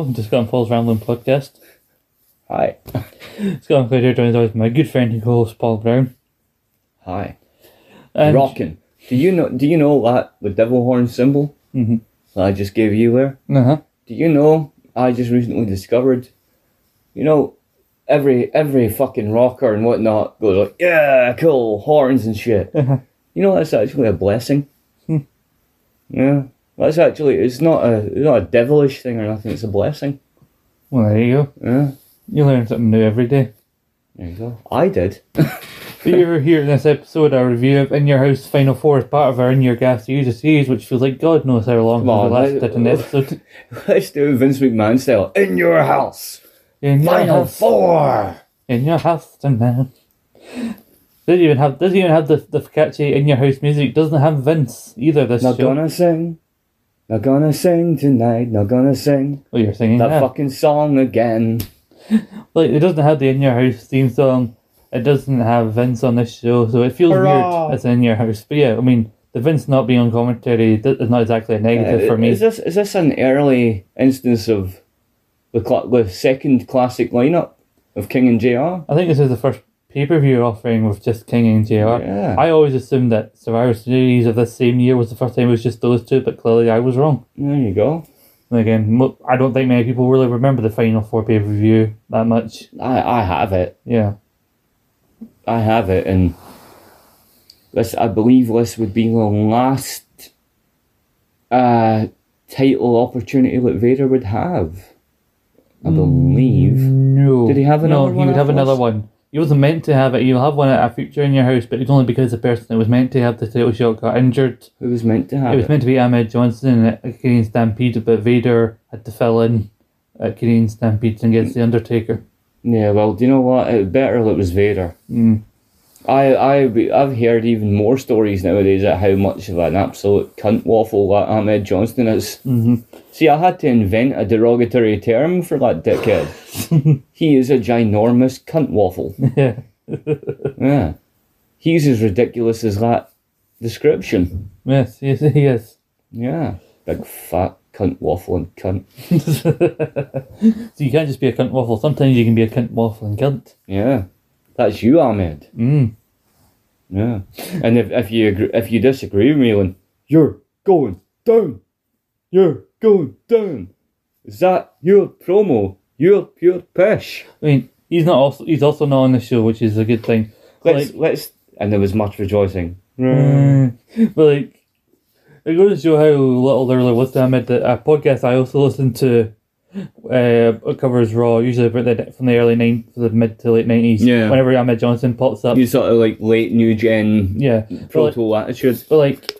Welcome to Scott and Paul's Rambling Podcast. Hi. Scott and Paul here, joined with my good friend and co-host Paul Brown. Hi. And Rockin'. Do you know do you know that the devil horn symbol Mhm. that I just gave you there? Uh-huh. Do you know I just recently discovered you know every every fucking rocker and whatnot goes like, Yeah, cool, horns and shit. Uh-huh. You know that's actually a blessing. Hmm. Yeah. That's actually it's not a it's not a devilish thing or nothing, it's a blessing. Well, there you go. Yeah. You learn something new every day. There you go. I did. You're here in this episode, our review of In Your House Final Four as part of our In Your Gas User series, which feels like God knows how long Come since we on, last did an episode. Let's do Vince McMahon style. In your house. In your Final house, four. in your house tonight. Doesn't even have doesn't even have the the catchy In Your House music. Doesn't have Vince either. This Not show. gonna sing. Not gonna sing tonight. Not gonna sing Oh, you're singing that that. fucking song again. Like it doesn't have the In Your House theme song. It doesn't have Vince on this show, so it feels Hurrah! weird as In Your House. But yeah, I mean, the Vince not being on commentary is not exactly a negative for Uh, me. Is this is this an early instance of the cla- the second classic lineup of King and Jr. I think this is the first pay per view offering with just King and JR. Yeah. I always assumed that Survivor Series of this same year was the first time it was just those two, but clearly I was wrong. There you go. And again, I don't think many people really remember the final four pay per view that much. I I have it. Yeah. I have it, and this I believe this would be the last uh title opportunity that Vader would have. I believe. No. Did he have No, another he would have another one. He wasn't meant to have it. You'll have one at a future in your house, but it's only because the person that was meant to have the title shot got injured. Who was meant to have It was it? meant to be Ahmed Johnson at a Canadian Stampede, but Vader had to fill in at Canadian Stampede against The Undertaker. Yeah, well, do you know what? It better that it was Vader. Mm. I, I, I've heard even more stories nowadays at how much of an absolute cunt waffle that Ahmed Johnson is. hmm See, I had to invent a derogatory term for that dickhead. he is a ginormous cunt waffle. Yeah. Yeah. He's as ridiculous as that description. Yes, yes, he is. Yeah. Big fat cunt waffling cunt. so you can't just be a cunt waffle. Sometimes you can be a cunt waffle and cunt. Yeah. That's you, Ahmed. Mm. Yeah. And if, if you agree, if you disagree with me, then you're going down. You're going down. Is that your promo? You're pure pish. I mean, he's not also he's also not on the show, which is a good thing. Let's Like- let's and there was much rejoicing. Mm. But like, it goes to show how little there really was to admit that a podcast I also listen to. Uh, covers Raw usually about the, from the early nine, the mid to late nineties. Yeah. Whenever Ahmed Johnson pops up, You sort of like late new gen yeah. But like, proto attitude. but like,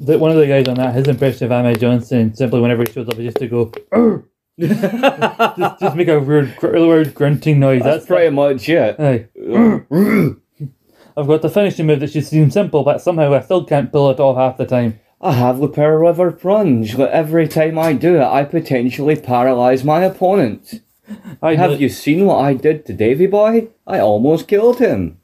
the, one of the guys on that, his impression of Ahmed Johnson, simply whenever he shows up, is just to go, just, just make a weird, weird grunting noise. That's That's, pretty much it. Aye. I've got the finishing move that should seem simple, but somehow I still can't pull it off half the time. I have the power river plunge. Like every time I do it, I potentially paralyze my opponent. I Have know- you seen what I did to Davey Boy? I almost killed him.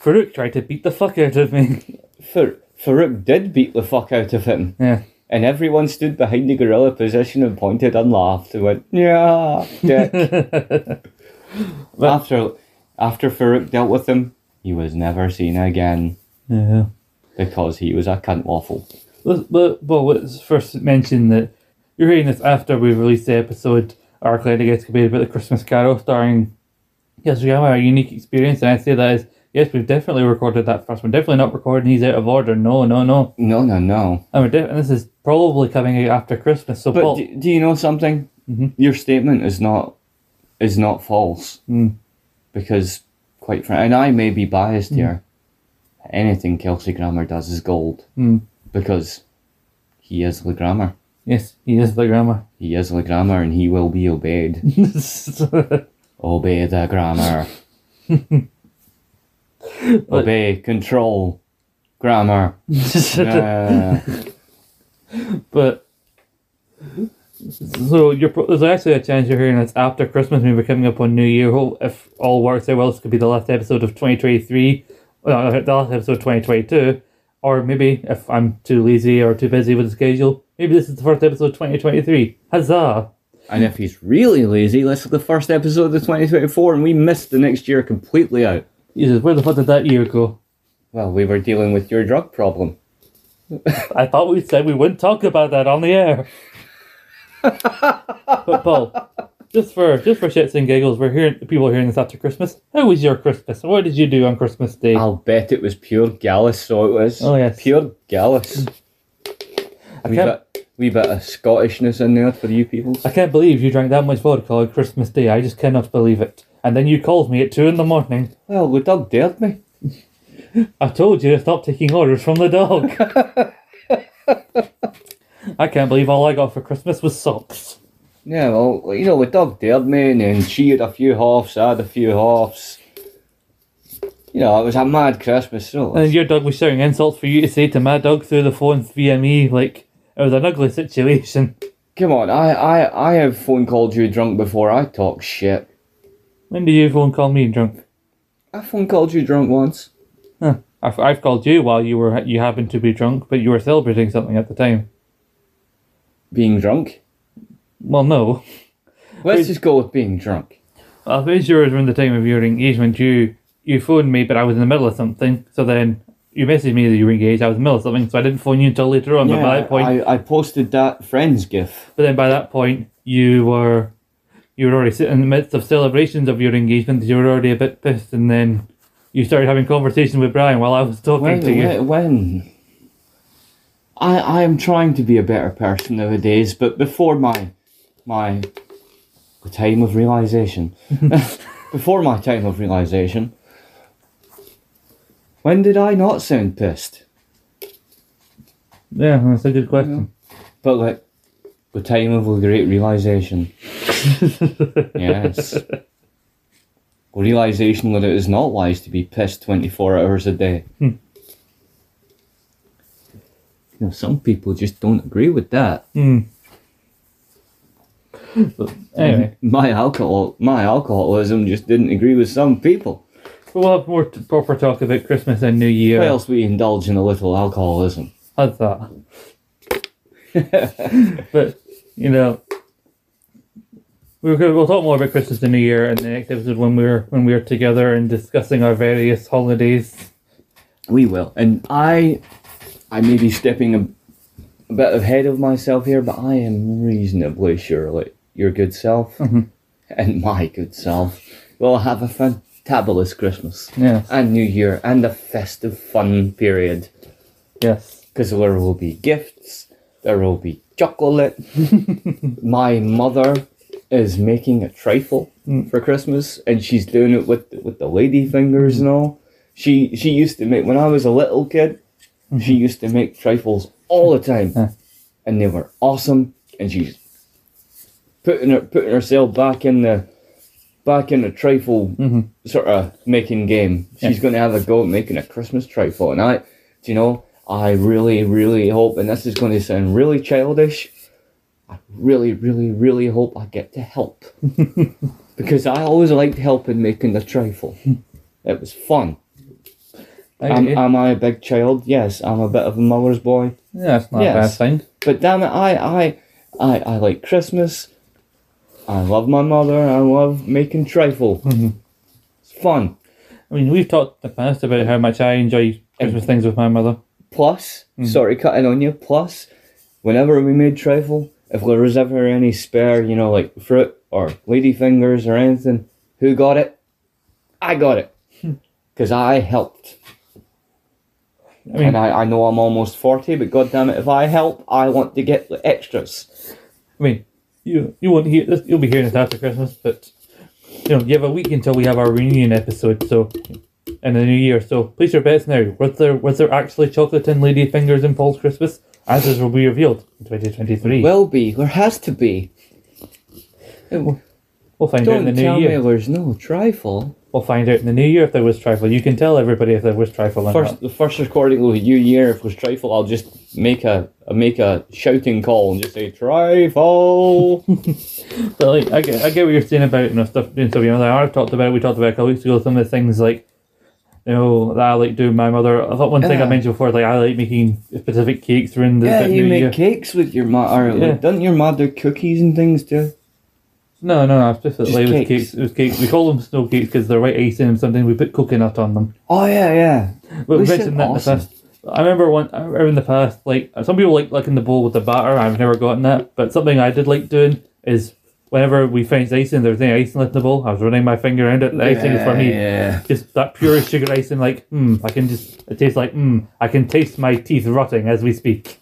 Faarooq tried to beat the fuck out of me. Far- Faarooq did beat the fuck out of him. yeah. And everyone stood behind the gorilla position and pointed and laughed and went, yeah, dick. after, after Faarooq dealt with him, he was never seen again Yeah. because he was a cunt waffle. But, well, let's first mention that you're hearing this after we released the episode, Our Cloud Escapade about the Christmas Carol starring Yes, we have a unique experience, and I say that is, yes, we've definitely recorded that first one. Definitely not recording these out of order. No, no, no. No, no, no. And, we're def- and this is probably coming out after Christmas. So, But Paul, do, do you know something? Mhm. Your statement is not is not false Mm. because, quite frankly, and I may be biased here. Anything Kelsey Grammer does is gold Mm. because he is the grammar. yes, he is the grammar. He is the grammar, and he will be obeyed. Obey the grammar. Obey control grammar. Yeah. But so you're there's actually a chance you're hearing this after Christmas, maybe coming up on New Year. If all works out well, this could be the last episode of 2023, uh, the last episode of 2022, or maybe if I'm too lazy or too busy with the schedule, maybe this is the first episode of 2023. Huzzah! And if he's really lazy, let's look at the first episode of 2024 and we missed the next year completely out. He says, "Where the fuck did that year go?" Well, we were dealing with your drug problem. I thought we said we wouldn't talk about that on the air. but Paul, just for just for shits and giggles, we're hearing people are hearing this after Christmas. How was your Christmas? What did you do on Christmas Day? I'll bet it was pure gallus, so it was. Oh, yes. Pure gallus. I wee, can't, bit, wee bit of Scottishness in there for you people. I can't believe you drank that much vodka on Christmas Day. I just cannot believe it. And then you called me at two in the morning. Well, the dog dared me. I told you to stop taking orders from the dog. I can't believe all I got for Christmas was socks. Yeah, well, you know, the dog dared me, and then she had a few halves, I had a few halves. You know, it was a mad Christmas, so. And your dog was shouting insults for you to say to my dog through the phone via me. Like, it was an ugly situation. Come on, I, I, I have phone called you drunk before I talk shit. When did you phone call me drunk? I phone called you drunk once. Huh. I've, I've called you while you were you happened to be drunk, but you were celebrating something at the time. Being drunk? Well, no. Let's just go with being drunk. I was sure around the time of your engagement, you you phoned me, but I was in the middle of something. So then you messaged me that you were engaged. I was in the middle of something, so I didn't phone you until later on. but by that point, I, I posted that friends gif. but then by that point, you were you were already sitting in the midst of celebrations of your engagement. You were already a bit pissed, and then you started having conversation with Brian while I was talking When, to you. when? I, I am trying to be a better person nowadays, but before my my time of realization, before my time of realization, when did I not sound pissed? Yeah, that's a good question. But like the time of the great realization. yes. Realization that it is not wise to be pissed 24 hours a day. Hmm. You know, some people just don't agree with that. Hmm. But anyway, My alcohol, my alcoholism just didn't agree with some people. we'll have more t- proper talk about Christmas and New Year. Why else we indulge in a little alcoholism? How's that? but you know, we're going we'll talk more about Christmas and New Year in the next episode when we're when we're together and discussing our various holidays. We will. And I, I may be stepping a, a bit ahead of myself here, but I am reasonably sure that your good self Mhm. and my good self will have a fantabulous Christmas Yes, and New Year and a festive fun period. yes. Because there will be gifts, there will be chocolate. my mother is making a trifle Mm. for Christmas, and she's doing it with with the lady fingers and all. She she used to make when I was a little kid. She used to make trifles all the time, Yeah. and they were awesome. And she's putting her putting herself back in the back in the trifle Mhm. sort of making game. She's going to have a go at making a Christmas trifle, and I, do you know, I really really hope, and this is going to sound really childish. I really really really hope I get to help because I always liked helping making the trifle. It was fun. Am, am I a big child? Yes, I'm a bit of a mother's boy. yeah, that's not a bad thing. But damn it, I, I, I, I like Christmas. I love my mother. I love making trifle. Mhm. It's fun. I mean, we've talked in the past about how much I enjoy Christmas things with my mother. Plus, sorry, cutting on you. Plus, whenever we made trifle, if there was ever any spare, you know, like fruit or ladyfingers or anything, who got it? I got it. Hmm. Because I helped. I mean, and I, I know I'm almost 40, but god damn it, if I help, I want to get the extras. I mean, you you won't hear this. You'll be hearing this after Christmas, but you know, you have a week until we have our reunion episode. So, in the new year. So, place your bets now. Was there was there actually chocolate and lady fingers in Paul's Christmas? Answers will be revealed in 2023. Will be. There has to be. we'll find out in Don't the new tell year. me there's no trifle. We'll find out in the new year if there was trifle. You can tell everybody if there was trifle or First, not. the first recording of the new year, if there's trifle, I'll just make a, a make a shouting call and just say trifle. But like, I get, I get what you're saying about you know stuff doing stuff. You know, like I've talked about. We talked about a couple weeks ago. Some of the things like, you know, that I like doing. My mother. I thought one thing I mentioned before, like I like making specific cakes around the yeah, you make year. cakes with your mother. Yeah. Like, doesn't your mother do cookies and things too? No, no, no. Specifically, was cakes. cakes. It was cakes. We call them snow cakes because they're white icing and something. we put coconut on them. Oh yeah, yeah. We mentioned that in the awesome. past. I remember one. I remember in the past, like some people like licking the bowl with the batter. I've never gotten that, but something I did like doing is whenever we finished icing, there was any icing left in the bowl. I was running my finger around it. The icing is for me. Yeah. Just that pure sugar icing, like, hmm, I can just, it tastes like, hmm, I can taste my teeth rotting as we speak.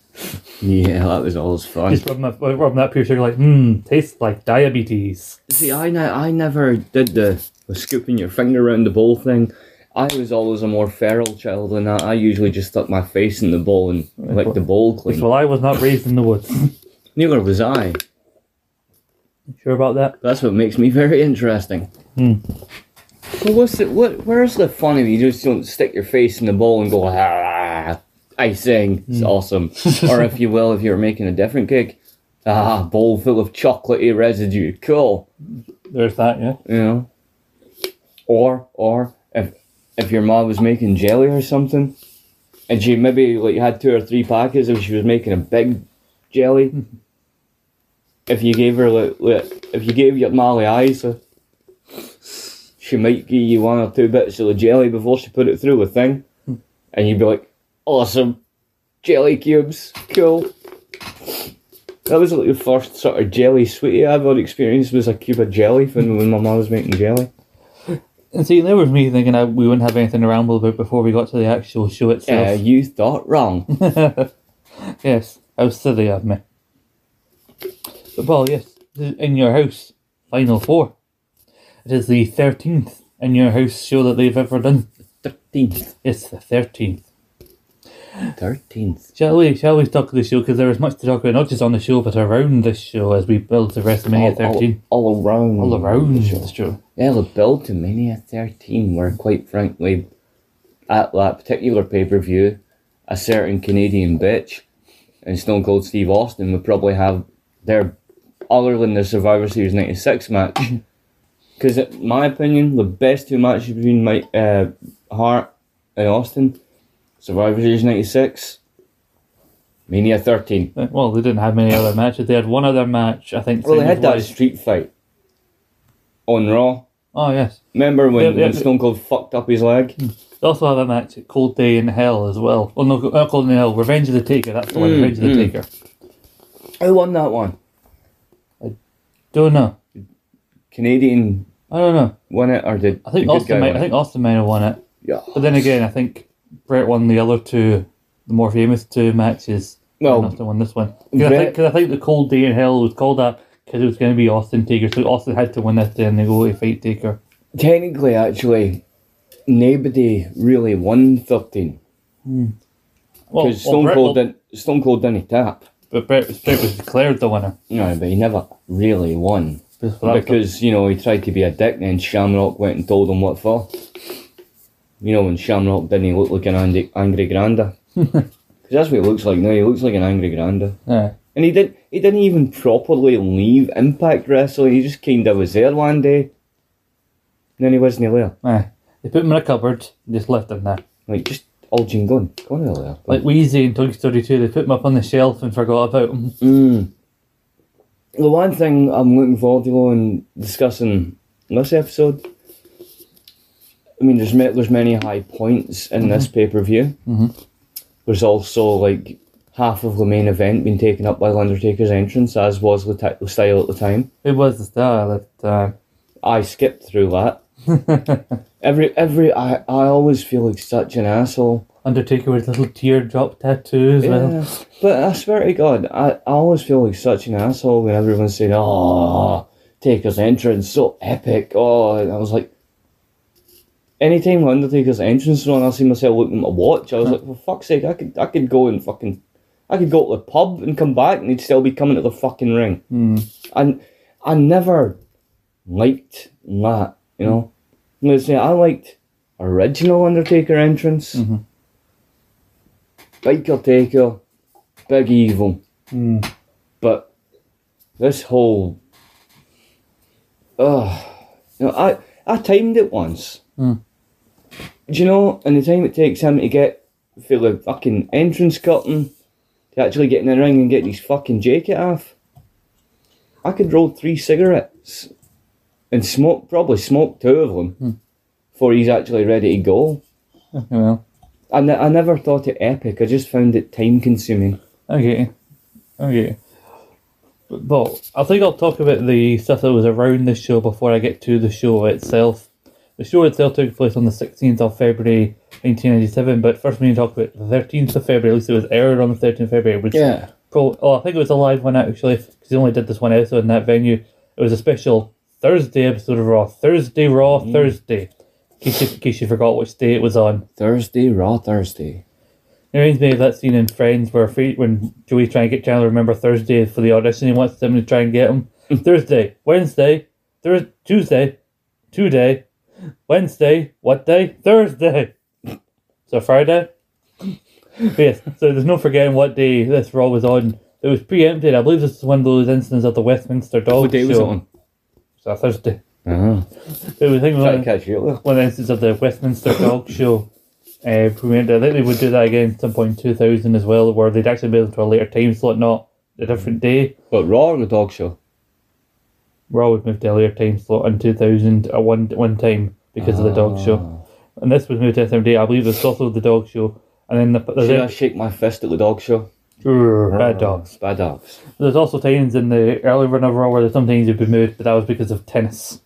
Yeah, that was always fun. Just rubbing that, rubbing that pure sugar, like, hmm, tastes like diabetes. See, I, ne- I never did the, the scooping your finger around the bowl thing. I was always a more feral child than that. I usually just stuck my face in the bowl and licked the bowl clean. Well, I was not raised in the woods. Neither was I. sure about that? That's what makes me very interesting. Hmm. But what's it? What? Where's the fun of you just don't stick your face in the bowl and go ah, icing? It's awesome. or if you will, if you're making a different cake, ah, bowl full of chocolatey residue. Cool. There's that, yeah. You know. Or or if if your mom was making jelly or something, and she maybe like had two or three packets, if she was making a big jelly. If you gave her like, like if you gave your Molly eyes, uh, she might give you one or two bits of the jelly before she put it through a thing, and you'd be like, "Awesome, jelly cubes, cool." That was like the first sort of jelly sweetie I've ever experienced was a cube of jelly when, when my mum was making jelly. And see, there was me thinking I, we wouldn't have anything to ramble about before we got to the actual show Uh, itself. you thought wrong. yes, how silly of me. Paul, yes, in your house, final four. It is the thirteenth in your house show that they've ever done. Thirteenth, It's the thirteenth. thirteenth. Shall we? Shall we talk to the show? Because there is much to talk about, not just on the show, but around this show as we build to WrestleMania All, all, thirteen. all around. All around the show. the show. Yeah, the build to Mania 13, where quite frankly, at that particular pay per view, a certain Canadian bitch and Stone Cold Steve Austin would probably have their, other than the Survivor Series 96 match. Because, in my opinion, the best two matches between Mike, uh, Hart and Austin, Survivor Series 96, Mania 13. Uh, Well, they didn't have many other matches. They had one other match, I think. Well, they had that singles-wise. street fight on Raw. Oh yes. Remember when, Yeah, yeah. when Stone Cold fucked up his leg? They also have a match at Cold Day in Hell as well. Oh, no, not Cold Day in Hell. Revenge of the Taker. That's the one. Mm, Revenge of the mm. Taker. Who won that one? Don't know. Canadian I don't know. won it, or did I think the good Austin. guy Might, win I it? think Austin might have won it. Yeah. But then again, I think Bret won the other two, the more famous two matches. Well, and Austin won this one. Because I, Bret- think, 'cause I think the Cold Day in Hell was called that because it was going to be Austin Taker. So Austin had to win this day and they go to fight Taker. technically, actually, nobody really won thirteen hmm. Well, because well, Stone Bret, Cold well, didn't. Stone Cold didn't tap. But Bret, was- Bret was declared the winner. No, but he never really won Just for that because you know he tried to be a dick. Then Shamrock went and told him what for. You know when Shamrock didn't he look like an angry, angry granda. Because that's what he looks like now. He looks like an angry granda. Yeah. And he didn't He didn't even properly leave Impact Wrestling. He just kind of was there one day. And then he wasn't there. Aye. They put him in a cupboard and just left him there. Like just all Gene going, go on. Like Wheezy in Toy Story 2, they put him up on the shelf and forgot about him. Mm. The one thing I'm looking forward to in discussing this episode. I mean, there's there's many high points in this pay per view. Mhm. There's also like half of the main event being taken up by the Undertaker's entrance, as was the, ti- the style at the time. It was the style at uh, I skipped through that. Every every I I always feel like such an asshole. Undertaker with little teardrop tattoos. Well, but I swear to God, I, I always feel like such an asshole when everyone's saying, "Oh, Taker's entrance so epic." Oh, and I was like, anytime Undertaker's entrance is on, I see myself looking at my watch. I was like, for fuck's sake, I could I could go and fucking, I could go to the pub and come back, and he'd still be coming to the fucking ring. Hmm. And I never liked that, you know. I'm gonna say I liked original Undertaker entrance. Mhm. Biker Taker, Big Evil. Hmm. But this whole Ugh. You know, I I timed it once. Hmm. Do you know, and the time it takes him to get for the fucking entrance curtain to actually get in the ring and get his fucking jacket off. I could roll three cigarettes and smoke, probably smoke two of them Hmm. before he's actually ready to go. Well, I, ne- I never thought it epic. I just found it time consuming. okay, okay. But, but I think I'll talk about the stuff that was around the show before I get to the show itself. The show itself took place on the 16th of February 1997, but first we need to talk about the 13th of February, at least it was aired on the 13th of February, which Yeah. Pro, oh, I think it was a live one actually, because they only did this one episode in that venue. It was a special Thursday episode of Raw. Thursday, Raw, mm. Thursday. In case, you, in case you forgot which day it was on. Thursday, Raw Thursday. It reminds me of that scene in Friends where Free, when Joey's trying to get Chandler to remember Thursday for the audition, he wants them to try and get him. Thursday, Wednesday, Thursday, Tuesday, Tuesday, Wednesday, what day? Thursday. So Friday? Yes, so there's no forgetting what day this Raw was on. It was preempted. I believe this is one of those instances of the Westminster Dog What day show. It? So Thursday. Uh-huh. It was, I think, one, catch you. one of the of the Westminster Dog show. Uh, premiered. I think they would do that again at some point in 2000 as well, where they'd actually be able to a later time slot, not a different day. But Raw or the dog show? Raw would move to a later time slot in 2000 at one one time because of the dog show. And this was moved to SMD. I believe it was also the dog show. And then the, Should I shake my fist at the dog show? Urgh, bad dogs. Bad dogs. There's also times in the early run of Raw where there's sometimes you'd be moved, but that was because of tennis.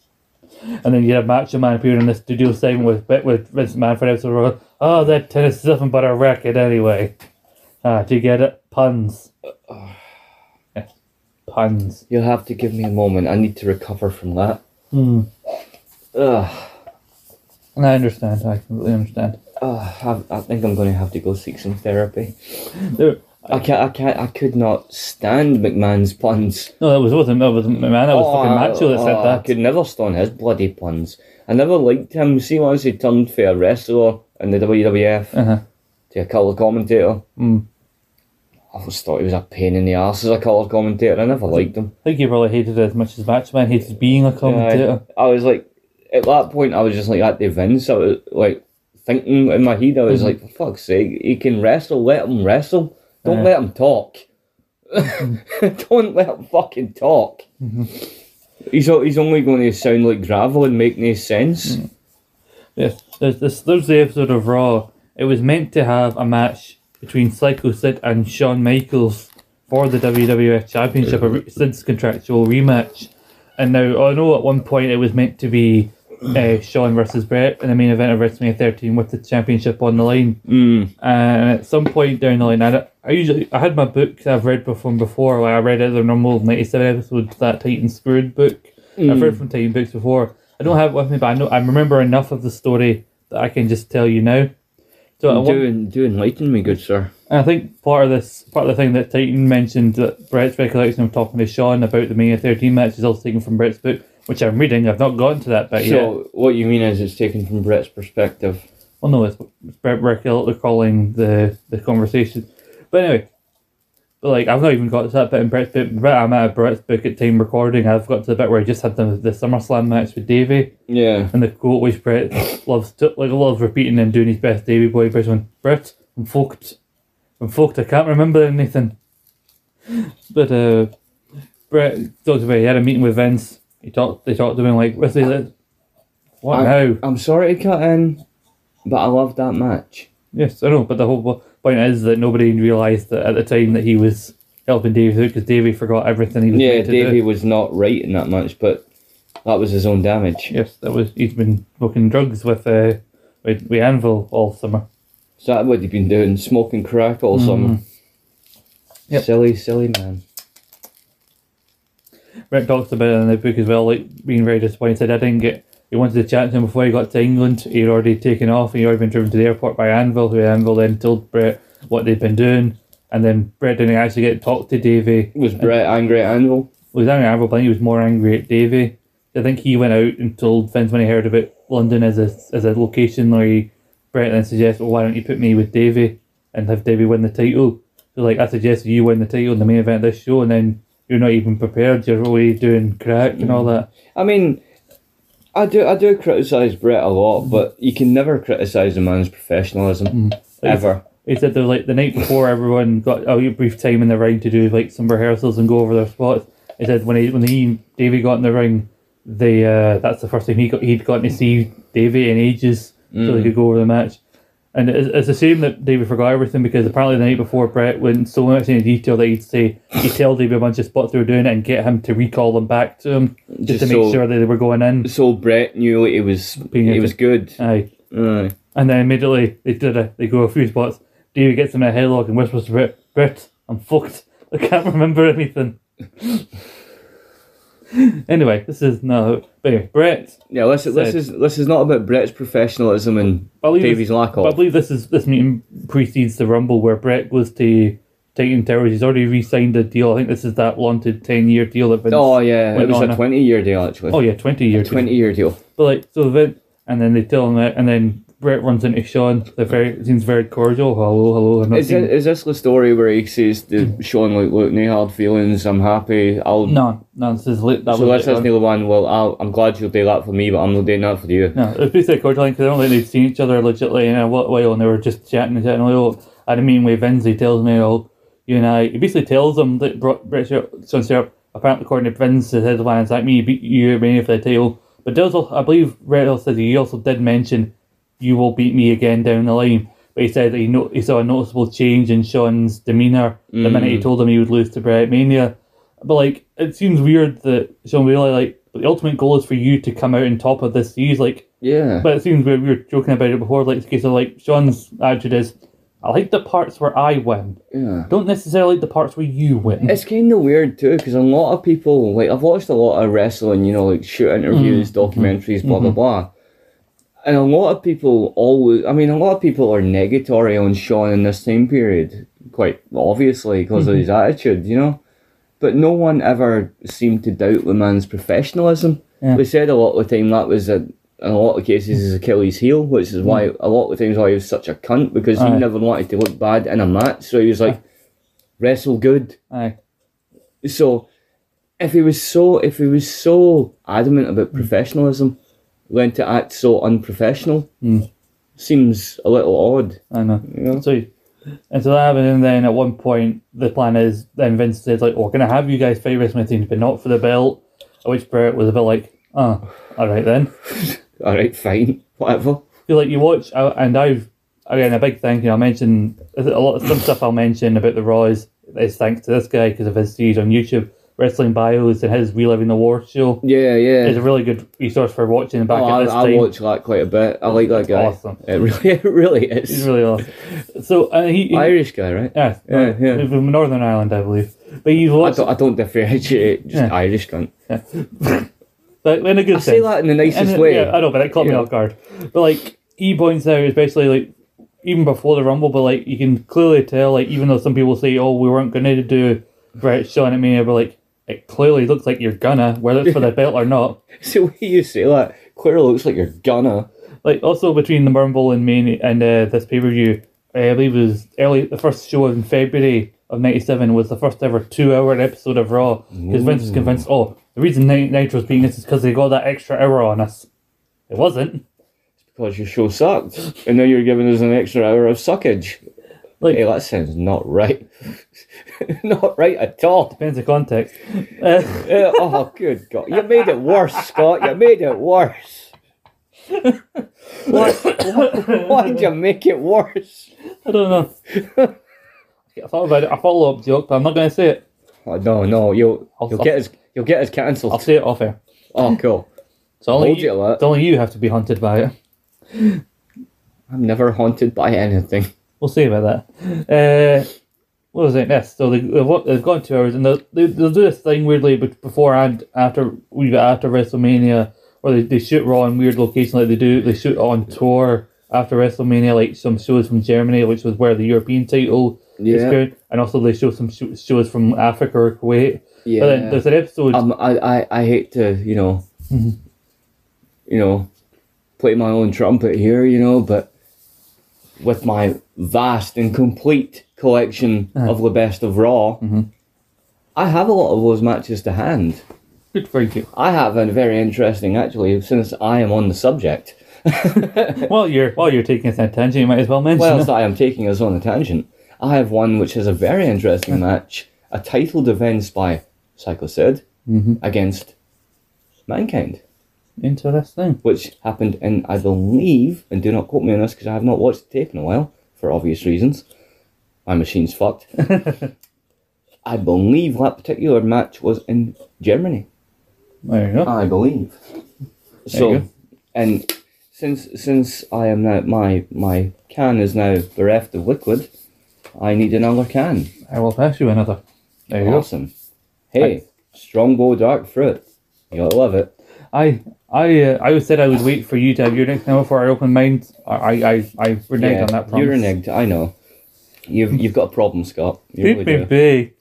And then you had Macho Man appearing in the studio segment with with Vince McMahon for an episode of Oh, that tennis is nothing but a racket anyway. Ah, do you get it? Puns. Yeah. Puns. You'll have to give me a moment. I need to recover from that. Hmm. Ugh. And I understand. I completely understand. Ugh, I, I think I'm going to have to go seek some therapy. There, I can't. I can't. I could not stand McMahon's puns. no, that was wasn't that wasn't McMahon. That was Oh, fucking Macho that said oh, I could never stand his bloody puns. I never liked him. See, once he turned for a wrestler in the WWF Uh-huh. to a colour commentator, Mm. I always thought he was a pain in the ass as a colour commentator. I never liked him. I think he probably hated it as much as Macho Man hated being a commentator. I, I was like, at that point, I was just like at the Vince. I was like thinking in my head, I was Mhm. like, for fuck's sake, he can wrestle. Let him wrestle. Don't Uh. let him talk. Don't let him fucking talk. Mhm. He's he's only going to sound like gravel and make no sense. Yes, there's this Thursday episode of Raw. It was meant to have a match between Psycho Sid and Shawn Michaels for the WWF Championship, a Sid's contractual rematch. And now I know at one point it was meant to be uh, Shawn versus Bret in the main event of WrestleMania 13 with the championship on the line. Mm. And at some point down the line, I, I usually I had my book I've read from before. Like I read out the normal ninety seven episodes that Titan Screwed book. I've read from Titan books before. I don't have it with me, but I know I remember enough of the story that I can just tell you now. So one- Do, do enlighten me, good sir. and I think part of this, part of the thing that Titan mentioned that Bret's recollection of talking to Shawn about the Mania 13 match is also taken from Bret's book, which I'm reading. I've not gotten to that bit yet. So what you mean is it's taken from Bret's perspective. Well, no, it's Bret recall- recalling the, the conversation. But anyway, but like I've not even got to that bit in Bret's book. But I'm at Bret's book at time recording. I've got to the bit where I just had the, the SummerSlam match with Davey. Yeah. And the quote which Bret loves to, like loves repeating and doing his best Davey boy impression. Bret, I'm fucked. I'm fucked. I can't remember anything. But uh, Bret talked about he had a meeting with Vince. He talked. They talked to him like, "What's this? What I- now?" I'm sorry to cut in, but I loved that match. Yes, I know. But the whole point is that nobody realised that at the time that he was helping Davey because Davey forgot everything he was Yeah, meant to do. Davey was not right in that match, but that was his own damage. Yes, that was. He's been smoking drugs with uh, with, with Anvil all summer. So that what he'd been doing, smoking crack all summer. Mm-hmm. Yep. Silly, silly man. Bret talks about it in the book as well, like being very disappointed. I didn't get. He wanted to chat to him before he got to England. He'd already taken off. And he'd already been driven to the airport by Anvil, who Anvil then told Bret what they'd been doing. And then Bret didn't actually get to talk to Davey. Was Bret angry at Anvil? He was angry at Anvil, but I think he was more angry at Davey. I think he went out and told Vince when he heard about London as a as a location where he, Bret then suggested, well, why don't you put me with Davey and have Davey win the title? So like I suggested you win the title in the main event of this show, and then you're not even prepared. You're already doing crack and all that. Mm. I mean, I do I do criticise Bret a lot, mm. but you can never criticise a man's professionalism mm. ever. He said there was like the night before everyone got a brief time in the ring to do like some rehearsals and go over their spots. He said when he when he and Davey got in the ring, they uh, that's the first time he got he'd gotten to see Davey in ages, so they could go over the match. And it's, it's a shame that David forgot everything because apparently the night before Bret went so much into detail that he'd say he'd tell David a bunch of spots they were doing it and get him to recall them back to him just, Just to make so- sure that they were going in. So Bret knew it was it was good. Aye. Aye. And then immediately they did a, they go a few spots. David gets him in a headlock and whispers to Bret, Bret, I'm fucked. I can't remember anything. anyway, this is no. But Bret. Yeah, this, is this is this is not about Bret's professionalism and I believe Davey's this- lack But I believe this is this meeting precedes the Rumble where Bret goes to Titan Towers. He's already re-signed a deal. I think this is that wanted ten year deal that Vince. Oh yeah, it was a a- twenty year deal actually. Oh yeah, twenty year. a twenty year deal. But like so Vince, and then they tell him that, and then Bret runs into Shawn. They're very seems very cordial. Hello, hello. I'm Is, it, is this the story where he says to hmm. Shawn like, "Look, no hard feelings. I'm happy. I'll." No, no, this is. That so was this isn't the one. Well, I'll, I'm glad you'll do that for me, but I'm not doing that for you. No, it was basically cordial because I don't think they'd seen each other legitimately in a while, and they were just chatting and chatting. Like, oh, I meeting Vince. He tells me, oh, you and I. He basically tells them that Bret Shawn Sharp, apparently according to Vince, his head of it's like me, beat you Mania for the title. But does I believe Red Hill said he also did mention you will beat me again down the line. But he said that he, no- he saw a noticeable change in Shawn's demeanour the minute he mm. told him he would lose to Bret Mania. But like, it seems weird that Shawn really like the ultimate goal is for you to come out on top of this series. Like, Yeah. but it seems weird. We were joking about it before. Like, okay, so like Shawn's attitude is, I like the parts where I win. yeah. Don't necessarily like the parts where you win. It's kind of weird too, because a lot of people like I've watched a lot of wrestling, you know, like shoot interviews, mm-hmm. documentaries, blah mm-hmm. blah blah, and a lot of people always. I mean, a lot of people are negatory on Shawn in this time period, quite obviously because of his mm-hmm. attitude, you know. But no one ever seemed to doubt the man's professionalism. Yeah. They said a lot of the time that was a, in a lot of cases his Achilles heel, which is why mm. a lot of the times why he was such a cunt because he never wanted to look bad in a match. So he was like, wrestle good. Aye. So, if he was so if he was so adamant about mm. professionalism, then to act so unprofessional Mm. seems a little odd. I know. You know? So, and so that happened, and then at one point the plan is then Vince says like, "Oh, we're gonna have you guys fight WrestleMania, but not for the belt." At which Bret was a bit like, "Oh, all right then." All right, fine, whatever. feel like you watch, and I've again a big thank you. I mentioned a lot of some stuff I'll mention about the Raw is, is thanks to this guy because of his series on YouTube, Wrestling Bios, and his Reliving the War show. Yeah, yeah. It's a really good resource for watching back Oh, at I, this I time. watch that quite a bit. I like that guy. Awesome. It really, it really He's really awesome. So uh, he, he Irish guy, right? yeah, Yeah, yeah. from Northern Ireland, I believe. But he's I watched, don't, I don't differentiate. Just Yeah. Irish cunt. but in a good I sense. say that in the nicest And, way. Yeah, I know, but it caught me off guard. But like he points out, especially like even before the Rumble, but like you can clearly tell, like even though some people say, "Oh, we weren't going to do Bret Shawn at Mania," but like it clearly looks like you're gonna, whether it's for the belt or not. So when you say that, clearly looks like you're gonna. Like also between the Rumble and Mania and uh, this pay per view, I believe it was early. The first show in February of '97 was the first ever two-hour episode of Raw because Vince was convinced, "Oh, the reason Ni- Nitro's being this is because they got that extra hour on us." It wasn't. It's because your show sucked, and now you're giving us an extra hour of suckage. Like Hey, that sounds not right. not right at all. depends the context. Uh, oh, good God. You made it worse, Scott. You made it worse. Why, why, why'd you make it worse? I don't know. I thought about it. A follow up joke, but I'm not going to say it. Oh, no, no. You'll, I'll- you'll get us you'll get us cancelled. I'll say it off air. Oh, cool. So only Hold you, you to that. it's only you have to be haunted by it. I'm never haunted by anything. We'll see about that. Uh, what was it next? So they, they've, gone two hours, and they'll, they, they'll do this thing weirdly, before and after we got after WrestleMania, where they, they shoot Raw in weird locations like they do. They shoot on tour after WrestleMania, like some shows from Germany, which was where the European title is Yeah. going, and also they show some sh- shows from Africa or Kuwait. Yeah. there's an episode. Um, I, I, I hate to, you know, Mhm. you know, play my own trumpet here, you know, but with my vast and complete collection Uh-huh. of the best of Raw, Mhm. I have a lot of those matches to hand. Good for you. I have a very interesting, actually, since I am on the subject. While you're while you're taking us on a tangent, you might as well mention Whilst it. I am taking us on a tangent, I have one which is a very interesting match, a title defense by Psycho Sid Mm-hmm. against Mankind, Interesting. which happened in, I believe, and do not quote me on this because I have not watched the tape in a while for obvious reasons. My machine's fucked. I believe that particular match was in Germany. There you go. I believe. you So, go. and since since I am now my my can is now bereft of liquid, I need another can. I will pass you another. There you go. Awesome. Hey, Strongbow Dark Fruit. You gotta love it. I I uh, I said I would wait for you to have your next now before I open mine. I I I, reneged on that promise. You're reneged. I know. You've you've got a problem, Scott. You Beep really beep beep.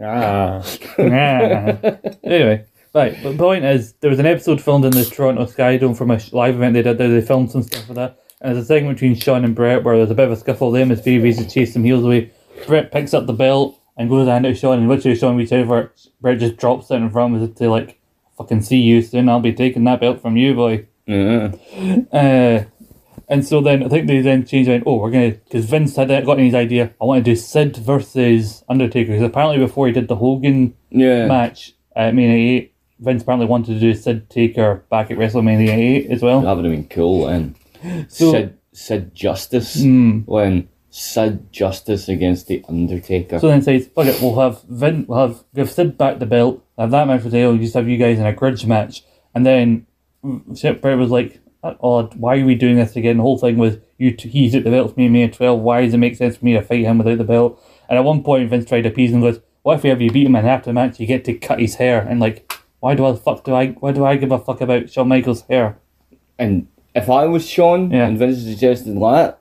Ah. anyway, right. But the point is, there was an episode filmed in the Toronto Sky Dome from a live event they did there. They filmed some stuff for that. And there's a segment between Shawn and Bret where there's a bit of a scuffle. Them as babies to chase some heels away. Bret picks up the belt and goes down to Shawn, and literally Shawn reaches over. Bret just drops it in front of him to like, fucking see you soon. I'll be taking that belt from you, boy. Yeah. Uh, and so then I think they then changed it. Oh, we're gonna because Vince had got his idea. I want to do Sid versus Undertaker because apparently before he did the Hogan Yeah. match at Mania 8, Vince apparently wanted to do Sid Taker back at WrestleMania 8 as well. That would have been cool. And So- Sid Sid Justice Mm. when Sid Justice against the Undertaker. So then says, fuck it, we'll have Vin, we'll have give Sid back the belt, have that match with Dale, just have you guys in a grudge match, and then Shit Bret was like, odd. Why are we doing this again? The whole thing was you. T- he took the belt from me, in May twelve. Why does it make sense for me to fight him without the belt? And at one point, Vince tried to appease him. and Goes, what if we have you beat him and after the match you get to cut his hair? And like, why do I fuck do I? Why do I give a fuck about Shawn Michaels' hair? and if I was Shawn Yeah. and Vince suggested that,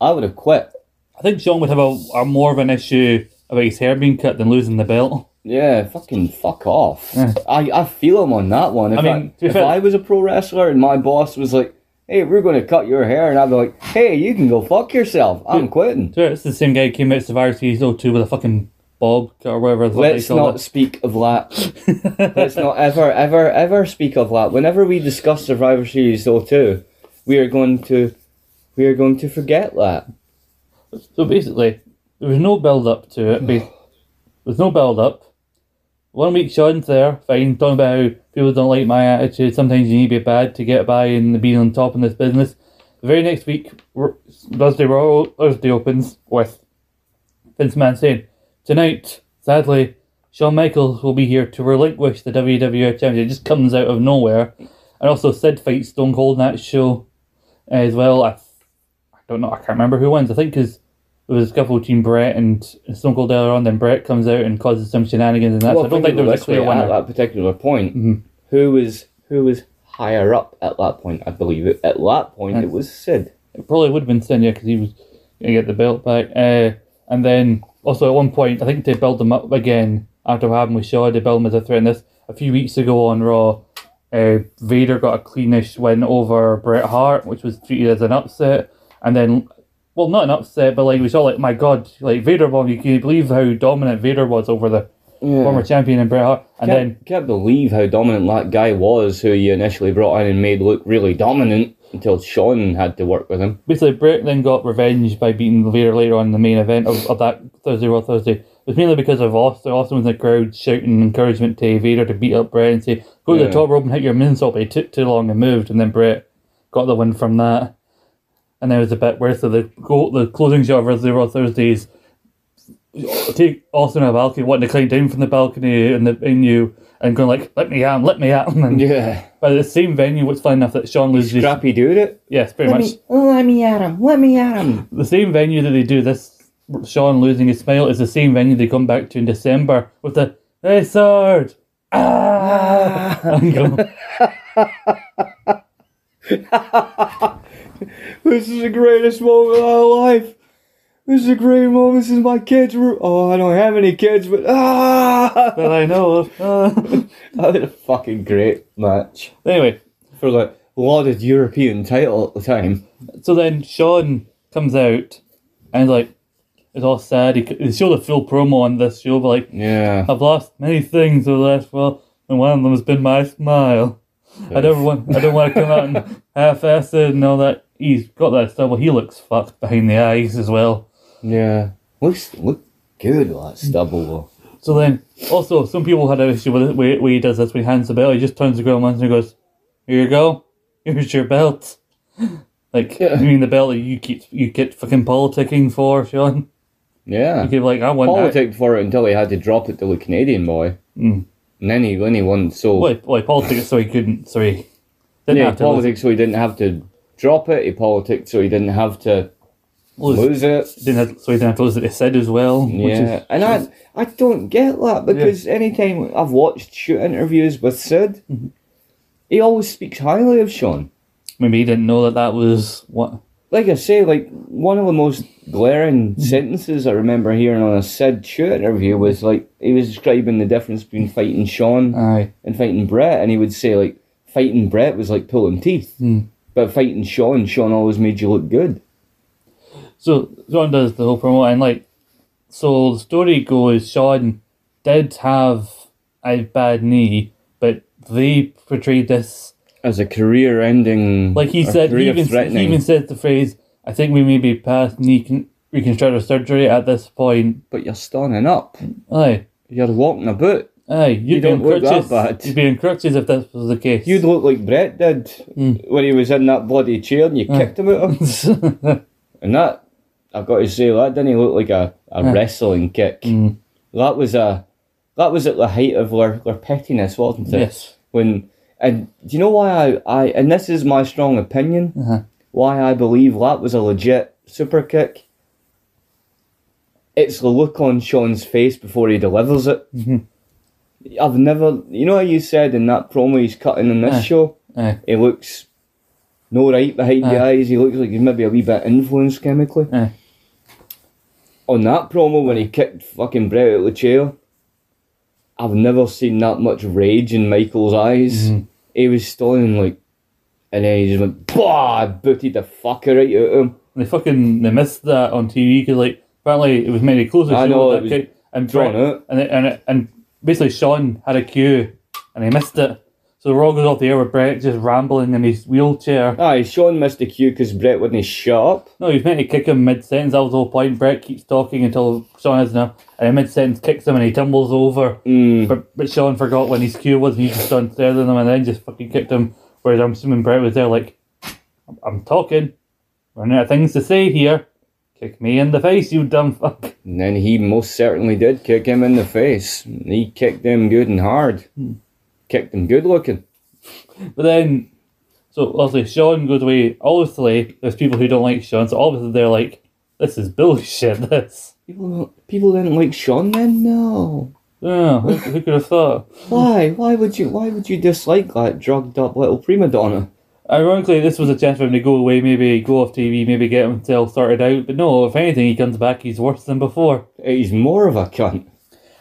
I would have quit. I think Shawn would have a, a more of an issue about his hair being cut than losing the belt. Yeah, fucking fuck off. Yeah. I, I feel him on that one. If I, mean, be if fair- I was a pro wrestler and my boss was like, hey, we're going to cut your hair, and I'd be like, hey, you can go fuck yourself. I'm quitting. So it's the same guy who came out Survivor Series 02 with a fucking bob cut or whatever. Let's not it. speak of that. Let's not ever, ever, ever speak of that. Whenever we discuss Survivor Series 02, we are going to, we are going to forget that. So basically, there was no build up to it. There was no build up. One week Shawn's there, fine, talking about how people don't like my attitude. Sometimes you need to be bad to get by and be on top in this business. The very next week, Thursday Raw Thursday opens with Vince Man saying, Tonight, sadly, Shawn Michaels will be here to relinquish the WWE Championship. It just comes out of nowhere. And also, Sid fights Stone Cold in that show as well. I don't know, I can't remember who wins. I think because there was a scuffle between Bret and Stone Cold earlier on, then Bret comes out and causes some shenanigans and that. so I don't think there was a clear one. at that particular point. Mhm. Who was who was higher up at that point? I believe it. At that point, it was Sid. It probably would have been Sid, yeah, because he was going to get the belt back. Uh, and then also at one point, I think they build him up again after what happened with Shaw. They build him as a threat. And this a few weeks ago on Raw, uh, Vader got a cleanish win over Bret Hart, which was treated as an upset. And then, well, not an upset, but like we saw, like my God, like Vader won. You can you believe how dominant Vader was over the former champion and Bret Hart. And Can't, then can't believe how dominant that guy was, who you initially brought in and made look really dominant until Shawn had to work with him. basically Bret then got revenge by beating Vader later on in the main event of, of that Thursday Raw Thursday. It was mainly because of Austin. Austin was in the crowd shouting encouragement to Vader to beat up Bret and say, go to Yeah. the top rope and hit your moonsault, but he took too long and moved, and then Bret got the win from that. And there was a bit where so the go, the closing shot of Thursday Raw Thursdays take Austin on a balcony, wanting to climb down from the balcony in the venue and going like, let me out, let me out!" And Yeah. by the same venue, what's funny enough that Shawn loses his, Scrappy dude it. yes, pretty much. let me at him. Let me at him. the same venue that they do this Shawn losing his smile is the same venue they come back to in December with the Hey sword Ah and go, This is the greatest moment of my life. This is a great moment since my kids were. Oh, I don't have any kids, but ah, that I know of. Ah. that was a fucking great match anyway, for the lauded European title at the time. so then Shawn comes out and like it's all sad. He, they show the full promo on this show, but like Yeah, I've lost many things over the last while, and one of them has been my smile. I don't want I don't want to come out and half-ass it and all that. He's got that stubble. He looks fucked behind the eyes as well. yeah. Looks look good with that stubble though. So then, also, some people had an issue with way, way he does this when he hands the belt. He just turns the Gorilla Monsoon and goes, Here you go. Here's your belt. Like, Yeah. you mean the belt that you keep you get fucking politicking for, Shawn? Yeah. You keep like, I want that. Politicked for it until he had to drop it to the Canadian boy. Mm. And then he, he won. So Well, well, he politics so he couldn't, so he didn't yeah, have he to lose, politicked so he didn't have to drop it. He politicked so he didn't have to lose, lose it. didn't have, so he didn't have to lose it. He said as well. Which Yeah, is, and I I don't get that because anytime I've watched shoot interviews with Sid, Mm-hmm. he always speaks highly of Shawn. maybe he didn't know that that was what. Like I say, like one of the most glaring Mm-hmm. sentences I remember hearing on a Sid shoot interview was like he was describing the difference between fighting Shawn Aye. and fighting Bret, and he would say like fighting Bret was like pulling teeth, Mm. but fighting Shawn, Shawn always made you look good. So Shawn does the whole promo and like, so the story goes Shawn did have a bad knee, but they portrayed this As a career-ending, like he said. He even, he even said the phrase, "I think we may be past knee con- reconstructive surgery at this point." but you're standing up, Aye, you're walking about. aye, you'd You be don't in look that crutches. bad. You'd be in crutches if this was the case. You'd look like Bret did Mm. when he was in that bloody chair and you kicked him out of. And that, I've got to say, that didn't look like a, a wrestling kick. Mm. That was a, that was at the height of their, their pettiness, wasn't it? yes. When and do you know why I, I and this is my strong opinion Uh-huh. why I believe that was a legit super kick. It's the look on Shawn's face before he delivers it. Mhm. I've never, you know how you said in that promo he's cutting in this Aye. show. Aye. He looks no right behind the eyes. He looks like he's maybe a wee bit influenced chemically. On that promo when he kicked fucking Bret out of the chair, I've never seen that much rage in Michael's eyes. Mhm. He was stalling like, and then he just went, bah, booted the fucker right out of him. They fucking they missed that on TV because like apparently it was many to close the I know, it was kick and drawn Bret- and it, and it, and basically Shawn had a cue and he missed it. So the Raw goes off the air with Bret just rambling in his wheelchair. Aye, Shawn missed the cue because Bret wouldn't shut up. No, he's meant to kick him mid sentence. That was the whole point. Bret keeps talking until Shawn has enough, and in mid sentence kicks him and he tumbles over. Mm. But but Shawn forgot when his cue was, and he just stood staring at him and then just fucking kicked him. Whereas I'm assuming Bret was there like, I'm, I'm talking, running out of things to say here. Kick me in the face, you dumb fuck. And then he most certainly did kick him in the face. He kicked him good and hard. Kicked him good looking. But then, so obviously Shawn goes away. Obviously, there's people who don't like Shawn, so obviously they're like, this is bullshit. This. People, don't- people didn't like Shawn then? No. Yeah, who, who could have thought? Why? Why would you? Why would you dislike that drugged up little prima donna? Ironically, this was a chance for him to go away, maybe go off TV, maybe get himself sorted out. But no, if anything, he comes back, he's worse than before. He's more of a cunt.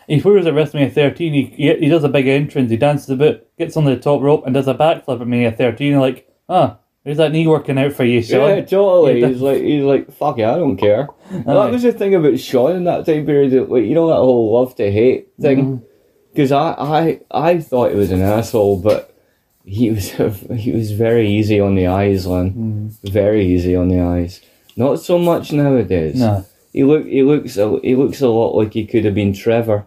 He proves at WrestleMania 13, he, he, he does a big entrance, he dances a bit, gets on the top rope, and does a backflip at Mania 13. You're like, ah, there's that knee working out for you, Shawn. Yeah, totally. He's like, he's like, fuck it, I don't care. And that was the thing about Shawn in that time period. Like, you know that whole love to hate thing. Because I, I, I thought he was an asshole, but he was, he was very easy on the eyes, Lynn. Very easy on the eyes. Not so much nowadays. No. He look, he looks, a, he looks a lot like he could have been Trevor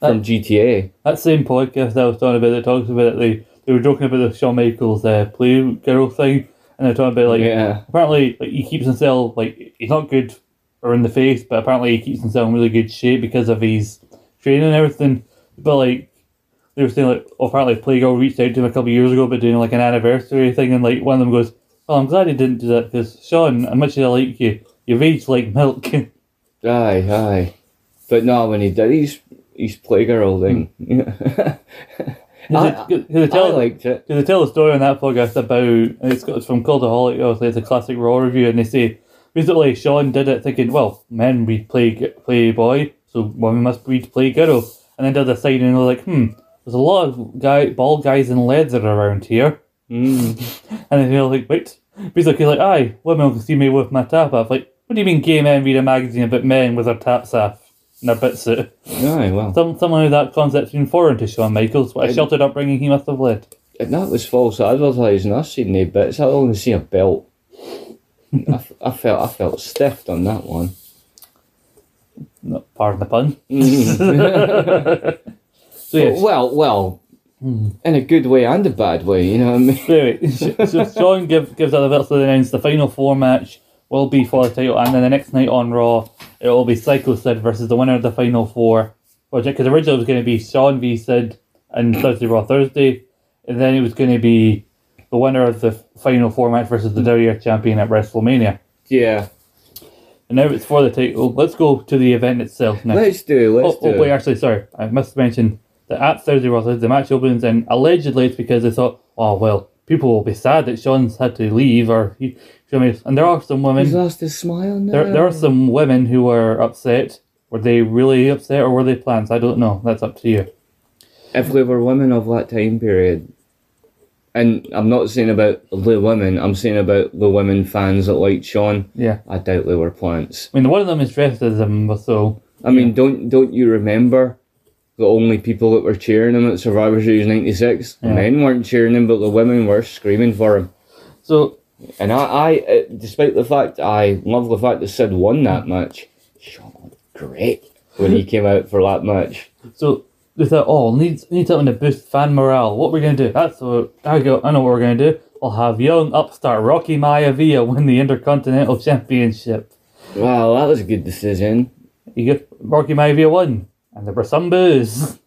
from GTA. That same podcast I was talking about that talks about it, they, they were joking about the Shawn Michaels uh, Playgirl thing, and they're talking about like yeah. apparently like he keeps himself like he's not good or in the face, but apparently he keeps himself in really good shape because of his training and everything. But like they were saying like oh, apparently Playgirl reached out to him a couple of years ago but doing like an anniversary thing and like one of them goes, Well I'm glad he didn't do that because Shawn, how much as I like you, you've aged like milk. Aye, aye. But no, when he did his, his Playgirl thing. I, Because they I tell liked it. Because they tell a story on that podcast about it's got it's from Cultaholic. Obviously, it's a classic Raw review, and they say basically Shawn did it thinking, well, men read play play boy, so women must read play girl, and then did a sign and they're like, hmm, there's a lot of guy bald guys in leather around here, Mm. and then they're like, wait, basically like, aye, women can see me with my tap off. Like, what do you mean, gay men read a magazine about men with their taps off? And their bits suit. Aye, well. Some, someone who that concept's been foreign to Shawn Michaels. What a sheltered upbringing he must have led. And that was false advertising. I've seen no bits. I only see a belt. I, f- I felt I felt stiffed on that one. No, pardon the pun. Mm. So yes, Well, well, in a good way and a bad way, you know what I mean? so, so Shawn give, gives out the to the announce the final four match will be for the title, and then the next night on Raw it will be Psycho Sid versus the winner of the final four. Because originally it was going to be Shawn v Sid and Thursday Raw Thursday, and then it was going to be the winner of the final four match versus the WWF champion at WrestleMania. Yeah. And now it's for the title. Let's go to the event itself now. Let's do it, Oh, let's oh do wait, it. actually, sorry. I must mention that at Thursday Raw Thursday, the match opens, and allegedly it's because they thought, oh, well, people will be sad that Shawn's had to leave, or he. You know what I mean? And there are some He's women. lost his smile now. There, there are some women who were upset. Were they really upset, or were they plans? I don't know. That's up to you. If they were women of that time period, and I'm not saying about the women, I'm saying about the women fans that liked Shawn, Yeah. I doubt they were plants. I mean, one of them is dressed as him, so I mean, don't don't you remember the only people that were cheering him at Survivor Series '96? The Yeah. men weren't cheering him, but the women were screaming for him. so And I, I uh, despite the fact I love the fact that Sid won that match, Shawn looked great when he came out for that match. So they thought, oh, need need something to boost fan morale. What we're gonna do? That's what I go. I know what we're gonna do. I'll have young upstart Rocky Maivia win the Intercontinental Championship. Wow, that was a good decision. You get Rocky Maivia won, and there were some boos.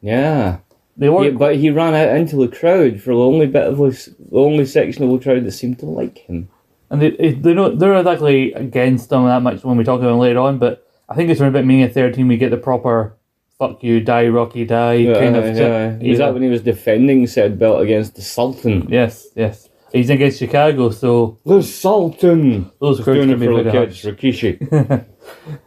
Yeah. They weren't. Yeah, but he ran out into the crowd for the only bit of the, the only section of the crowd that seemed to like him. And they, they they're not they're not exactly against them that much when we talk about them later on, but I think it's around about Mania 13 we get the proper fuck you, die Rocky, die kind of yeah. Was that when he was defending said belt against the Sultan? Yes, yes. He's against Chicago, so The Sultan! those crowds doing can it be for the kids. Rikishi.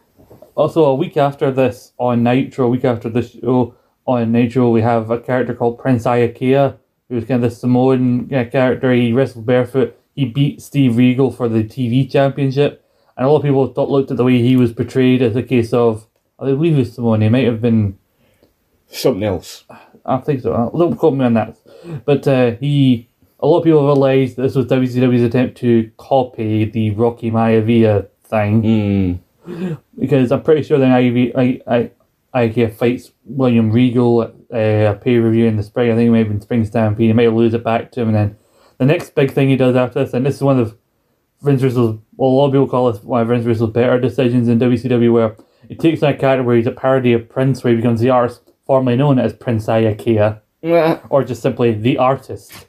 Also, a week after this on Nitro, a week after this show on Nitro, we have a character called Prince Iaukea, who's kind of the Samoan uh, character. He wrestled barefoot. He beat Steve Regal for the TV championship. And a lot of people thought, looked at the way he was portrayed as a case of, I believe he was Samoan. He might have been Something else. I think so. Uh, Don't quote me on that. But uh, he, a lot of people have realised this was WCW's attempt to copy the Rocky Maivia thing Mm. because I'm pretty sure then Ivy, I, I, Iaukea fights William Regal at uh, a pay per view in the spring. I think maybe in Spring Stampede. He might lose it back to him, and then the next big thing he does after this, and this is one of Vince Russo's, well, a lot of people call this one of Vince Russo's better decisions in WCW, where he takes that character where he's a parody of Prince, where he becomes the artist formerly known as Prince Mwah. or just simply the artist.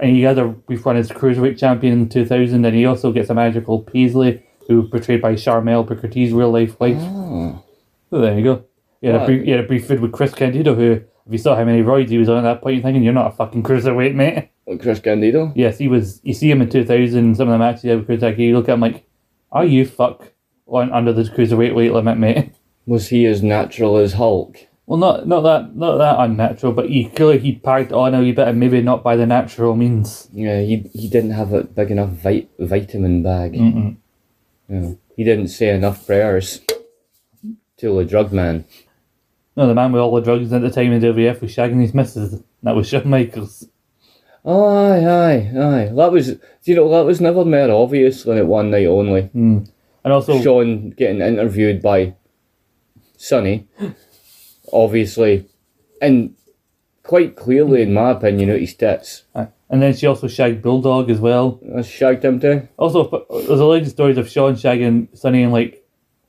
And he had a brief run as cruiserweight champion in 2000, and he also gets a magical Paisley, who was portrayed by Sharmell Booker real life wife. Oh. So there you go. He had, a brief, he had a brief feud with Chris Candido, who, if you saw how many roids he was on at that point, you're thinking, you're not a fucking cruiserweight, mate. What, Chris Candido? Yes, he was. You see him in 2000, some of the matches he had with Chris Candido, you look at him like, are you fuck on under the cruiserweight weight limit, mate? Was he as natural as Hulk? Well, not not that not that unnatural, but he clearly he packed on a wee bit, and maybe not by the natural means. Yeah, he he didn't have a big enough vit- vitamin bag. Mm-mm. Yeah. He didn't say enough prayers to the drug man. No, the man with all the drugs at the time in WF was shagging his missus. That was Shawn Michaels. Oh, aye, aye, aye. That was, you know, that was never more obvious than at one night only. Mm. And also, Shawn getting interviewed by Sunny, obviously, and quite clearly, in my opinion, out his tits. and then she also shagged Bulldog as well. I shagged him too. Also, there's alleged stories of Shawn shagging Sunny in like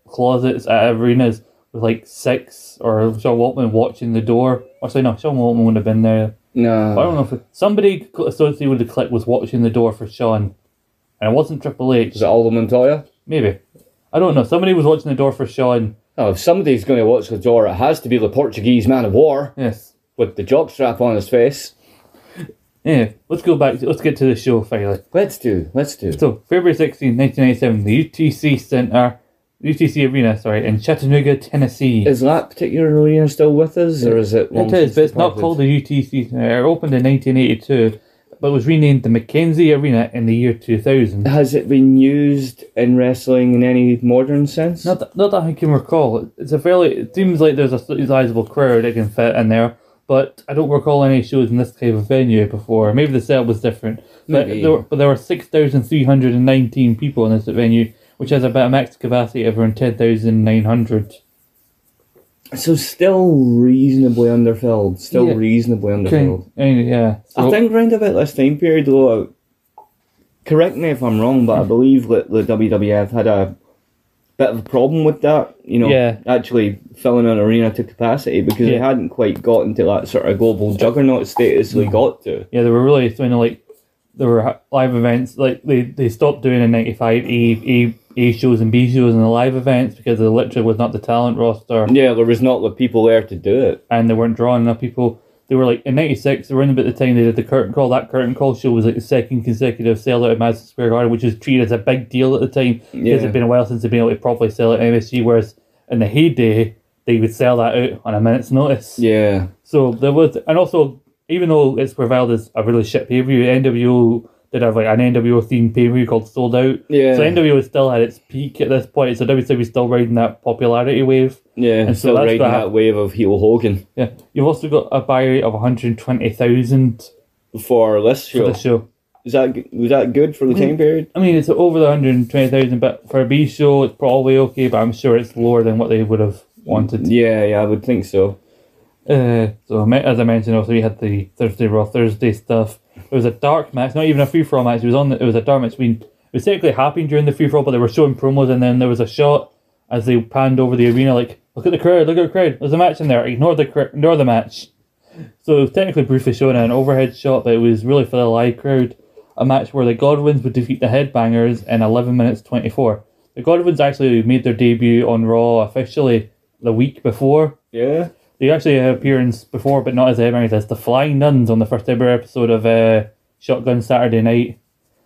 closets at arenas with like six or Sean Waltman watching the door. Or sorry, no, Sean Waltman wouldn't have been there. No. But I don't know if it, somebody associated with the Kliq was watching the door for Shawn, and it wasn't Triple H. Is it Aldo Montoya? Maybe. I don't know. Somebody was watching the door for Shawn. Oh, if somebody's going to watch the door, it has to be the Portuguese man of war Yes. with the jockstrap on his face. Yeah. Let's go back. To, let's get to the show finally. Let's do, let's do. So February 16, 1997, the UTC Center, UTC Arena, sorry, in Chattanooga, Tennessee. Is that particular arena still with us, or is it? it is, but it's not called the UTC uh, It opened in 1982, but was renamed the McKenzie Arena in the year 2000. Has it been used in wrestling in any modern sense? Not that, not that I can recall. It's a fairly. It seems like there's a sizable crowd that can fit in there, but I don't recall any shows in this type of venue before. Maybe the setup was different. But Maybe. there, were, but there were six thousand three hundred and nineteen people in this venue, which has about a max capacity of around 10,900. So still reasonably underfilled. Still Yeah. reasonably underfilled. Okay. Yeah. I think round about this time period, though, uh, correct me if I'm wrong, but I believe that the WWF had a bit of a problem with that. You know, Yeah. actually filling an arena to capacity because they hadn't quite gotten to that sort of global juggernaut status they got to. Yeah, they were really trying to like there were live events like they, they stopped doing in '95 A, A A shows and B shows and the live events because there literally was not the talent roster Yeah, there was not the people there to do it. and they weren't drawing enough people. They were like in '96. Around about the time they did the curtain call. That curtain call show was like the second consecutive sellout at Madison Square Garden, which was treated as a big deal at the time because Yeah. it'd been a while since they'd been able to properly sell at MSG. Whereas in the heyday, they would sell that out on a minute's notice. Yeah, So there was, and also even though it's prevailed as a really shit pay per view, NWO did have like an NWO themed pay per view called Sold Out. yeah, So NWO is still at its peak at this point. So WWE was still riding that popularity wave. yeah. and so still that's riding that wave of heel Hogan Yeah, you've also got a buy rate of one hundred twenty thousand for this for show. the show. Is that was that good for the time period? I mean, it's over the hundred twenty thousand, but for a B show, it's probably okay. But I'm sure it's lower than what they would have wanted. Yeah, yeah, I would think so. Uh, so as I mentioned, also we had the Thursday Raw Thursday stuff. It was a dark match, not even a free for all match. It was on. The, it was a dark match. Between, it was technically happening during the free for all, but they were showing promos, and then there was a shot as they panned over the arena, like, look at the crowd, look at the crowd. There's a match in there. Ignore the ignore the match. So technically briefly showing an overhead shot, but it was really for the live crowd. A match where the Godwins would defeat the Headbangers in 11 minutes 24. The Godwins actually made their debut on Raw officially the week before. Yeah. They actually had appearance before, but not as headliners, as the Flying Nuns on the first ever episode of uh, Shotgun Saturday Night.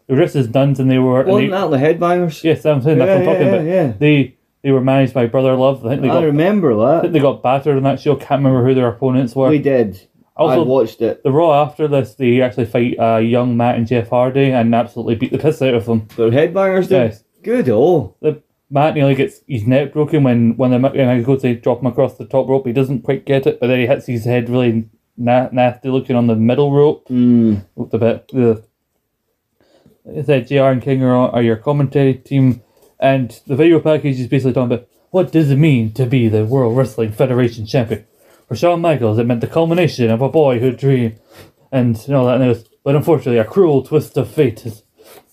They were dressed as nuns and they were. Wasn't they, that the headbangers? yes, I'm saying that's what I'm Yeah, talking yeah, about. yeah. They they were managed by Brother Love. I think they I got remember I think they got battered on that show. Can't remember who their opponents were. We did. I Also, watched it. the Raw after this, they actually fight uh, young Matt and Jeff Hardy and absolutely beat the piss out of them. The headbangers did. Yes. Good. Oh. The Matt nearly gets his neck broken when when the when I go to drop him across the top rope. He doesn't quite get it, but then he hits his head really na- nasty looking on the middle rope. Mm. Looked a bit. The it said JR and King are, are your commentary team, and the video package is basically talking about what does it mean to be the World Wrestling Federation champion. For Shawn Michaels, it meant the culmination of a boyhood dream, and all that. Was, but unfortunately, a cruel twist of fate has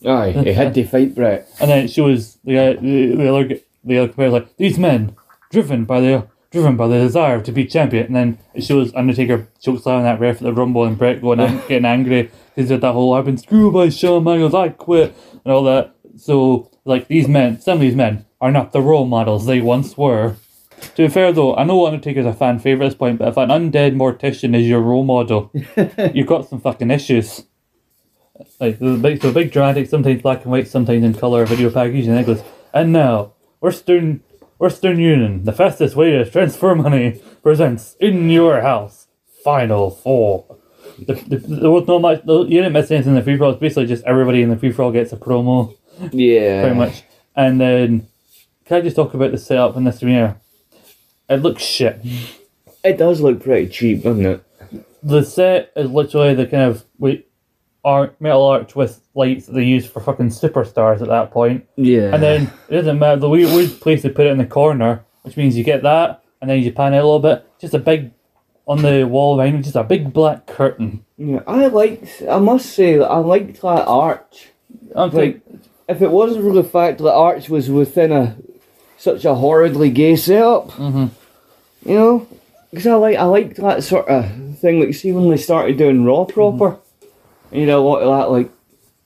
Aye, he had to fight Bret. and then it shows the uh, the, the other g- the other competitor like these men driven by the driven by the desire to be champion, and then it shows Undertaker chokes down that ref at the Rumble and Bret going and getting angry he did that whole I've been screwed by Shawn Michaels, I quit and all that. So like these men, some of these men are not the role models they once were. To be fair though, I know Undertaker's a fan favorite at this point, but if an undead mortician is your role model, you've got some fucking issues. Like the big, so big dramatic, sometimes black and white, sometimes in color video package, and it goes. And now, Western Western Union, the fastest way to transfer money, presents in your house Final Four. The, the, there was no much. You didn't miss anything in the free for all. It's basically just everybody in the free for all gets a promo, Yeah. pretty much. And then, can I just talk about the setup in this arena? It looks shit. It does look pretty cheap, doesn't it? The set is literally the kind of wait, art metal arch with lights that they use for fucking superstars at that point. Yeah. And then it doesn't matter the weird, weird place they put it in the corner, which means you get that, and then you pan it a little bit. Just a big on the wall you, just a big black curtain. Yeah, I liked. I must say that I liked that arch. I'm Like, if it wasn't for the fact that the Arch was within a such a horridly gay setup, Mhm. you know, because I like I liked that sort of thing. Like, you see when they started doing Raw proper, you know, a lot of that like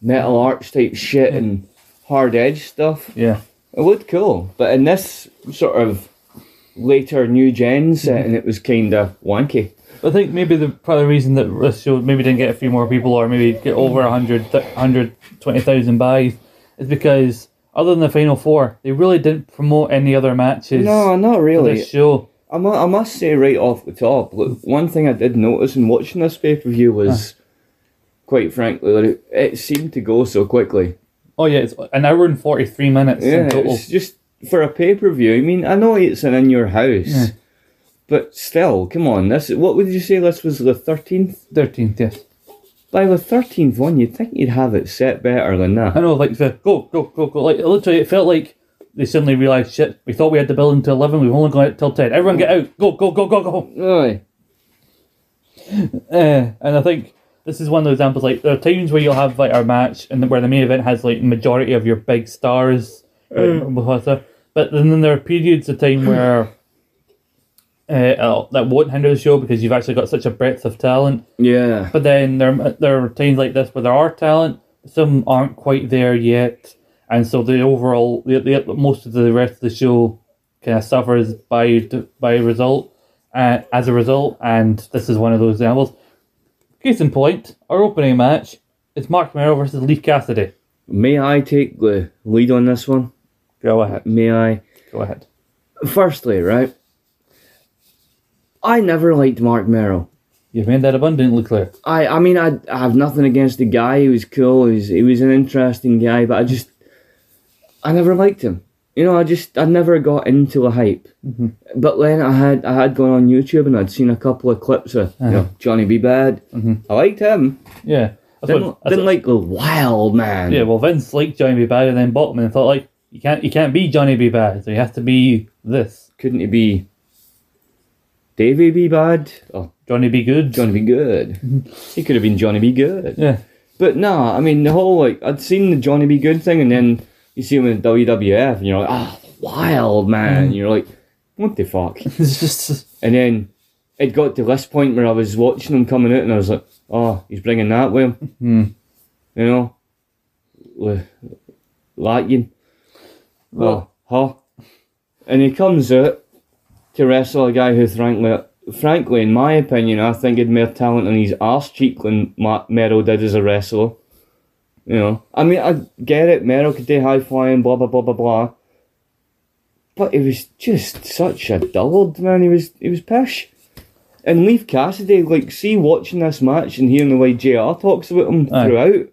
metal arch type shit and hard edge stuff. yeah. It looked cool, but in this sort of later new gen mm-hmm. setting, it was kind of wanky. I think maybe the part of the reason that this show maybe didn't get a few more people or maybe get over 100, 120,000 buys is because other than the final four, they really didn't promote any other matches No, not really. this show. I, must say right off the top, look, one thing I did notice in watching this pay per view was, quite frankly, it, seemed to go so quickly. Oh yeah, it's an hour and 43 minutes Yeah, in total. it's just for a pay per view. I mean, I know it's an in your house, Yeah. but still, come on. This what would you say? This was the thirteenth. 13th, yes. By the thirteenth one, you'd think you'd have it set better than that. I know, like the go, go, go, go. Like literally, it felt like they suddenly realised shit, we thought we had the building to 11, we've only got it till 10. Everyone get out. Go, go, go, go, go. Aye. Uh, and I think this is one of those examples. Like there are times where you'll have like our match, and where the main event has like majority of your big stars, right, but then there are periods of time where uh, uh, that won't hinder the show because you've actually got such a breadth of talent. Yeah. But then there there are times like this where there are talent, some aren't quite there yet, and so the overall the, the most of the rest of the show kind of suffers by by result. Uh, as a result, and this is one of those examples. Case in point, our opening match is Marc Mero versus Leif Cassidy. May I take the lead on this one? Go ahead. May I? Go ahead. Firstly, right? I never liked Marc Mero. You've made that abundantly clear. I, I mean, I, I have nothing against the guy. He was cool. He was, he was an interesting guy, but I just, I never liked him. You know, I just, I never got into the hype. Mm-hmm. But then I had, I had gone on YouTube and I'd seen a couple of clips of, you know, uh-huh. Johnny B. Bad. Mm-hmm. I liked him. Yeah. That's Didn't, what, didn't like the wild man. yeah, well, Vince liked Johnny B. Bad and then bought him and thought, like, you can't, you can't be Johnny B. Bad, so you have to be this. Couldn't it be Davey B. Bad? Oh, Johnny B. Good. Johnny B. Good. Mm-hmm. he could have been Johnny B. Good. Yeah. But no, I mean the whole like I'd seen the Johnny B. Good thing, and then you see him in WWF, and you're like, ah, wild man. And you're like, what the fuck? and then it got to this point where I was watching him coming out, and I was like, oh, he's bringing that with him. Hmm. You know, L- Latvian. well, Oh, huh? And he comes out to wrestle a guy who, frankly, frankly, in my opinion, I think had more talent in his arse cheek than Ma- Mero did as a wrestler. You know, I mean, I get it. Mero could do high flying, blah blah blah blah blah. But it was just such a dullard, man. He was he was pish. And Leif Cassidy, like, see watching this match and hearing the way JR talks about him Aye. throughout,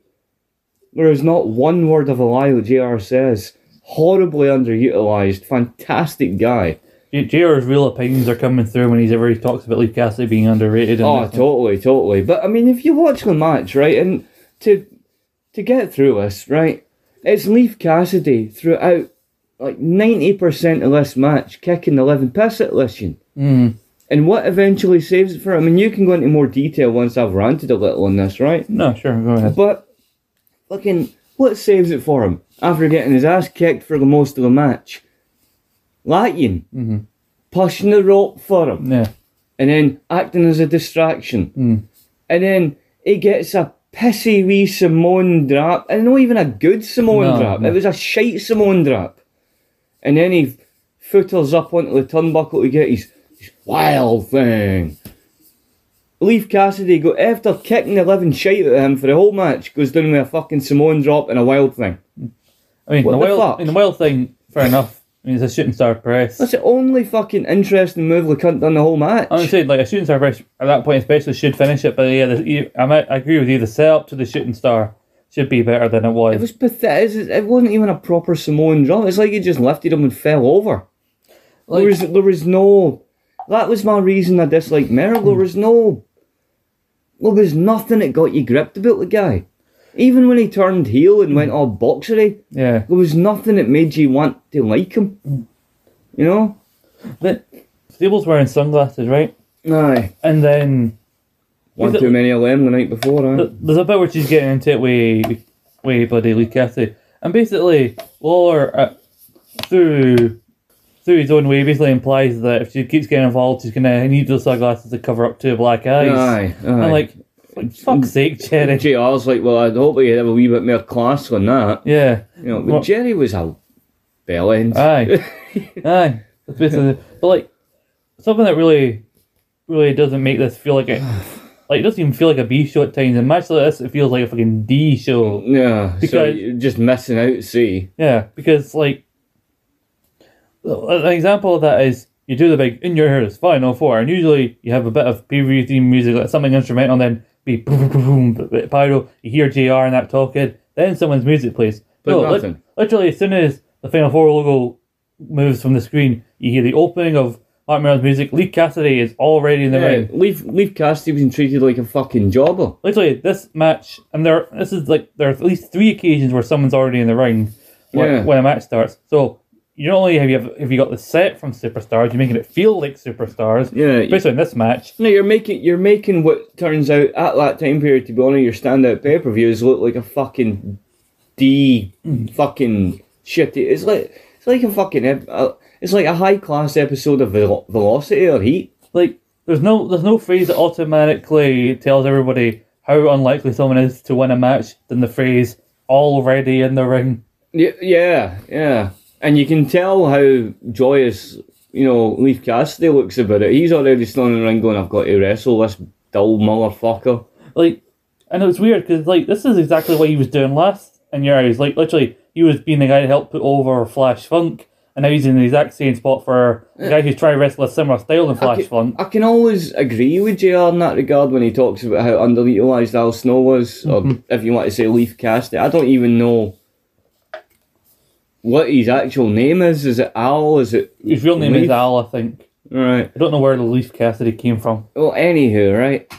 there is not one word of a lie that JR says. Horribly underutilized, fantastic guy. JR's real opinions are coming through when he's ever he talks about Leif Cassidy being underrated. And Oh, totally, totally. But I mean, if you watch the match, right, and to to get through this, right, it's Leif Cassidy throughout like ninety percent of this match kicking the living piss at Lishian. Mm. And what eventually saves it for him? I mean, you can go into more detail once I've ranted a little on this, right? No, sure, go ahead. But fucking what saves it for him after getting his ass kicked for the most of the match? Latvian Mm-hmm. pushing the rope for him Yeah. and then acting as a distraction. Mm. And then he gets a pissy wee Samoan drop, and not even a good Samoan No, drop. no. It was a shite Samoan drop. And then he footers up onto the turnbuckle to get his, his wild thing. Leif Cassidy go after kicking the living shite of him for the whole match, goes down with a fucking Samoan drop and a wild thing. I mean, What the, wild, fuck? I mean, the wild thing, fair enough. I mean, it's a shooting star press. That's the only fucking interesting move the cunt done the whole match. I'm saying like a shooting star press at that point, especially should finish it. But yeah, the, I might I agree with you. The setup to the shooting star should be better than it was. It was pathetic. It wasn't even a proper Samoan drop. It's like he just lifted him and fell over. Like- there was there was no. That was my reason I disliked Mero. There was no. There was nothing that got you gripped about the guy. Even when he turned heel and went all boxery, yeah, there was nothing that made you want to like him. You know? the, Stable's wearing sunglasses, right? Aye. And then One too many of them the night before, aye. there's a bit where she's getting into it with with bloody Leif Cassidy, and basically Lawler uh, through through his own way basically implies that if she keeps getting involved, she's gonna need those sunglasses to cover up two black eyes. Aye, aye. I'm like, like fuck's sake, Jerry. JR's like, well, I'd hope he'd have a wee bit more class than that. Yeah. You know, but Jerry was a bell end. Aye. Aye. That's basically but like something that really really doesn't make this feel like a like it doesn't even feel like a B show at times. And match like this it feels like a fucking D show. Yeah, so Because- you're just missing out, see. Yeah, because like an example of that is you do the big in your ears final oh four, and usually you have a bit of PV theme music, like something instrumental, and then be boom boom boom, bit pyro. You hear JR and that talking, then someone's music plays. But No, nothing. literally, as soon as the final four logo moves from the screen, you hear the opening of Marc Mero's music. Leif Cassidy is already in the Yeah, ring. Leif Leif Cassidy was treated like a fucking jobber. Literally, this match, and there, this is like there are at least three occasions where someone's already in the ring when, Yeah. when a match starts. So you not only have you have, have you got the set from superstars, you're making it feel like superstars. Yeah. Especially in this match. No, you're making you're making what turns out at that time period to be one of your standout pay per views look like a fucking D fucking shitty. It's like it's like a fucking uh, it's like a high class episode of Velo- Velocity or Heat. Like there's no there's no phrase that automatically tells everybody how unlikely someone is to win a match than the phrase already in the ring. Yeah, yeah, yeah. And you can tell how joyous you know Leif Cassidy looks about it. He's already standing in the ring going, "I've got to wrestle this dull motherfucker." Like and it was weird because like this is exactly what he was doing last in your eyes. Like literally he was being the guy to help put over Flash Funk and now he's in the exact same spot for the guy who's trying to wrestle a similar style than Flash I Funk. I can always agree with JR in that regard when he talks about how underutilized Al Snow was, or mm-hmm. if you want to say Leif Cassidy. I don't even know what his actual name is. Is it Al? Is it His real name is Al, I think. right? I don't know where the Leif Cassidy came from. Well, anywho, right.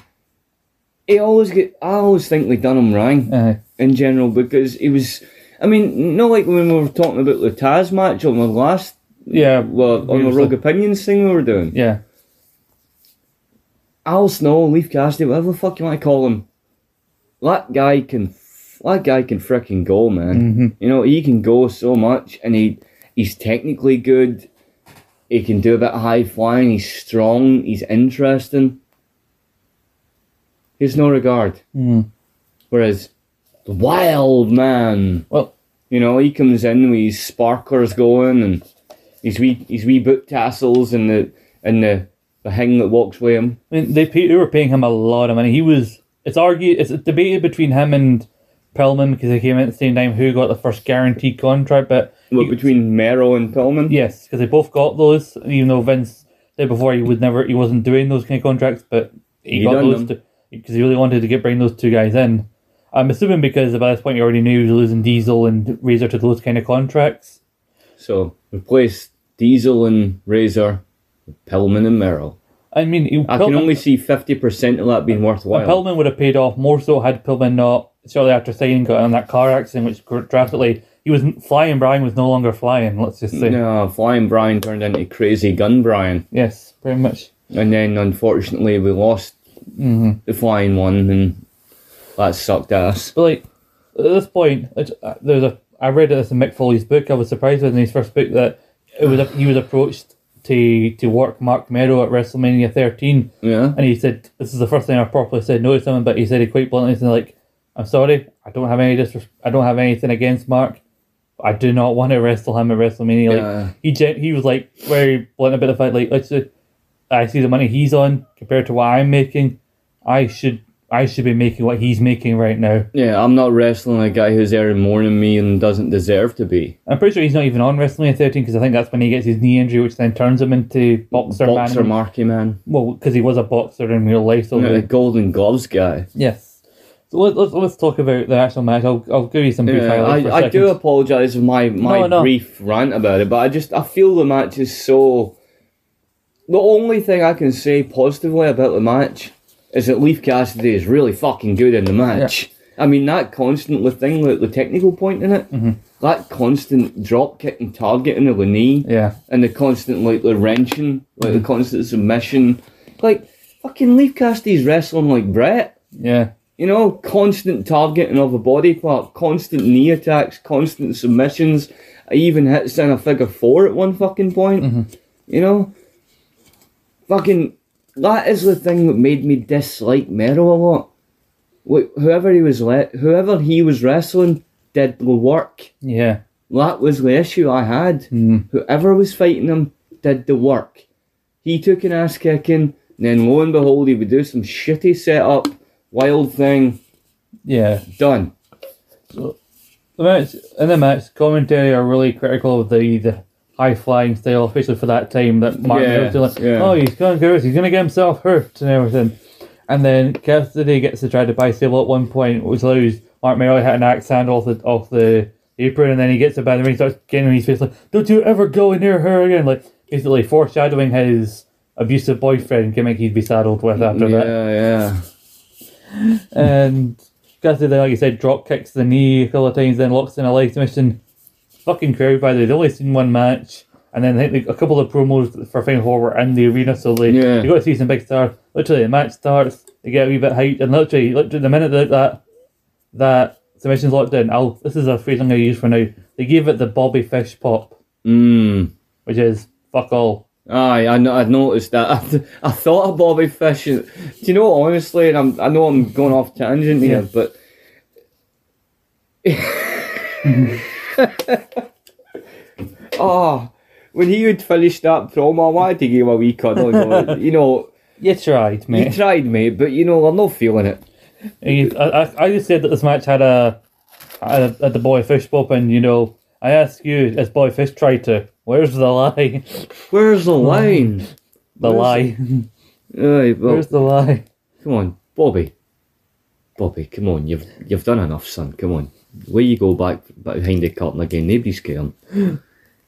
He always get. I always think they done him wrong Uh, in general because he was. I mean, not like when we were talking about the Taz match on the last, yeah, well, on the. Rogue Opinions thing we were doing. yeah, Al Snow, Leif Cassidy, whatever the fuck you want to call him, that guy can, that guy can freaking go, man. hmm You know, he can go so much, and he he's technically good. He can do a bit of high flying. He's strong. He's interesting. He's no regard. Mm. Whereas the wild man, Well, you know, he comes in with his sparklers going and his wee his wee boot tassels and the and the the thing that walks with him. I mean, they pay, they were paying him a lot of money. He was. It's argued. It's debated between him and Pillman because they came in at the same time. Who got the first guaranteed contract? But he- between Mero and Pillman? yes, because they both got those. Even though Vince said before he would never, he wasn't doing those kind of contracts, but he, He got those because he really wanted to get bring those two guys in. I'm assuming because by this point you already knew he was losing Diesel and Razor to those kind of contracts. So replace Diesel and Razor with Pillman and Mero. I mean, I Pillman- can only see fifty percent of that being worthwhile. Pillman would have paid off more so had Pillman not shortly after signing got in that car accident, which drastically he was flying. Brian was no longer flying. Let's just say No, Flying Brian turned into Crazy Gun Brian. yes, very much. And then unfortunately we lost hmm the flying one and that sucked ass. But like at this point, uh, there's a I read this in Mick Foley's book. I was surprised in his first book that it was a, he was approached to to work Marc Mero at WrestleMania 13, Yeah. and he said this is the first time I properly said no to someone. But he said he quite bluntly said like, "I'm sorry, I don't have any disres- I don't have anything against Mark. I do not want to wrestle him at WrestleMania." Like Yeah. he gen- he was like very blunt about the fact like let's say I see the money he's on compared to what I'm making. I should I should be making what he's making right now. Yeah, I'm not wrestling a guy who's earning more than me and doesn't deserve to be. I'm pretty sure he's not even on WrestleMania 13 because I think that's when he gets his knee injury, which then turns him into boxer, Boxer man. Marky Man. Well, because he was a boxer in real life. So Yeah, the Golden Gloves guy. yes. So let, let's let's talk about the actual match. I'll I'll give you some brief Yeah, highlights. for a I, I do apologise for my, my No, no. brief rant about it, but I just I feel the match is so. The only thing I can say positively about the match is that Leif Cassidy is really fucking good in the match. I mean that constant the thing, like the technical point in it, Mhm. that constant drop kick and targeting of the knee, Yeah, and the constant like the wrenching, like the constant submission, like fucking Leif Cassidy's wrestling like Bret. yeah, You know, constant targeting of a body part, constant knee attacks, constant submissions. I even hits in a figure four at one fucking point. Mhm. You know, fucking that is the thing that made me dislike Mero a lot. Wh- Whoever he was let, whoever he was wrestling did the work. yeah. That was the issue I had. Mm. Whoever was fighting him did the work. He took an ass kicking, and then lo and behold, he would do some shitty setup, wild thing, Yeah. done. So, the match in the match, commentary are really critical of the the high flying style, especially for that time that Martin Yeah, was doing. yeah. Oh, he's gonna go, he's gonna get himself hurt and everything. And then Cassidy gets to try to buy bicycle at one point, which allows Marc Mero hit an axe handle off the off the apron, and then he gets it back and he starts getting in his face like, "Don't you ever go near her again!" Like basically foreshadowing his abusive boyfriend gimmick he'd be saddled with after that. yeah, yeah. And Cassidy, then, like you said, drop kicks the knee a couple of times, then locks in a leg submission. fucking crowd by the way. They only seen one match, and then I think a couple of promos for Final Four were in the arena, so they Yeah. you got to see some big stars. Literally, the match starts, they get a wee bit hyped, and literally, literally the minute that that, that submission's locked in, I'll this is a phrase I'm going to use for now. They gave it the Bobby Fish pop, Mm. which is fuck all. Aye, I, I noticed that. I, I thought of Bobby Fish. and- Do you know, honestly, and I'm, I know I'm going off tangent here, Yeah. but. oh, when he had finished that promo, I wanted to give him a wee cuddle. go, you know, You tried, mate. you tried, mate, but you know, I'm not feeling it. I, I, just said that this match had a had, a, had the Boy Fish pop, and you know, I ask you, as Boy Fish tried to, where's the lie? Where's the line? The Where's lie. Aye, well, Where's the lie? Come on, Bobby. Bobby, come on, you've you've done enough, son. Come on. Where you go back behind the curtain again, nobody's caring.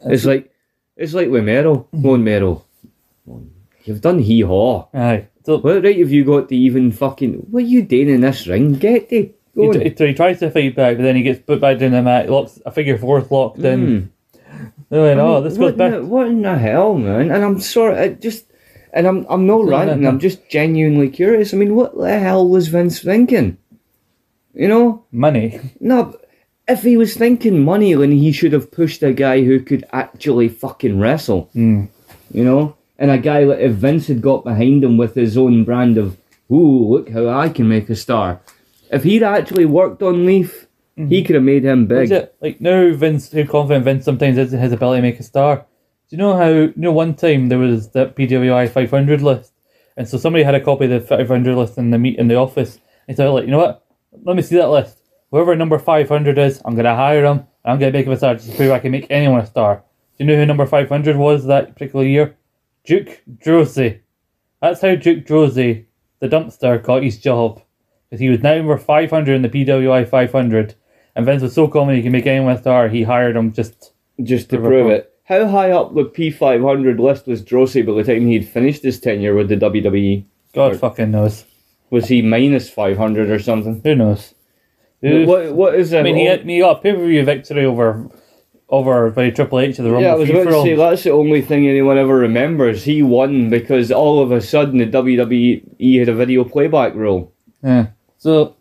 it's like it's like with Mero. Come on, Mero. Come on. You've done hee haw. Aye. So What right have you got to even fucking what are you doing in this ring? Get go he, he, he tries to fight back, but then he gets put back down the mat. Locks a figure fourth locked in. Mm. Oh, I mean, this what goes back. in the- what in the hell, man? And I'm sorry, I just and I'm I'm not ranting, I'm just genuinely curious. I mean, what the hell was Vince thinking? You know? Money. No, if he was thinking money, then he should have pushed a guy who could actually fucking wrestle. Mm. You know? And a guy like if Vince had got behind him with his own brand of, ooh, look how I can make a star. If he'd actually worked on Leif, he mm-hmm. could have made him Is big. it like now Vince, how confident Vince sometimes is in his ability to make a star? Do you know how, you know, one time there was that PWI 500 list, and so somebody had a copy of the 500 list in the meet in the office, and so like, you know what, let me see that list. Whoever number 500 is, I'm going to hire him, and I'm going to make him a star just to prove I can make anyone a star. Do you know who number 500 was that particular year? Duke Droese. That's how Duke Droese, the dumpster, got his job. Because he was now number 500 in the PWI 500. And Vince was so confident he can make anyone a star, he hired him just. Just to prove it. How high up the P500 list was Droese by the time he'd finished his tenure with the WWE? God Or- fucking knows. Was he minus 500 or something? Who knows? What, what is it? I mean, he, had, he got a pay per view victory over over by Triple H at the Rumble Yeah, I was about to say that's the only thing anyone ever remembers. He won because all of a sudden the WWE had a video playback rule. Yeah. So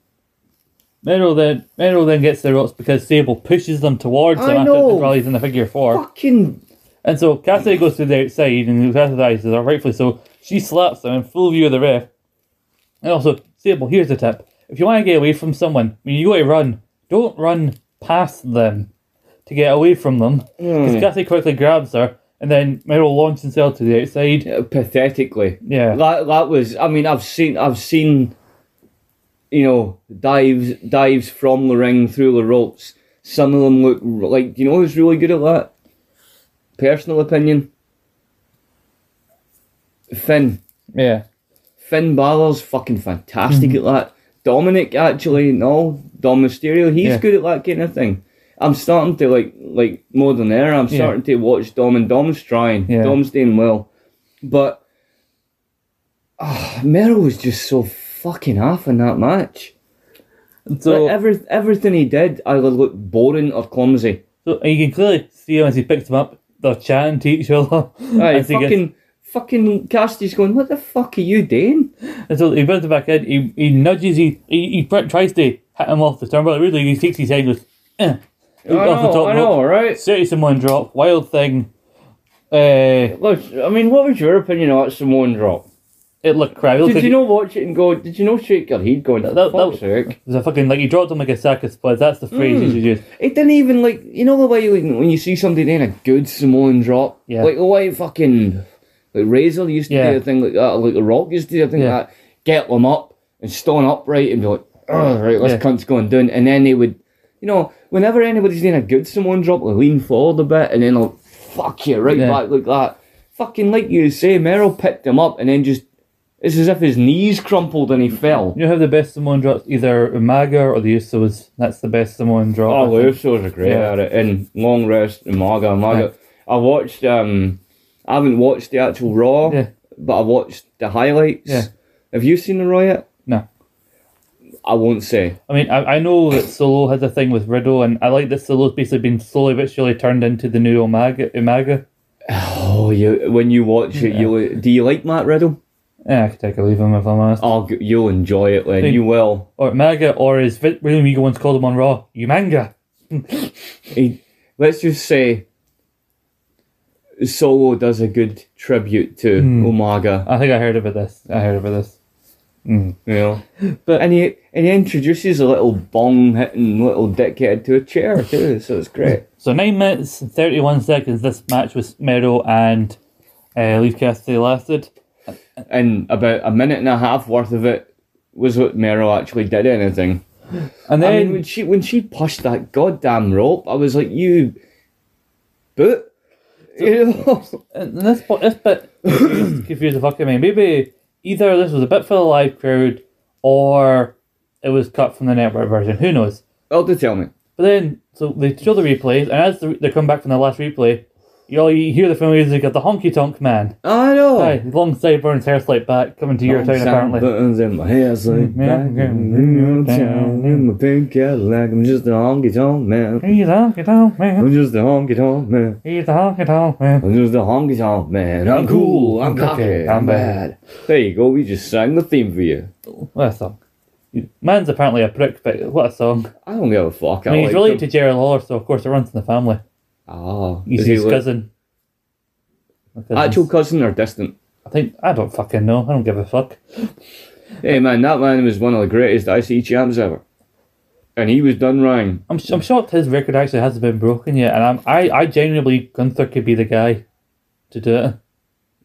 Mero then Mero then gets the ropes because Sable pushes them towards I him after know. the rallies in the figure four. Fucking And so Cassidy goes to the outside and Cassidy are rightfully so. She slaps him in full view of the ref. And also, Sable, here's the tip. If you want to get away from someone, when you go to run, don't run past them to get away from them. Because Mm. Cassidy quickly grabs her and then Mero launches himself to the outside. pathetically. Yeah. That that was. I mean, I've seen. I've seen. You know, dives dives from the ring through the ropes. Some of them look like. You know who's really good at that? Personal opinion. Finn. Yeah. Finn Balor's fucking fantastic Mm-hmm. at that. Dominic actually, no, Dom Mysterio, he's Yeah. good at that kind of thing. I'm starting to like like more than era. I'm Yeah. starting to watch Dom and Dom's trying. Yeah. Dom's doing well, but ah, Mero was just so fucking off in that match. So, like every, everything he did either looked boring or clumsy. so and you can clearly see him as he picks him up. They're chatting to each other. Right, he gets- fucking fucking Cassidy's going, what the fuck are you doing? And so he brings it back in. He, he nudges. He, he he pr- tries to hit him off the turnbuckle. Really, he takes his head and goes, eh, I off the know, top I rope. know, right? City Samoan drop. Wild thing. Uh, Look, I mean, what was your opinion on that Samoan drop? It looked crap. It looked Did like you not watch it and go? Did you not shake your head going? That- That, that- fuck's sake. It was a fucking like he dropped him like a sack of spuds. That's the phrase Mm. you should use. It didn't even like you know the way like, when you see somebody doing a good Samoan drop, Yeah. like the way fucking like Razor used to Yeah. do a thing like that, or like the Rock used to do a thing Yeah. like that. Get them up and stand upright and be like, oh right, this Yeah. cunt's going down, and then they would, you know, whenever anybody's doing a good Samoan drop, they lean forward a bit and then they'll fuck you right Yeah. back like that. Fucking like you say, Mero picked him up and then just. It's as if his knees crumpled and he fell. You have the best Samoan drops, either Umaga or the Usos. That's the best Samoan drop. Oh, the. Usos are great Yeah. at it. And Long Rest Umaga, Umaga. Maga. I watched, um, I haven't watched the actual Raw, Yeah. but I watched the highlights. Yeah. Have you seen the Raw yet? No. I won't say. I mean, I, I know that Solo has a thing with Riddle, and I like that Solo's basically been slowly but surely turned into the new Umaga. Umaga. Oh, you when you watch it, you do you like Matt Riddle? Yeah, I could take or leave him if I'm honest. Oh, you'll enjoy it, Len. You will. Or Umaga, or as William Regal once called him on Raw, Umanga. He, let's just say, Solo does a good tribute to Hmm. Umaga. I think I heard about this. I heard about this. You know, But- and he and he introduces a little bong hitting little dickhead to a chair too, so it's great. So nine minutes and thirty-one seconds. This match with Mero and uh, Leif Cassidy lasted. And about a minute and a half worth of it was what Mero actually did anything. And I then mean, when she when she pushed that goddamn rope, I was like, you, but you know, And this, po- this bit confused, confused the fuck out of me. Maybe either this was a bit for the live crowd or it was cut from the network version. Who knows? oh, to tell me, But then, so they show the replays, and as they come back from the last replay, you all you hear the familiar music of the Honky Tonk Man. I know. Hi, long sideburns, hair slicked back, coming to your town apparently. Buttons in my hair, slick mm-hmm. Yeah, back in your town, in my pink Cadillac. I'm just a honky tonk man. He's a honky tonk man. I'm just a honky tonk man. He's a honky tonk man. I'm just a honky tonk man. I'm cool. I'm cocky. I'm bad. There you go. We just sang the theme for you. What a song. Man's apparently a prick, but what a song. I don't give a fuck. I mean, he's related to. Jerry Lawler, so of course it runs in the family. Oh, He's is he his li- cousin. Actual cousin or distant? I think I don't fucking know. I don't give a fuck. Hey man, that man was one of the greatest IC champs ever, and he was done wrong. I'm I'm shocked his record actually hasn't been broken yet, and I'm I I genuinely Gunther could be the guy to do it.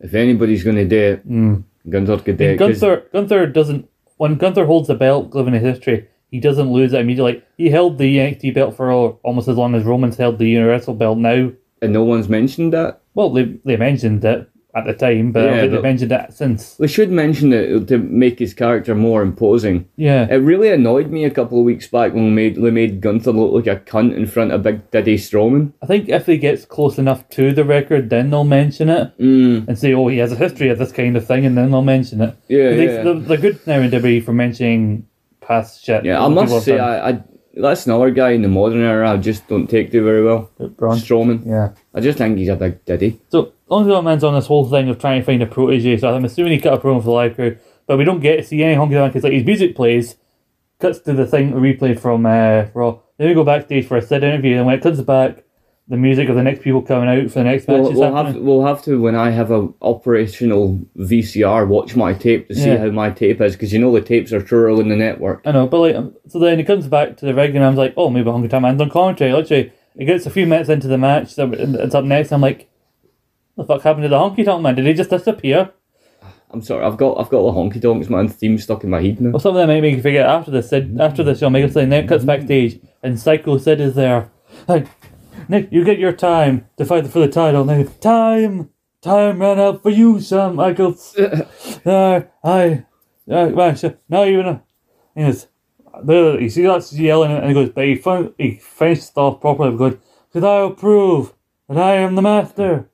If anybody's gonna do it, Mm. Gunther could do I mean, it. Gunther Gunther doesn't when Gunther holds the belt, living his history, he doesn't lose it immediately. He held the NXT belt for almost as long as Roman's held the Universal belt now. and no one's mentioned that. Well, they they mentioned it at the time, but I Yeah, don't think but- they mentioned it since. They should mention it to make his character more imposing. Yeah. It really annoyed me a couple of weeks back when we made they made Gunther look like a cunt in front of Big Daddy Strowman. I think if he gets close enough to the record, then they'll mention it Mm, and say, "Oh, he has a history of this kind of thing," and then they'll mention it. yeah, They, yeah. They're, they're good now in WWE for mentioning past shit. yeah, I must say. I, I that's another guy in the modern era I just don't take to very well. Braun. Strowman. Yeah. I just think he's a big daddy. So Honky Man's on this whole thing of trying to find a protege. So I'm assuming he cut a promo for the live crew, but we don't get to see any Honky Tonk because like his music plays, cuts to the thing we replayed from uh, Raw. Then we go backstage for a Sid interview, and when it cuts back, the music of the next people coming out for the next match We'll, is we'll have we'll have to when I have a operational VCR watch my tape to see Yeah. how my tape is because you know the tapes are truer in the network. I know, but like, um, so then it comes back to the and I'm like, oh, maybe Honky Tonk Man's on commentary. Literally, it gets a few minutes into the match, so it's up next. I'm like, what the fuck happened to the Honky Tonk Man? Did he just disappear? I'm sorry, I've got I've got the honky tonks man theme stuck in my head now. Well, something them might make you forget after this. Sid, after this, you'll make Michaels thing, then it cuts backstage, and Psycho Sid is there. Like, Nick, you get your time to fight for the title. Now, time, time ran out for you, Sam Michaels. uh, I, uh, man, sh- now you know. He goes, there, you see that's yelling, and he goes, but he, fin- he finished it off properly because, because I'll prove that I am the master,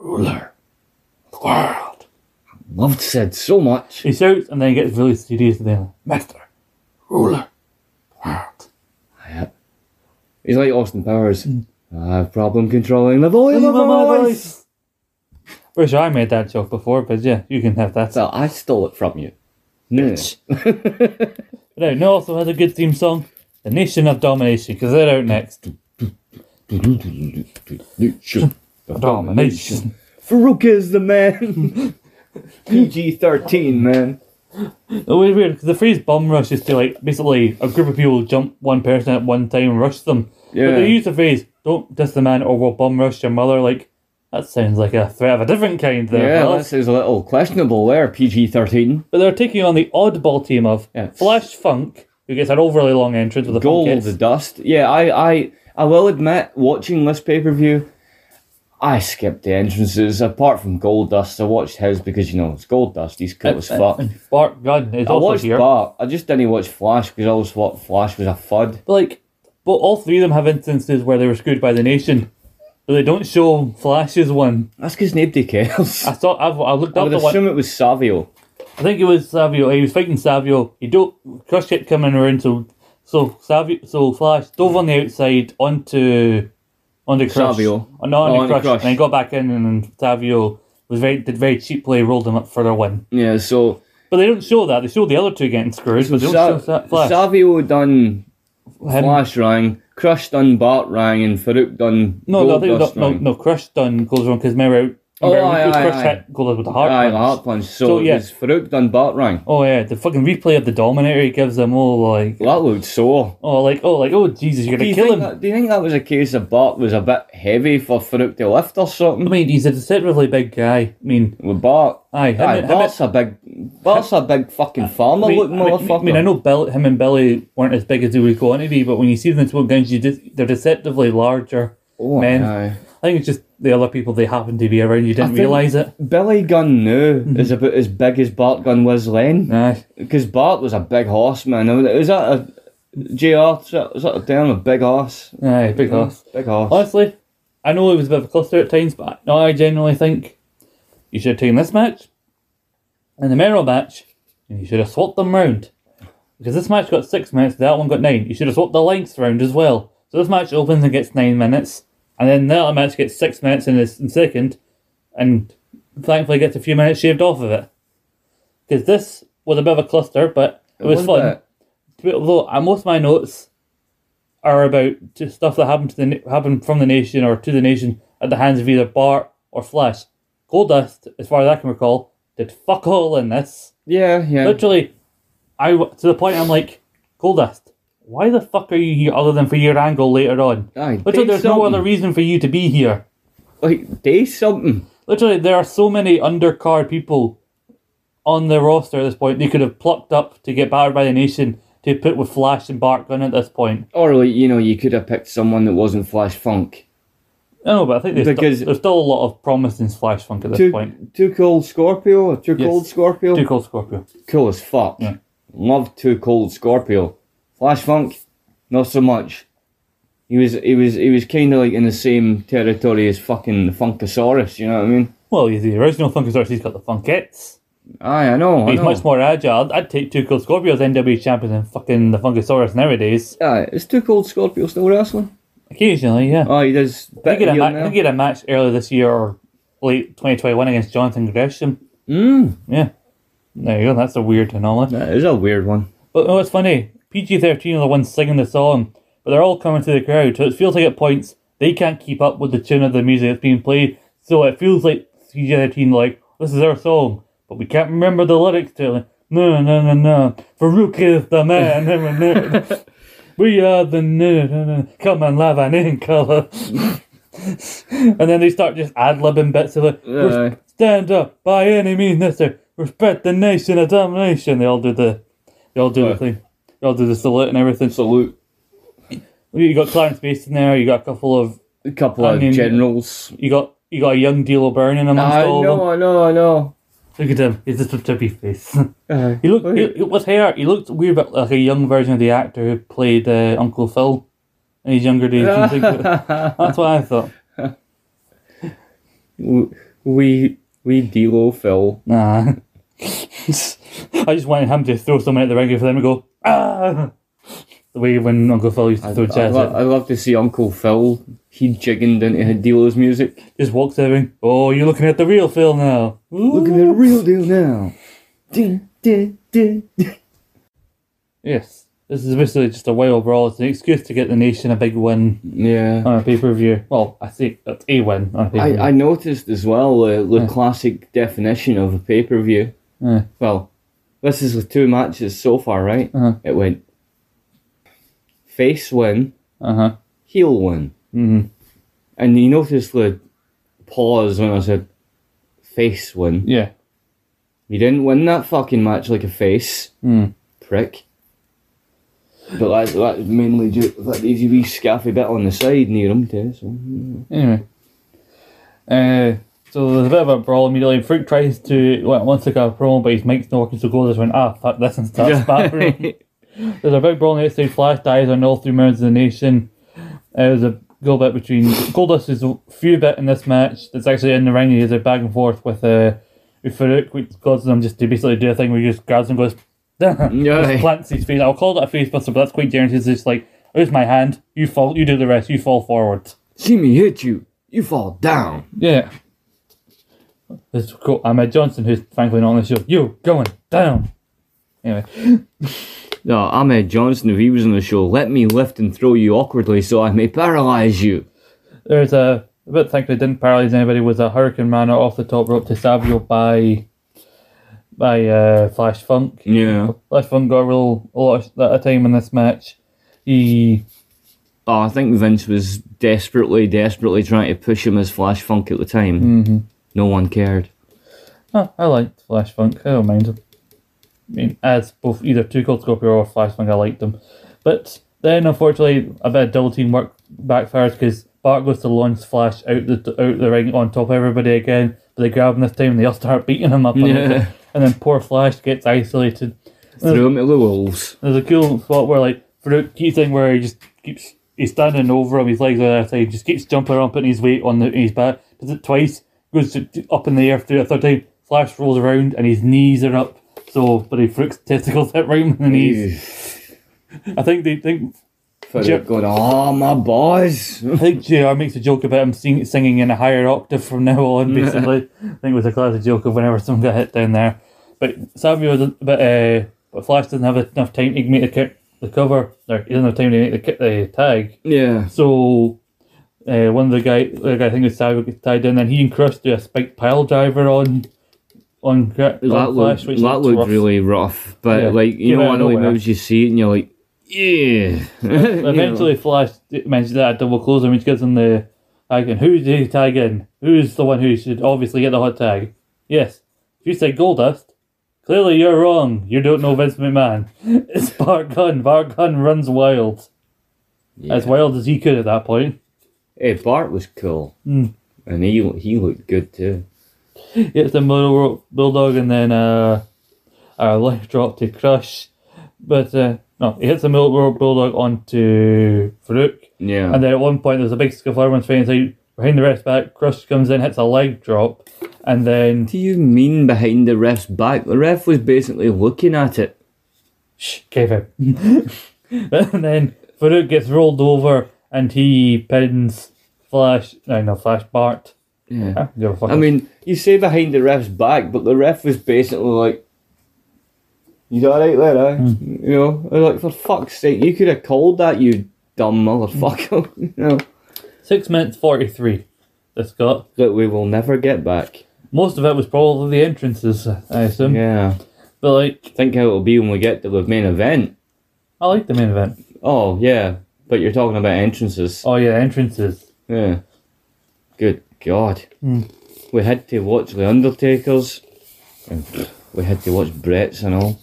ruler, of the world. Loved said so much. He shouts, and then he gets really serious at the end. Master, ruler, world. Yeah. He's like Austin Powers. I have problem controlling the volume of my voice. Wish I made that joke before, but yeah, you can have that. So I stole it from you. No. But no, also has a good theme song, The Nation of Domination, because they're out next. Domination. Faarooq is the man. PG thirteen man. It was weird because the phrase bomb rush is to like basically a group of people jump one person at one time and rush them. Yeah. But they use the phrase "Don't diss the man or we'll bum rush your mother." Like that sounds like a threat of a different kind. There, Yeah, this is a little questionable there. PG thirteen. But they're taking on the oddball team of Yeah. Flash Funk, who gets an overly long entrance with the Gold the dust. Yeah, I, I, I will admit, watching this pay per view, I skipped the entrances. Apart from Gold Dust, I watched his because you know it's Gold Dust. He's cool as uh, uh, fuck. And Bart Gunn is I also watched here. Bart. I just didn't watch Flash because I always thought Flash was a fud. But like, but all three of them have instances where they were screwed by the nation, but they don't show Flash's one. That's because nobody cares. I thought I've I looked I up would the one. assume it was Savio. I think it was Savio. He was fighting Savio. He do Crush kept coming around, so so Savio, so Flash dove on the outside onto onto Crush. Savio. Oh, no, onto Oh, Crush, Crush. and he got back in, and then Savio was very did very cheaply rolled him up for their win. Yeah, so But they don't show that. They show the other two getting screwed, but they don't Sa-. Savio done Him- Flash rang, Crush done Bart rang, and Faarooq done no, no, I think no, no, no, Crush done goes wrong because remember, Oh, aye, aye, Crush aye. hit with the heart Aye, punch. the heart punch. So, So, yeah. yeah. Faarooq done Bart rang. Oh yeah, the fucking replay of the Dominator he gives them all like, That looked sore. oh like, oh like, oh Jesus, you're gonna you, kill him. that, do you think that was a case of Bart was a bit heavy for Faarooq to lift or something? I mean, he's a deceptively big guy. I mean, With Bart, aye, him, aye, him, Bart's a big, Bart's a big fucking farmer I mean, looking I mean, motherfucker. I mean, I know Bill, him and Billy weren't as big as they were going to be, but when you see them in smoke guns, you they're deceptively larger. oh, men. aye. I think it's just the other people they happen to be around. You didn't realise it. Billy Gunn now Mm-hmm. is about as big as Bart Gunn was then. Aye. Because Bart was a big horse, man. Is that a JR? Is that, is that a term? A big horse? Aye, big horse. Big horse. Honestly, I know it was a bit of a cluster at times, but no, I genuinely think you should have taken this match and the Mero match, and you should have swapped them round. Because this match got six minutes, that one got nine. You should have swapped the lengths round as well. So this match opens and gets nine minutes, and then the managed to get six minutes in the in second, and thankfully gets a few minutes shaved off of it. Because this was a bit of a cluster, but it was, was fun. Although uh, most of my notes are about just stuff that happened to the happened from the nation or to the nation at the hands of either Bart or Flash. Goldust, as far as I can recall, did fuck all in this. Yeah, yeah. Literally, I to the point I'm like, Goldust, why the fuck are you here other than for your angle later on? Aye, Literally, there's no other reason for you to be here. Like, do something. Literally, there are so many undercard people on the roster at this point they could have plucked up to get battered by the nation to put with Flash and Bart Gunn at this point. Or, like, you know, you could have picked someone that wasn't Flash Funk. I know, but I think there's, Because- still, there's still a lot of promise in Flash Funk at this Too, point. too cold Scorpio too Yes. cold Scorpio? Too cold Scorpio. cool as fuck. Yeah. Love too cold Scorpio. Flash Funk, not so much. He was he was he was kind of like in the same territory as fucking the Funkasaurus. You know what I mean? Well, he's the original Funkasaurus. He's got the Funkettes. Aye, I know. I He's know. much more agile. I'd, take two Cold Scorpio as NW champion than fucking the Funkasaurus nowadays. Aye, is too cold Scorpio still wrestling? Occasionally, yeah. Oh, he does. I think he had a ma- now. he had a match earlier this year or late 2021 against Jonathan Gresham. Mm, Yeah. There you go. That's a weird anomaly. that is a weird one. But no, it's funny. PG 13 are the ones singing the song, but they're all coming to the crowd. So it feels like at points they can't keep up with the tune of the music that's being played. So it feels like PG 13 like, this is our song, but we can't remember the lyrics to it. No, no, no, no. Faarooq is the man. no, no, no. we are the no, no, no. Come and laugh and in colour. and then they start just ad libbing bits of it. Aye. Stand up by any means necessary. Respect the nation of domination. They all do the, they all do Aye. the thing. They all do the salute and everything. Salute. You got Clarence Mason there. You got a couple of. A couple I of generals. You got you got a young Deal burning amongst I all of them. know, I know, I know. Look at him. He's just a chubby face. Aye. he looked he, with hair. He looked weird, but like a young version of the actor who played uh, Uncle Phil in his younger days. You think That's what I thought. we we D'Lo Phil. Nah. I just wanted him to throw someone at the ring for them to go ah. The way when Uncle Phil used to throw I, jazz lo- at. I love to see Uncle Phil. He jigging into D'Lo's music. Just walks out and oh, you're looking at the real Phil now. Look at the real deal now. Yes. This is basically just a wild brawl. It's an excuse to get the nation a big win Yeah. on a pay per view. Well, I think that's a win on a pay per view. I, I noticed as well uh, the classic definition of a pay per view. Yeah. Well, this is with two matches so far, right? Uh-huh. It went face win, Uh huh. heel win. hmm And you notice the pause when I said face win. Yeah. You didn't win that fucking match like a face, Mm. prick. But that, that mainly due to that easy wee scaffy bit on the side near him too. So Anyway. Uh, so there's a bit of a brawl immediately. Freak tries to well, wants to a promo, but his mic's not working, so goes went, ah, fuck this and starts battering. There's a big brawl on the outside. Flash dies on all three members of the nation. Uh, there's a go bit between Goldust is a few bit in this match that's actually in the ring. He's a back and forth with uh, with Faarooq, which causes him just to basically do a thing where he just grabs and goes, Yeah. plants his face. I'll call it a face buster, but that's quite generous. It's just like, here's my hand, you fall, you do the rest, you fall forward. See me hit you, you fall down. Yeah. This is cool. Ahmed Johnson, who's thankfully not on the show. You going down. Anyway, No, Ahmed Johnson, if he was on the show, let me lift and throw you awkwardly so I may paralyze you. there's a, bit thankfully didn't paralyze anybody was a hurricanrana off the top rope to Savio by by uh, Flash Funk. Yeah. Flash Funk got a real a lot of, of time in this match. He Oh, I think Vince was desperately, desperately trying to push him as Flash Funk at the time. Mhm. No one cared. Oh, I liked Flash Funk. I don't mind him. I mean, as both either Two Cold Scorpio or Flash Funk, I liked them. But then, unfortunately, a bit of double team work backfires because Bart goes to launch Flash out the out the ring on top of everybody again. But they grab him this time and they all start beating him up. Yeah. And then poor Flash gets isolated. Threw him to the wolves. There's a cool spot where, like, for a key thing where he just keeps, he's standing over him, his legs are the other side, just keeps jumping around, putting his weight on the, his back. Does it twice, goes up in the air through a third time, Flash rolls around and his knees are up. So, but he Faarooq's testicles hit right in the knees. I think they think For going, oh my boys. I think JR makes a joke about him sing, singing in a higher octave from now on, basically. I think it was a classic joke of whenever someone got hit down there. But Savio was a uh, but Flash doesn't have enough time to make the, the cover, or he doesn't have time to make the, the tag. yeah. So, uh, one of the guy, the guy I think was gets tied in, and he and Crush do a spiked pile driver on, on, on That Flash, looked, which that looked rough. really rough. But, Yeah. like, you know, one of the moves you see it and you're like, yeah. Eventually, Flash mentions that at double closer, which gives him the tag. And who did he tag in? Who's the one who should obviously get the hot tag? Yes. If you say Goldust, clearly you're wrong. You don't know Vince McMahon. It's Bart Gunn. Bart Gunn runs wild. As wild as he could at that point. Hey, Bart was cool. Mm. And he he looked good too. It's the Middle world Bulldog and then uh, a life drop to Crush. But uh, no, he hits the Middle Bulldog onto Faarooq. Yeah. And then at one point, there's a big scuffle. Everyone's fighting inside. Behind the ref's back, Crush comes in, hits a leg drop, and then What do you mean behind the ref's back? The ref was basically looking at it. shh, gave him. and then Faarooq gets rolled over, and he pins Flash. No, no, Flash Bart. Yeah. Ah, fuck. I mean, you say behind the ref's back, but the ref was basically like, "You alright there, eh?" Hmm. You know, like for fuck's sake, you could have called that, you dumb motherfucker. you know, six minutes forty-three. This got that we will never get back. most of it was probably the entrances, I assume. Yeah. But like, Think how it'll be when we get to the main event. I like the main event. Oh yeah, but you're talking about entrances. Oh yeah, entrances. Yeah. Good God. Hmm. We had to watch the Undertakers. And we had to watch Bret's and all.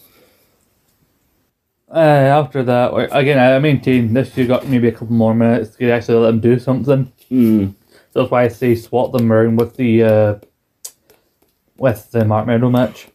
Uh, after that, again, I maintain this should got maybe a couple more minutes to actually let them do something. Mm. So that's why I say swap them around with the uh, with the Marc Mero match.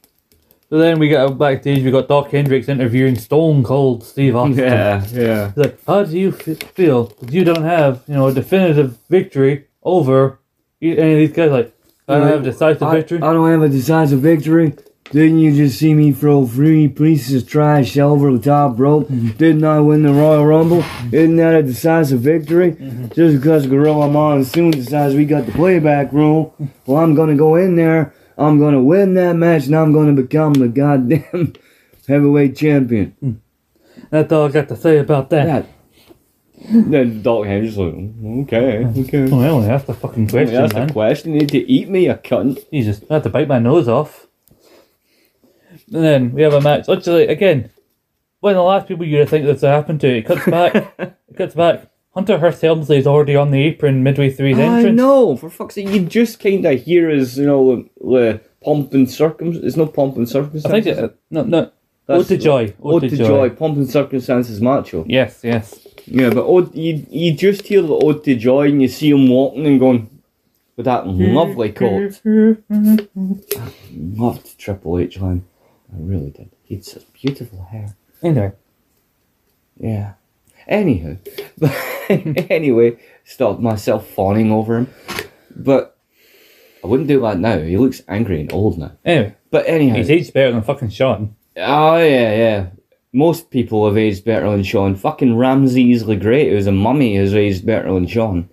So then we got backstage. We got Dok Hendrix interviewing Stone Cold Steve Austin. Yeah, yeah. He's like, "How do you feel that you don't have you know a definitive victory over any of these guys?" Like, I don't have a decisive I, victory. I don't have a decisive victory. Didn't you just see me throw three pieces of trash over the top rope? Mm-hmm. Didn't I win the Royal Rumble? Mm-hmm. Isn't that a decisive victory? Mm-hmm. Just because Gorilla Monsoon decides we got the playback rule, well, I'm gonna go in there, I'm gonna win that match, and I'm gonna become the goddamn heavyweight champion. Hmm. That's all I got to say about that. That. Then Dok Hendrix like, okay, okay. Oh, I only asked the fucking question, That's man. the question. You need to eat me, a cunt. Jesus, I had to bite my nose off. And then we have a match. Literally, again, one of the last people you'd think this would happen to. It cuts back. it cuts back. Hunter Hearst Helmsley is already on the apron midway through his I entrance. know, for fuck's sake, you just kind of hear his, you know, the pomp and circum. It's no pomp and I think it, uh, no, no. That's- Ode to Joy. Ode to joy. pomp and circumstances, macho. Yes, yes. Yeah, but ode, you you just hear the ode to joy and you see him walking and going with that lovely coat. I Loved Triple H line, I really did. He had such beautiful hair. Anyway, Yeah. Anywho, but anyway, stopped myself fawning over him. But I wouldn't do that now. He looks angry and old now. Anyway, But anyhow, he's aged better than fucking Shawn. oh yeah, yeah. Most people have aged better than Shawn. Fucking Ramses the Great, who's a mummy, has aged better than Shawn.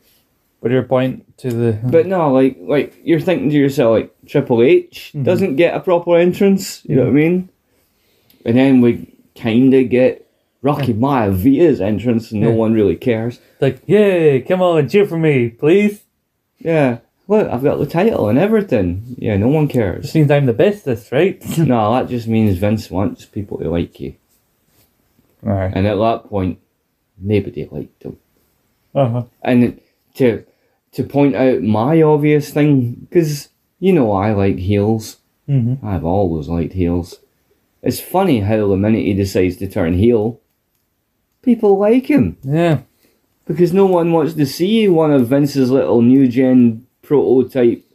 But your point to the But no, like like you're thinking to yourself, like Triple H Mhm. doesn't get a proper entrance. You know what I mean? And then we kind of get Rocky Maivia entrance, and no one really cares. like, yay, come on, cheer for me, please. Yeah, look, I've got the title and everything. Yeah, no one cares. cares. means I'm the bestest, right? no, that just means Vince wants people to like you, Right. and at that point, nobody liked him. Uh-huh. And to to point out my obvious thing, because you know I like heels. Mm-hmm. I've always liked heels. It's funny how the minute he decides to turn heel, people like him Yeah. because no one wants to see one of Vince's little new gen prototype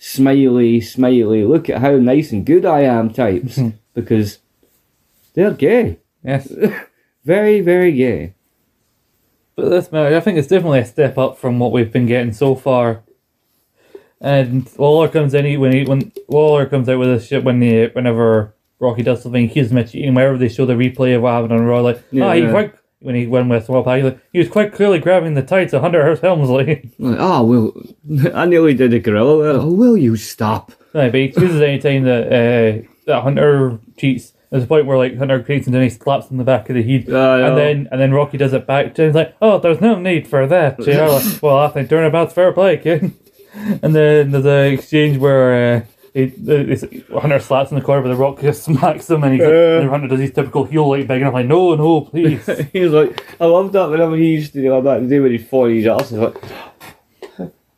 smiley, smiley, look at how nice and good I am types because they're gay. Yes. Very, very gay. But this I think it's definitely a step up from what we've been getting so far. And Waller comes in when he when Waller comes out with this shit when he, whenever Rocky does something, he accuses him of cheating. Whenever they show the replay of what happened on Raw, like, ah, he Yeah. When he went with Raw Pack, like, he was quite clearly grabbing the tights of Hunter Hearst Helmsley. Oh, well, I nearly did a gorilla there. Oh, will you stop? Right, but he accuses any time that uh, that Hunter cheats. There's a point where like Hunter cheats and then he slaps in the back of the head. Know. And then and then Rocky does it back to him. He's like, oh, there's no need for that. You know, like, well, I think turnabout's fair play, kid. And then there's an exchange where uh, Hunter slaps in the corner, but the Rock just smacks him, and, he's, Yeah. and Hunter does his typical heel like begging. I'm like, no, no, please. he's like, I loved that whenever he used to do that the day when he fought his ass. He's like,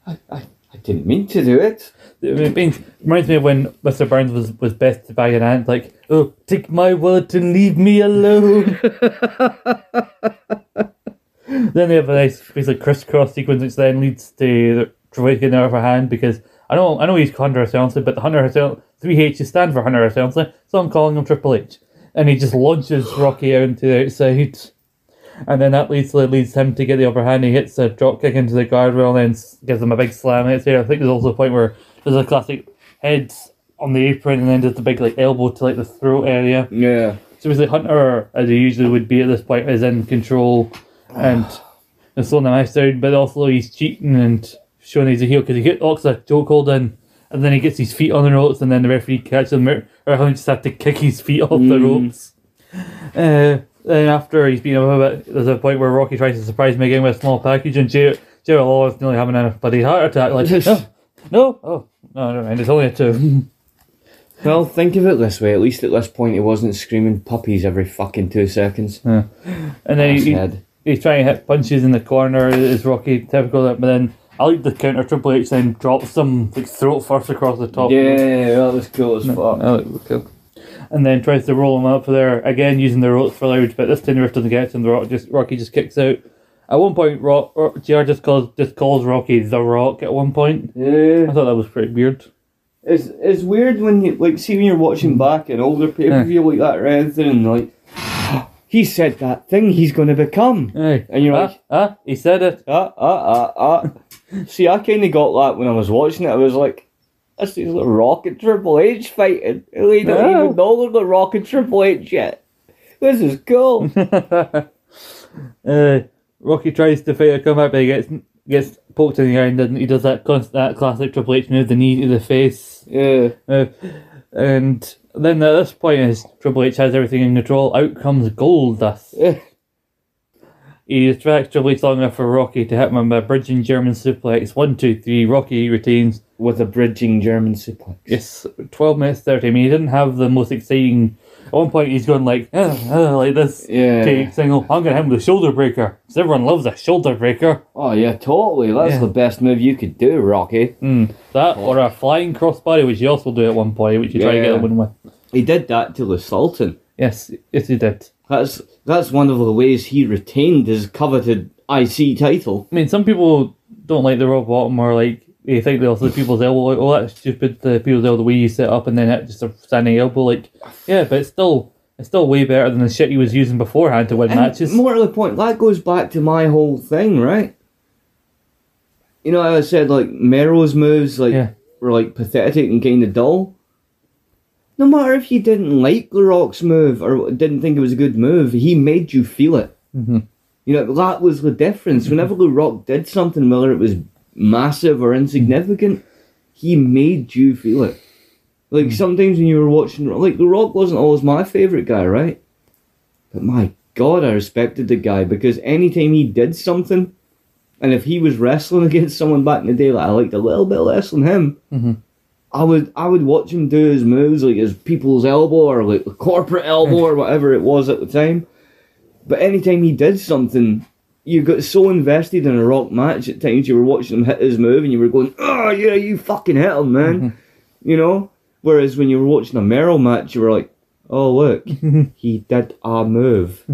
I, I, I didn't mean to do it. it means, reminds me of when Mr. Burns was, was best to by an ant, like, oh, take my word and leave me alone. then they have a nice basically crisscross sequence, which then leads to H getting the upper hand because I know I know he's Hunter S. Helmsley, but the Hunter S. Hel- three H's stand for Hunter S. Helmsley, so I'm calling him Triple H. And he just launches Rocky out into the outside. And then that leads leads him to get the upper hand. He hits a drop kick into the guardrail and then gives him a big slam. It's there. I think there's also a point where there's a classic heads on the apron and then just the big like elbow to like the throat area. Yeah. So basically, Hunter, as he usually would be at this point, is in control and is slowing the match down. But also, he's cheating and showing he's a heel because he get locks a chokehold in, and then he gets his feet on the ropes, and then the referee catches him, or he'll just have to kick his feet off the Mm. ropes. Uh, then after he's been a bit, there's a point where Rocky tries to surprise me again with a small package, and Jer- Gerald Lawler's nearly having a bloody heart attack. Like, no, no, oh, no, never mind, it's only a two. Well, think of it this way. At least at this point, he wasn't screaming puppies every fucking two seconds. and then he, he, he's trying to hit punches in the corner. Is Rocky typical? But then I like the counter. Triple H then drops them like throat first across the top. Yeah, that was cool as fuck. I like cool. And then tries to roll him up there again using the ropes for leverage, but this time the ref doesn't get to him. The Rock just Rocky just kicks out. At one point, Rock or Jr. just calls just calls Rocky the Rock. At one point, yeah, I thought that was pretty weird. it's it's weird when you like see when you're watching hmm. back an older pay per view like that or anything, and like he said that thing he's going to become, and you're ah, like, ah, he said it. ah ah ah ah. see, I kind of got that when I was watching it. I was like. This is the Rock and Triple H fighting. We don't even know the Rock and Triple H yet. This is cool. uh, Rocky tries to fight a comeback, but he gets gets poked in the eye and doesn't. He does that that classic Triple H move, the knee to the face. yeah. Uh, and then at this point, as Triple H has everything in control, out comes Goldust. He distracts Triple H long enough for Rocky to hit him with a bridging German suplex. One, two, three. Rocky retains. With a bridging German suplex. Yes, 12 minutes 30. I mean, he didn't have the most exciting. At one point, he's going like, like this. Yeah. Take single. I'm going to hit him with a shoulder breaker. 'Cause everyone loves a shoulder breaker. Oh yeah, totally. That's Yeah. the best move you could do, Rocky. Mm, that or a flying crossbody, which he also do at one point, which you try to get Yeah. a win with. He did that to the Sultan. Yes, yes, he did. That's that's one of the ways he retained his coveted IC title. I mean, some people don't like the rock bottom, or like they think also the people's elbow. Like, oh, that's stupid. The people's elbow, the way you set up and then hit just a standing elbow. Like, yeah, but it's still it's still way better than the shit he was using beforehand to win And matches. more to the point, that goes back to my whole thing, right? You know, I said like Mero's moves, like Yeah. were like pathetic and kind of dull. No matter if you didn't like The Rock's move or didn't think it was a good move, he made you feel it. Mhm. You know, that was the difference. Whenever The Rock did something, whether it was massive or insignificant, he made you feel it. Like sometimes when you were watching, like The Rock wasn't always my favourite guy, right? But my God, I respected the guy because anytime he did something, and if he was wrestling against someone back in the day that I liked a little bit less than him, Mhm. I would I would watch him do his moves like his people's elbow or like the corporate elbow or whatever it was at the time. But anytime he did something, you got so invested in a rock match at times you were watching him hit his move and you were going, Oh yeah, you fucking hit him, man. Mm-hmm. You know? Whereas when you were watching a Mero match you were like, Oh look, he did a move.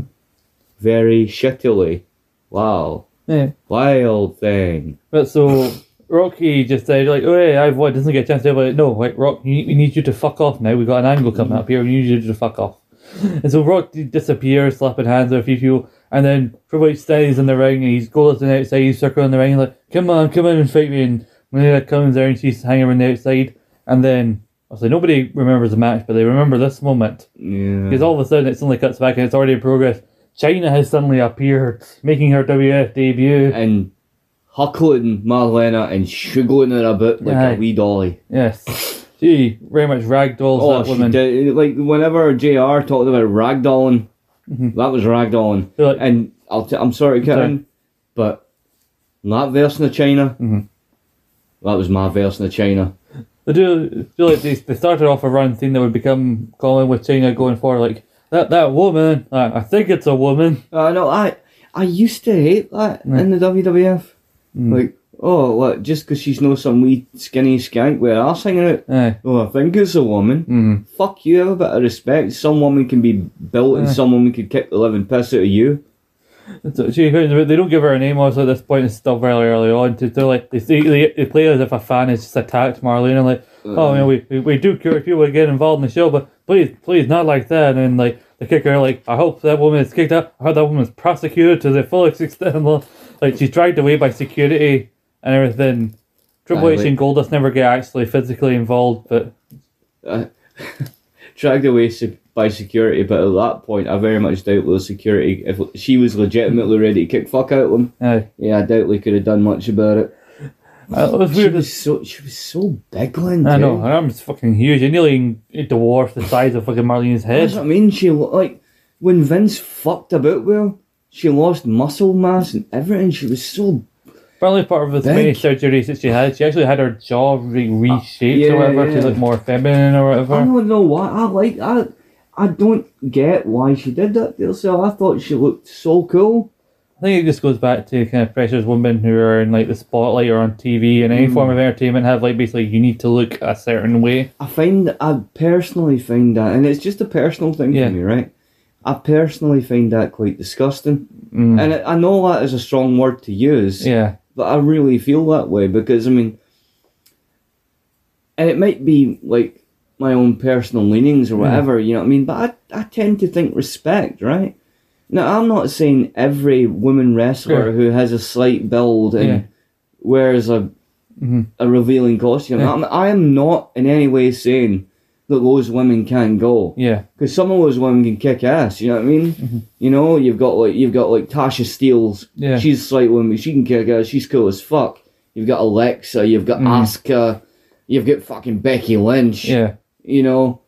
Very shittily. Wow. Yeah. Wild thing. But so Rocky just said like, "Oh, hey, I've won." Doesn't get a chance to it. Like, no, like Rock, we need you to fuck off now. We've got an angle coming up here. We need you to fuck off. And so Rock disappears, slapping hands with a few people, and then Triple H stays in the ring and he's goes on the outside, he's circling the ring, he's like, "Come on, come on and fight me." And Malia comes there and she's hanging around the outside, and then. Obviously, nobody remembers the match, but they remember this moment. Yeah. Because all of a sudden it suddenly cuts back and it's already in progress. Chyna has suddenly appeared, making her WF debut. and huckling Marlena and sugaring her a bit like Aye. a wee dolly. Yes. She very much ragdolls Oh, that woman. did. Like whenever JR talked about ragdolling, Mhm. that was ragdolling. You're like, And I'll t- I'm sorry, Karen, but that version of Chyna, Mhm. that was my version of Chyna. I do feel like they, they started off a run thing that would become common with Chyna going forward. Like, that, that woman, I, I think it's a woman. Uh, no, I I used to hate that in the WWF. Mm. Like, oh, what? Just because she's no some wee skinny skank with her ass hanging out. Aye. Oh, I think it's a woman. Mm. Fuck you, have a bit of respect. Some woman can be built and Aye. some woman could kick the living piss out of you. So she, they don't give her a name also at this point. It's still very early on. To, to like they, they they play as if a fan has just attacked Marlena. Like, oh, know, we, we we do care if people get involved in the show, but please, please, not like that. And then like the kicker, like I hope that woman is kicked out. I hope that woman is prosecuted to the fullest extent. Like she's dragged away by security and everything. Triple H and Goldust never get actually physically involved, but Uh, dragged away by security, but at that point, I very much doubt the security. If she was legitimately ready to kick fuck out of them, aye. yeah, I doubt they could have done much about it. Uh, it was She weird. was so she was so big, Lynn. I know her arm's fucking huge. It nearly dwarfed the size of fucking Marlene's That's head. what I mean. She like when Vince fucked about well, she lost muscle mass and everything. She was so Probably part of the many surgeries that she had. She actually had her jaw re- reshaped yeah, or whatever yeah. to look more feminine or whatever. I don't know why. I like I. I don't get why she did that to herself. I thought she looked so cool. I think it just goes back to kind of pressures women who are in like the spotlight or on TV and any Mm. form of entertainment have like basically you need to look a certain way. I find I personally find that, and it's just a personal thing Yeah. for me, right? I personally find that quite disgusting, Mm. and I I know that is a strong word to use, yeah, but I really feel that way because I mean, and it might be like my own personal leanings or Yeah. whatever, you know what I mean. But I I tend to think respect, right? Now I'm not saying every woman wrestler Sure. who has a slight build and Yeah. wears a Mhm. a revealing costume. Yeah. I'm, I am not in any way saying that those women can't go yeah, because some of those women can kick ass. You know what I mean? Mhm. You know, you've got like you've got like Tasha Steeles. yeah. She's a slight woman. She can kick ass. She's cool as fuck. You've got Alexa. You've got Mm. Asuka. You've got fucking Becky Lynch. yeah, You know,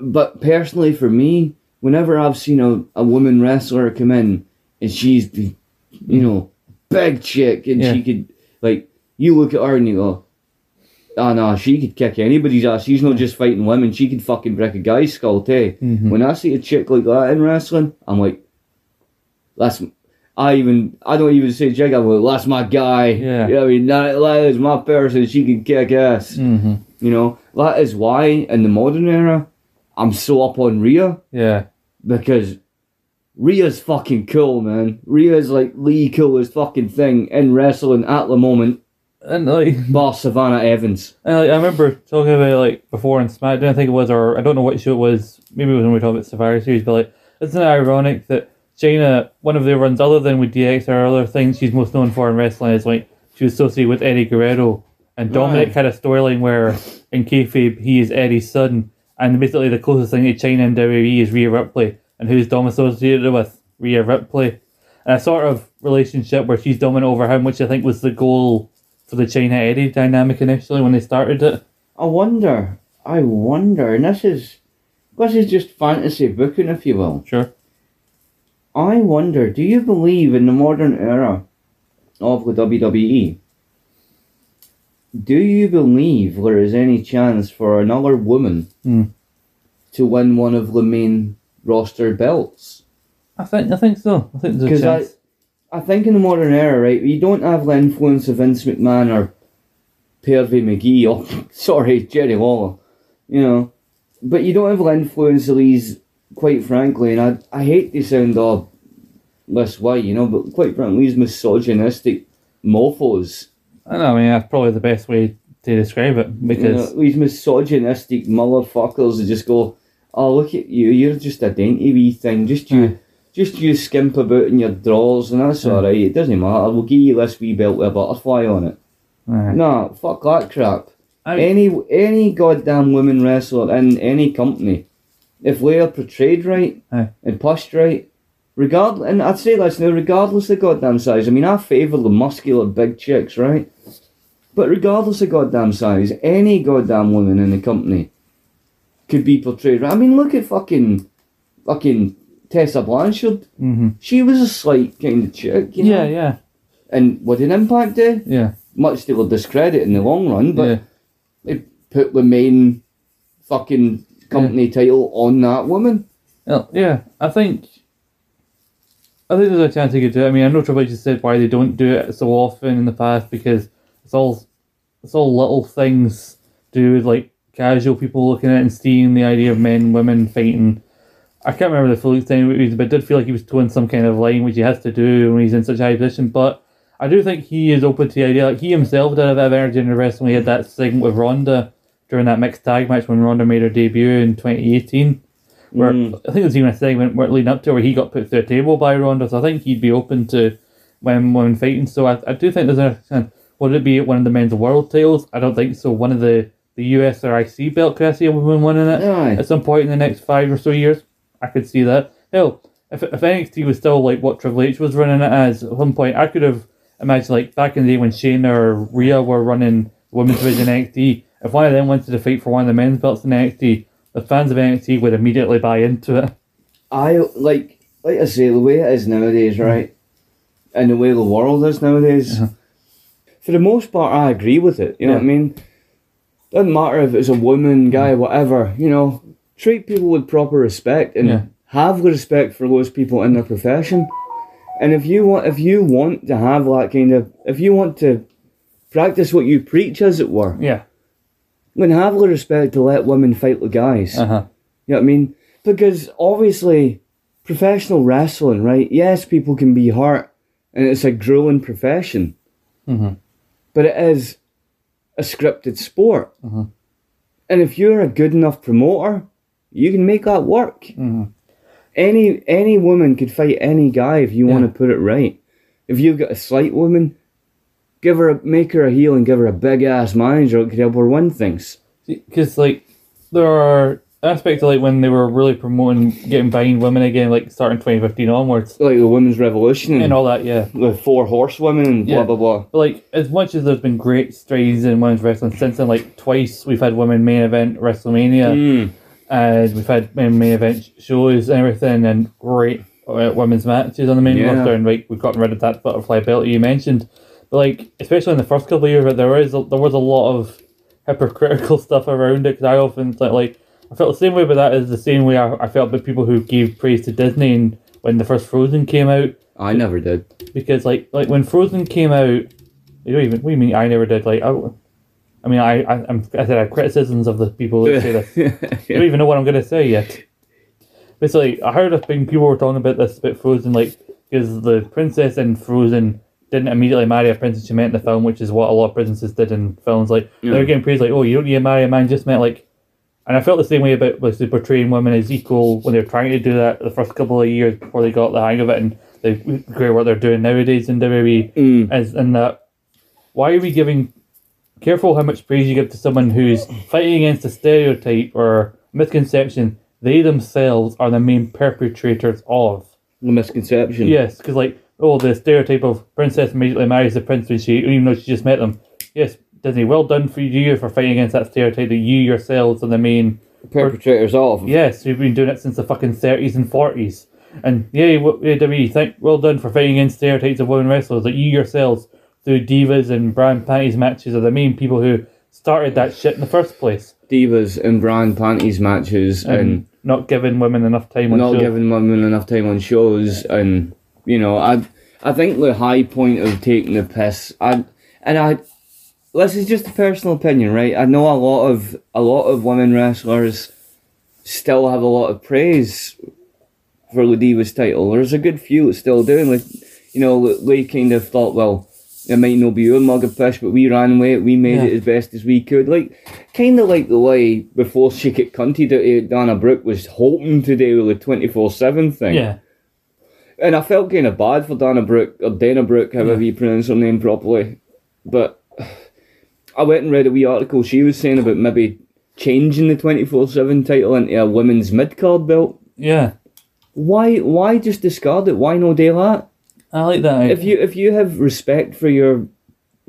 but personally for me, whenever I've seen a, a woman wrestler come in and she's, the, you know, big chick and Yeah. she could like you look at her and you go, oh no, she could kick anybody's ass. She's not just fighting women. She could fucking break a guy's skull too. Mhm. When I see a chick like that in wrestling, I'm like, that's. I even I don't even say chick. I'm like, that's my guy. Yeah. You know what I mean, that, that is my person. She can kick ass. hmm You know that is why in the modern era, I'm so up on Rhea yeah. because Rhea's fucking cool, man. Rhea's like the coolest fucking thing in wrestling at the moment. And like, Bar Savannah Evans. and, like, I remember talking about it, like before in SmackDown. I think it was, or I don't know what show it was. Maybe it was when we were talking about Survivor Series. But like, isn't it ironic that Chyna, one of the runs other than with DX or other things she's most known for in wrestling is like she was associated with Eddie Guerrero, And Dominik Right. had a storyline where in kayfabe he is Eddie's son, and basically the closest thing to Chyna in WWE is Rhea Ripley, and who's Dom associated with Rhea Ripley, and a sort of relationship where she's dominant over him, which I think was the goal for the Chyna Eddie dynamic initially when they started it. I wonder. I wonder. And this is this is just fantasy booking, if you will. Sure. I wonder. Do you believe in the modern era of the WWE? Do you believe there is any chance for another woman Hmm. to win one of the main roster belts? I think I think so. I think there's a chance. I think in the modern era, right, you don't have the influence of Vince McMahon or Pervy McGee or sorry, Jerry Lawler, you know, but you don't have the influence of these. Quite frankly, and I I hate to sound all this way, you know, but quite frankly, these misogynistic mofos, I know. I mean, that's probably the best way to describe it you because know, these misogynistic motherfuckers that just go, "Oh, look at you, you're just a dainty wee thing, just you." Just you skimp about in your drawers and that's alright, it doesn't matter, we'll give you this wee belt with a butterfly on it. Aye. No, fuck that crap. I- Any any goddamn women wrestler in any company, if they are portrayed right Aye. and pushed right, regardless, and I'd say this now, regardless of goddamn size. I mean, I favour the muscular big chicks, right? But regardless of goddamn size, any goddamn woman in the company could be portrayed right. I mean, look at fucking, fucking Tessa Blanchard. hmm She was a slight kind of chick, you know? Yeah, yeah, And what did Impact do? yeah, Much to their discredit in the long run, but yeah. they put the main fucking company title on that woman. Yeah, I think. I think there's a chance they could do it. I mean, I know Triple H has said why they don't do it so often in the past because it's all it's all little things to do with like casual people looking at it and seeing the idea of men, women fighting. I can't remember the full extent, of it, but I did feel like he was towing some kind of line which he has to do when he's in such a high position. But I do think he is open to the idea. Like he himself did a bit of energy in the wrestling. He had that segment with Ronda during that mixed tag match when Ronda made her debut in 2018 where Mm. I think there was even a segment where leading up to where he got put through a table by Ronda, so I think he'd be open to when when fighting. So I, I do think there's a. Would it be one of the men's world titles? I don't think so. One of the the US or IC belt, could I see a woman winning it Aye. at some point in the next five or so years? I could see that. Hell, if if NXT was still like what Triple H was running it as at one point, I could have imagined like back in the day when Shayna or Rhea were running women's division NXT. If one of them wanted to fight for one of the men's belts in NXT, the fans of NXT would immediately buy into it. I like like I say, the way it is nowadays, right? And the way the world is nowadays. Uh-huh. For the most part I agree with it. You know what I mean? Doesn't matter if it's a woman, guy, whatever, you know, treat people with proper respect and Yeah. have the respect for those people in their profession. And if you want if you want to have that kind of if you want to practice what you preach as it were, Yeah. then have the respect to let women fight the guys. Uh huh. You know what I mean? Because obviously, professional wrestling, right? Yes, people can be hurt, and it's a grueling profession, Mhm. but it is a scripted sport. Mhm. And if you're a good enough promoter, you can make that work. Mhm. Any any woman could fight any guy if you Yeah. want to put it right. If you've got a slight woman, give her a, make her a heel and give her a big ass manager that could help her win things. Because like there are aspects of like when they were really promoting getting behind women again, like starting 2015 onwards, Like the women's revolution and, and all that. Yeah. the four horsewomen and blah blah blah. But like as much as there's been great strides in women's wrestling since then, like twice we've had women main event WrestleMania. Mm. And we've had main, main event shows and everything, and great uh, women's matches on the main Yeah. roster, and like we've gotten rid of that butterfly belt you mentioned. But like, especially in the first couple of years, there was a, there was a lot of hypocritical stuff around it. Because I often thought like I felt the same way about that as the same way I, I felt about people who gave praise to Disney and when the first Frozen came out I never did. because like like when Frozen came out, you don't even what do you mean I never did like I, I mean I I I'm, I said I have criticisms of the people that say this. I don't even know what I'm gonna say yet. Basically, I heard a thing people were talking about this about Frozen, like because the princess in Frozen didn't immediately marry a princess she met in the film, which is what a lot of princesses did in films. Like Yeah. they're getting praised, like, "Oh, you don't need to marry a man just met." Like, and I felt the same way about like they portraying women as equal when they were trying to do that the first couple of years before they got the hang of it, and they great what they're doing nowadays in WWE Mm. as in that. Why are we giving careful how much praise you give to someone who's fighting against a stereotype or misconception they themselves are the main perpetrators of. The misconception. Yes, because like, oh, the stereotype of princess immediately marries the prince when she, even though she just met them. Yes, Disney, well done for you for fighting against that stereotype that you yourselves are the main. Perpetrators of. Yes, you've been doing it since the fucking thirties and forties. And yay, WWE, thank, well done for fighting against stereotypes of women wrestlers that you yourselves, through divas and brand panties matches, are the main people who started that shit in the first place. Divas and brand panties matches and, And not giving women enough time on not shows. giving women enough time on shows and you know I I think the high point of taking the piss I and I this is just a personal opinion right I know a lot of a lot of women wrestlers still have a lot of praise for the Divas title there's a good few that still do like you know they kind of thought well it might not be your mug of piss but we ran with it we made Yeah. it as best as we could like kind of like the way before she get cunted out of uh, Dana Brooke was hoping to do with the 24-7 thing Yeah, and I felt kind of bad for Dana Brooke, or Dana Brooke, however you pronounce her name properly. But I went and read a wee article she was saying about maybe changing the 24 7 title into a women's mid card belt. yeah. Why why just discard it? Why no do that? I like that. If you if you have respect for your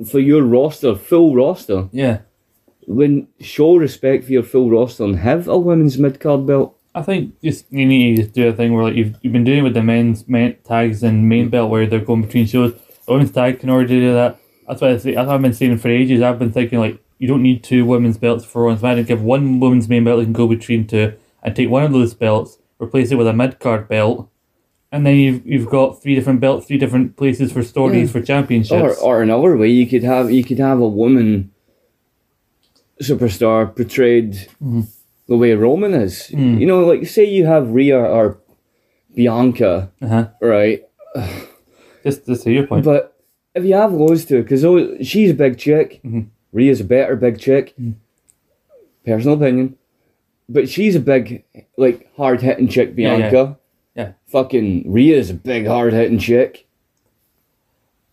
for your roster, full roster, yeah. then show respect for your full roster and have a women's mid card belt. I think just you need to do a thing where like you've, you've been doing it with the men's men, tags and main mm. belt where they're going between shows. The women's tag can already do that. That's what I say. That's what I've been saying for ages. I've been thinking like you don't need two women's belts for one. So I give one women's main belt that can go between two, and take one of those belts, replace it with a mid card belt, and then you've you've got three different belts, three different places for stories for championships. or another way, you could have you could have a woman superstar portrayed mm-hmm. the way Roman is. Mm. You know, like say you have Rhea or Bianca, uh-huh. right? Just to say your point. But if you have those two, because she's a big chick, mm-hmm. Rhea's a better big chick. Mm. Personal opinion, but she's a big, like hard hitting chick. Yeah, yeah. Yeah. fucking Rhea's a big hard hitting chick.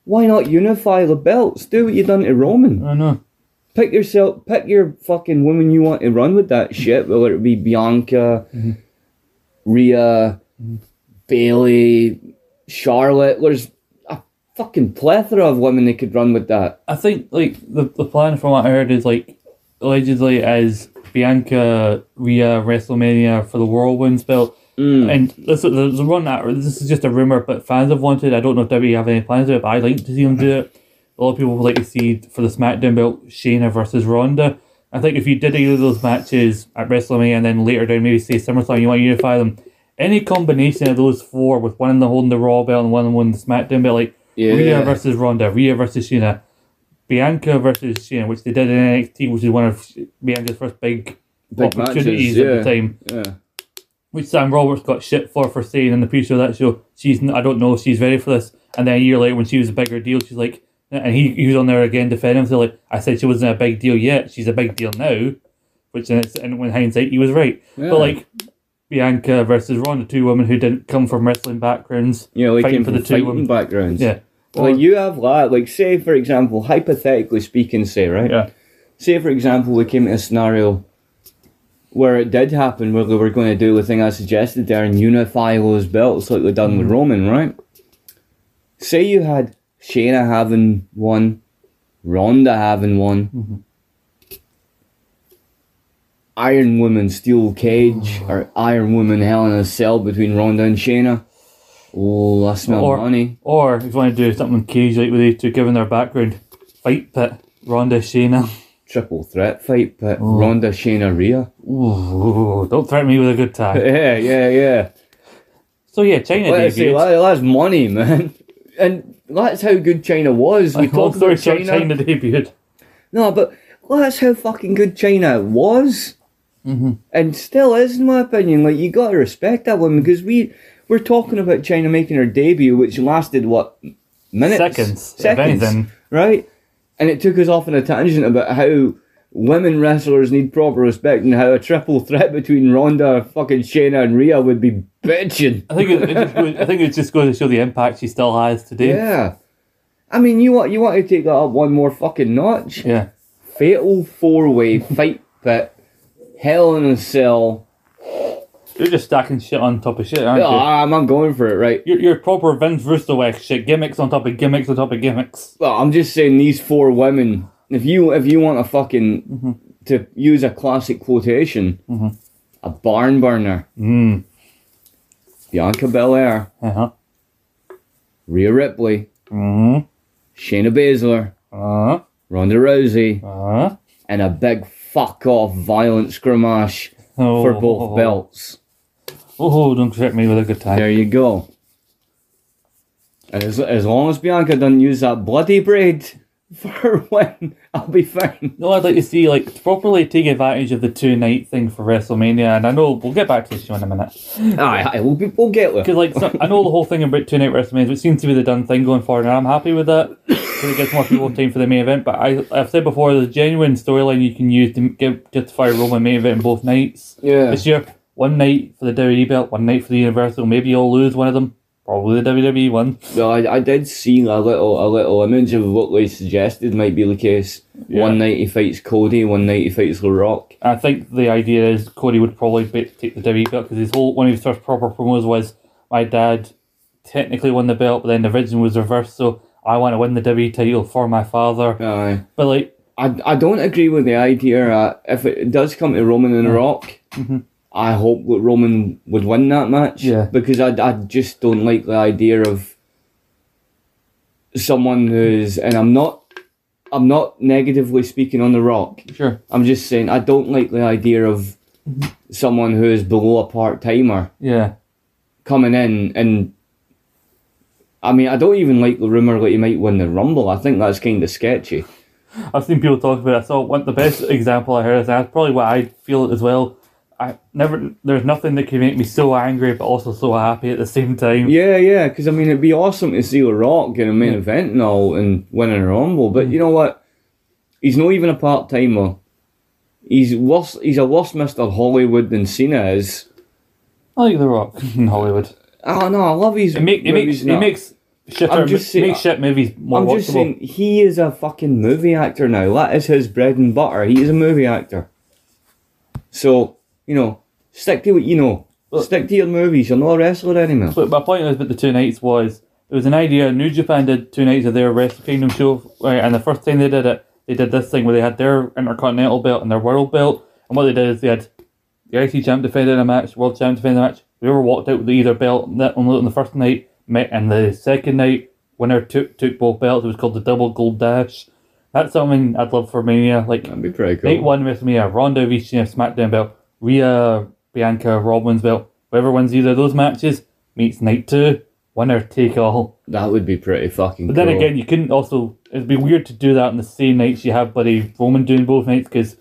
Why not unify the belts? Do what you done to Roman. I know. Pick yourself, pick your fucking woman you want to run with that shit. Whether it be Bianca, mm-hmm. Rhea, mm-hmm. Bayley, Charlotte. There's a fucking plethora of women they could run with that. I think like the the plan from what I heard is like allegedly as Bianca Rhea WrestleMania for the World Women's belt. And this there's a run that this is just a rumor, but fans have wanted. I don't know if WWE have any plans to it, but I'd like to see them do it. A lot of people would like to see for the SmackDown belt Shayna versus Ronda. I think if you did either of those matches at WrestleMania and then later down maybe say SummerSlam, you want to unify them. Any combination of those four with one of them holding the Raw belt and one holding the SmackDown belt, like Yeah. Rhea versus Ronda, Rhea versus Shayna, Bianca versus Shayna, which they did in NXT, which is one of Bianca's first big, Big opportunities matches, at the time. Yeah. Which Sam Roberts got shit for for saying in the pre-show of that show she's I don't know, she's ready for this. And then a year later, when she was a bigger deal, she's like, and he, he was on there again defending himself like I said she wasn't a big deal yet. She's a big deal now. Which and when hindsight he was right. Yeah. But like Bianca versus Ronda, two women who didn't come from wrestling backgrounds, You know, fighting came for from the two women. backgrounds. Yeah. Like you have that, like say for example, hypothetically speaking, say right. Yeah. Say for example, we came to a scenario where it did happen, where they were going to do the thing I suggested there and unify those belts like they done Mm-hmm. with Roman, right? Say you had Shayna having one, Ronda having one. Mm-hmm. Iron Woman Steel Cage or Iron Woman Hell in a Cell between Ronda and Shayna. Oh, I smell Or- money. Or if you want to do something cage like with these two, given their background, fight pit, Ronda, Shayna. triple threat fight, but Oh. Ronda, Shayna, Rhea. Ooh, don't threaten me with a good tag. Yeah, yeah, yeah. So yeah, Chyna Let's debuted. that, that's money, man. And that's how good Chyna was. We Long talked about Chyna. Chyna debuted. No, but that's how fucking good Chyna was, Mm-hmm. and still is, in my opinion. Like you got to respect that woman because we we're talking about Chyna making her debut, which lasted what minutes, Seconds, seconds, anything. right? And it took us off on a tangent about how women wrestlers need proper respect and how a triple threat between Ronda, fucking Shayna, and Rhea would be bitching. I think it, it just goes, I think it just goes to show the impact she still has today. Yeah. I mean, you want you want to take that up one more fucking notch? Yeah. fatal four way fight pit, Hell in a Cell. You're just stacking shit on top of shit, aren't you? Ah, I'm not going for it, right? You're, you're proper Vince Russo shit. Gimmicks on top of gimmicks on top of gimmicks. Well, I'm just saying these four women. If you if you want a fucking to use a classic quotation, a barn burner. Mm. Bianca Belair, Uh-huh. Rhea Ripley, Mm-hmm. Shayna Baszler, Uh-huh. Ronda Rousey, Uh-huh. and a big fuck off violent scrumash Oh, for both belts. Oh, don't trick me with a good time. There you go. As, as long as Bianca doesn't use that bloody braid for when, I'll be fine. No, I'd like to see like properly take advantage of the two night thing for WrestleMania, and I know we'll get back to this show in a minute. Aye, aye, we'll, be, we'll get there. Because like so, I know the whole thing about two night WrestleMania, which seems to be the done thing going forward, and I'm happy with that because it gets more people time for the main event. But I, I've said before, there's a genuine storyline you can use to give justify a Roman main event in both nights. Yeah. This year, one night for the WWE belt, one night for the Universal. Maybe you'll lose one of them. Probably the WWE one. No, I, I did see a little a little image of what they suggested might be the case. Yeah. One night he fights Cody, one night he fights The Rock. I think the idea is Cody would probably take the WWE belt because his whole one of his first proper promos was my dad technically won the belt, but then the original was reversed. So I want to win the WWE title for my father. Aye. But like, I, I don't agree with the idea. Uh, if it does come to Roman and The Rock, I hope that Roman would win that match. Yeah. Because I, I just don't like the idea of someone who's and I'm not I'm not negatively speaking on The Rock. sure, I'm just saying I don't like the idea of someone who is below a part timer yeah, coming in and I mean I don't even like the rumor that he might win the Rumble. I think that's kind of sketchy. I've seen people talk about it. So one the best example I heard is that's probably what I feel as well. I never there's nothing that can make me so angry but also so happy at the same time. Yeah, yeah, because I mean it'd be awesome to see The Rock in a main Yeah. event and all and winning a Rumble, but you mm. know what? He's not even a part timer. He's worse. He's a worse Mister Hollywood than Cena is. I like The Rock in Hollywood. Oh no, I love his It, make, it movies makes it makes shit I'm just saying- makes shit movies more I'm watchable. just saying he is a fucking movie actor now. That is his bread and butter. He is a movie actor. So you know, stick to what you know. Well- stick to your movies. You're not a wrestler anymore. But my point was about the two nights was it was an idea. New Japan did two nights of their Wrestle Kingdom show, right? And the first time they did it, they did this thing where they had their Intercontinental belt and their World belt. And what they did is they had the IC champ defending a match, World champ defending a match. Whoever walked out with either belt on the, first night, met, and the second night, winner took took both belts. It was called the Double Gold Dash. That's something I'd love for Mania. Like That'd be pretty cool. Night one WrestleMania, Ronda v Shayna SmackDown belt, Rhea, Bianca, Roman's belt. Whoever wins either of those matches meets night two. Winner take all. That would be pretty fucking. But then cool. again, you couldn't also. It'd be weird to do that on the same nights you have Buddy Roman doing both nights because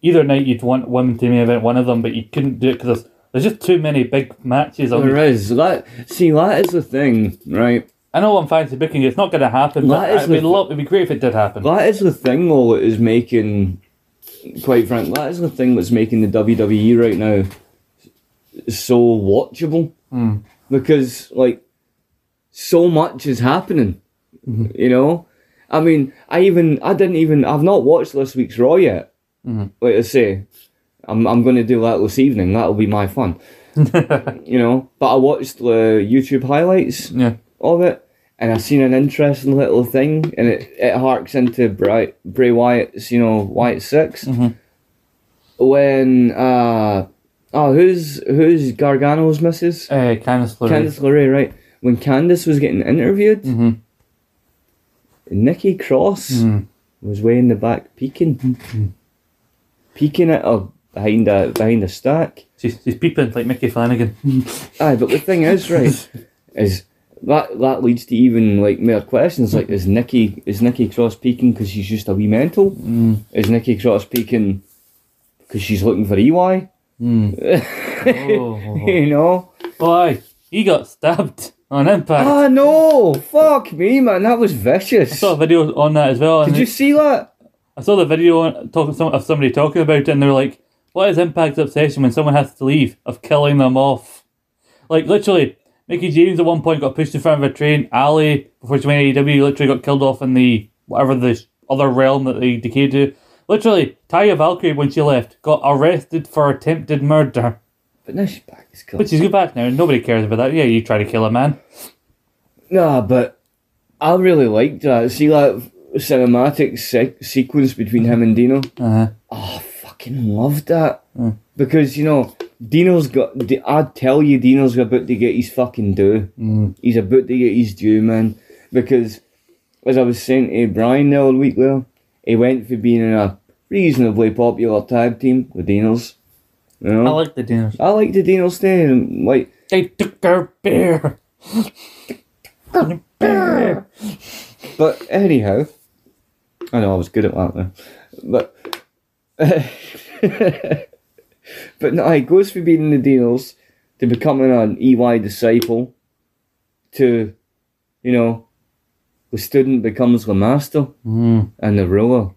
either night you'd want women to main event one of them, but you couldn't do it because there's, there's just too many big matches. on there is that. See, that is the thing, right? I know I'm fancy booking. It's not going to happen, but That is it'd be, the- lo- it'd be great if it did happen. That is the thing, though, that is making. Quite frankly, that is the thing that's making the WWE right now so watchable. Mm. Because, like, so much is happening. You know? I mean, I even. I didn't even. I've not watched this week's Raw yet. Mhm. Like I say, I'm, I'm going to do that this evening. That'll be my fun. you know? But I watched the YouTube highlights yeah. of it, and I seen an interesting little thing, and it, it harks into Bray, Bray Wyatt's, you know, Wyatt 6 Mhm. When uh oh, who's who's Gargano's missus? Uh, Candice LeRae. Candice LeRae, right? When Candice was getting interviewed, hmm Nikki Cross Mm. was way in the back peeking, peeking at her behind a behind a stack. She's, she's peeping like Micky Flanagan. Aye, but the thing is, right, is that that leads to even like more questions like is Nikki is Nikki Cross peeking because she's just a wee mental? Mm. Is Nikki Cross peeking because she's looking for EY? Mm. Oh. you know? Boy, he got stabbed on Impact. Ah no! Fuck me, man, that was vicious. I saw a video on that as well. Did you see that? I saw the video on- talking some, of somebody talking about it, and they were like, "What is Impact's obsession when someone has to leave of killing them off?" Like literally, Mickie James at one point got pushed in front of a train. Allie before she went to AEW literally got killed off in the whatever the other realm that they decayed to. Literally, Taya Valkyrie, when she left, got arrested for attempted murder. But now she's back as cool. But she's good back now. Nobody cares about that. Yeah, you try to kill a man. Nah, but I really liked that. See that cinematic se- sequence between him and Deaner? Uh-huh. Oh, I fucking loved that. Because, you know, Deaner's got. I'd tell you, Deaner's about to get his fucking due. Mm. He's about to get his due, man. Because, as I was saying to Brian the other week, there, he went for being in a reasonably popular tag team with Deaners. You know? I like the Deaners. I like the Deaners thing. Like, They took our beer. beer. But anyhow, I know I was good at that though. but but no, he goes from being in the Deaners to becoming an EY disciple to, you know, the student becomes the master Mm. and the ruler.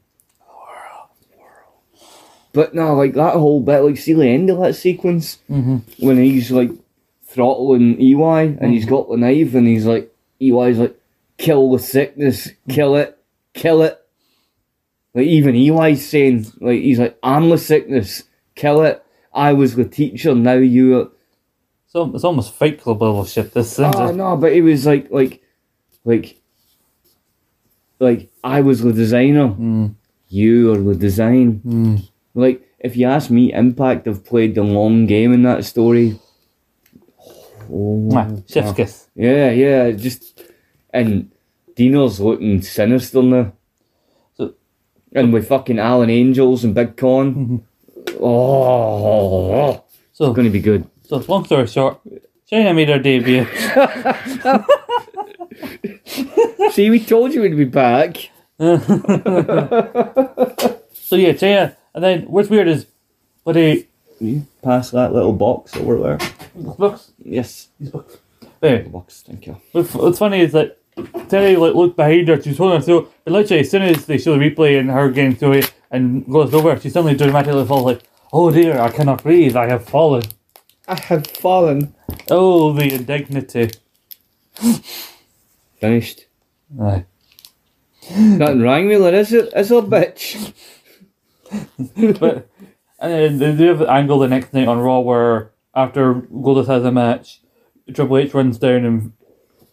But no, like that whole bit, like see the end of that sequence Mm-hmm. when he's like throttling EY and he's got the knife and he's like EY's like kill the sickness, kill it, kill it. Like even EY's saying like he's like I'm the sickness, kill it. I was the teacher, now you. Are... So it's almost Fight Club level shit. This isn't Oh it? no, but it was like like like like I was the designer, Mm. you are the design. Mm. Like, if you ask me, Impact have played the long game in that story. Oh. Chef's kiss. yeah, yeah, just and Deaner's looking sinister now. So- and with fucking Alan Angels and Big Kon. Oh, So, it's going to be good. so long story short, Chyna made her debut. See, we told you we'd be back. So yeah, Chyna, and then what's weird is, but he You pass that little box over there. books, Yes, these books. Anyway, the box. Thank you. what's, what's funny is that Terry like looked behind her, she's holding her throat, but literally as soon as they show the replay and her getting through it and goes over, she suddenly dramatically falls like, "Oh dear, I cannot breathe, I have fallen." I have fallen. Oh, the indignity. Finished. Aye. Nothing wrong with it, is it? It's a bitch. but and then they do have the angle the next night on Raw where after Goldust has a match, Triple H runs down and be-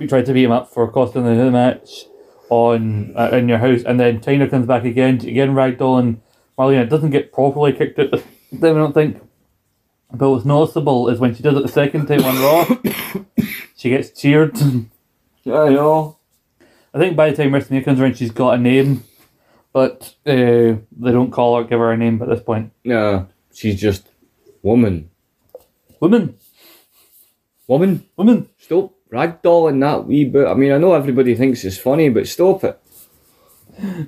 tried to beat him up for costing the the match on uh, in your house, and then Chyna comes back again, again ragdoll, and Marlena It doesn't get properly kicked out. Then I don't think. But what's noticeable is when she does it the second time on Raw, she gets cheered. Yeah, I know. I think by the time WrestleMania comes around, she's got a name, but uh, they don't call her, give her a name at this point. No, she's just woman. Woman, Woman, woman. stop ragdolling that wee bit. I mean, I know everybody thinks it's funny, but stop it.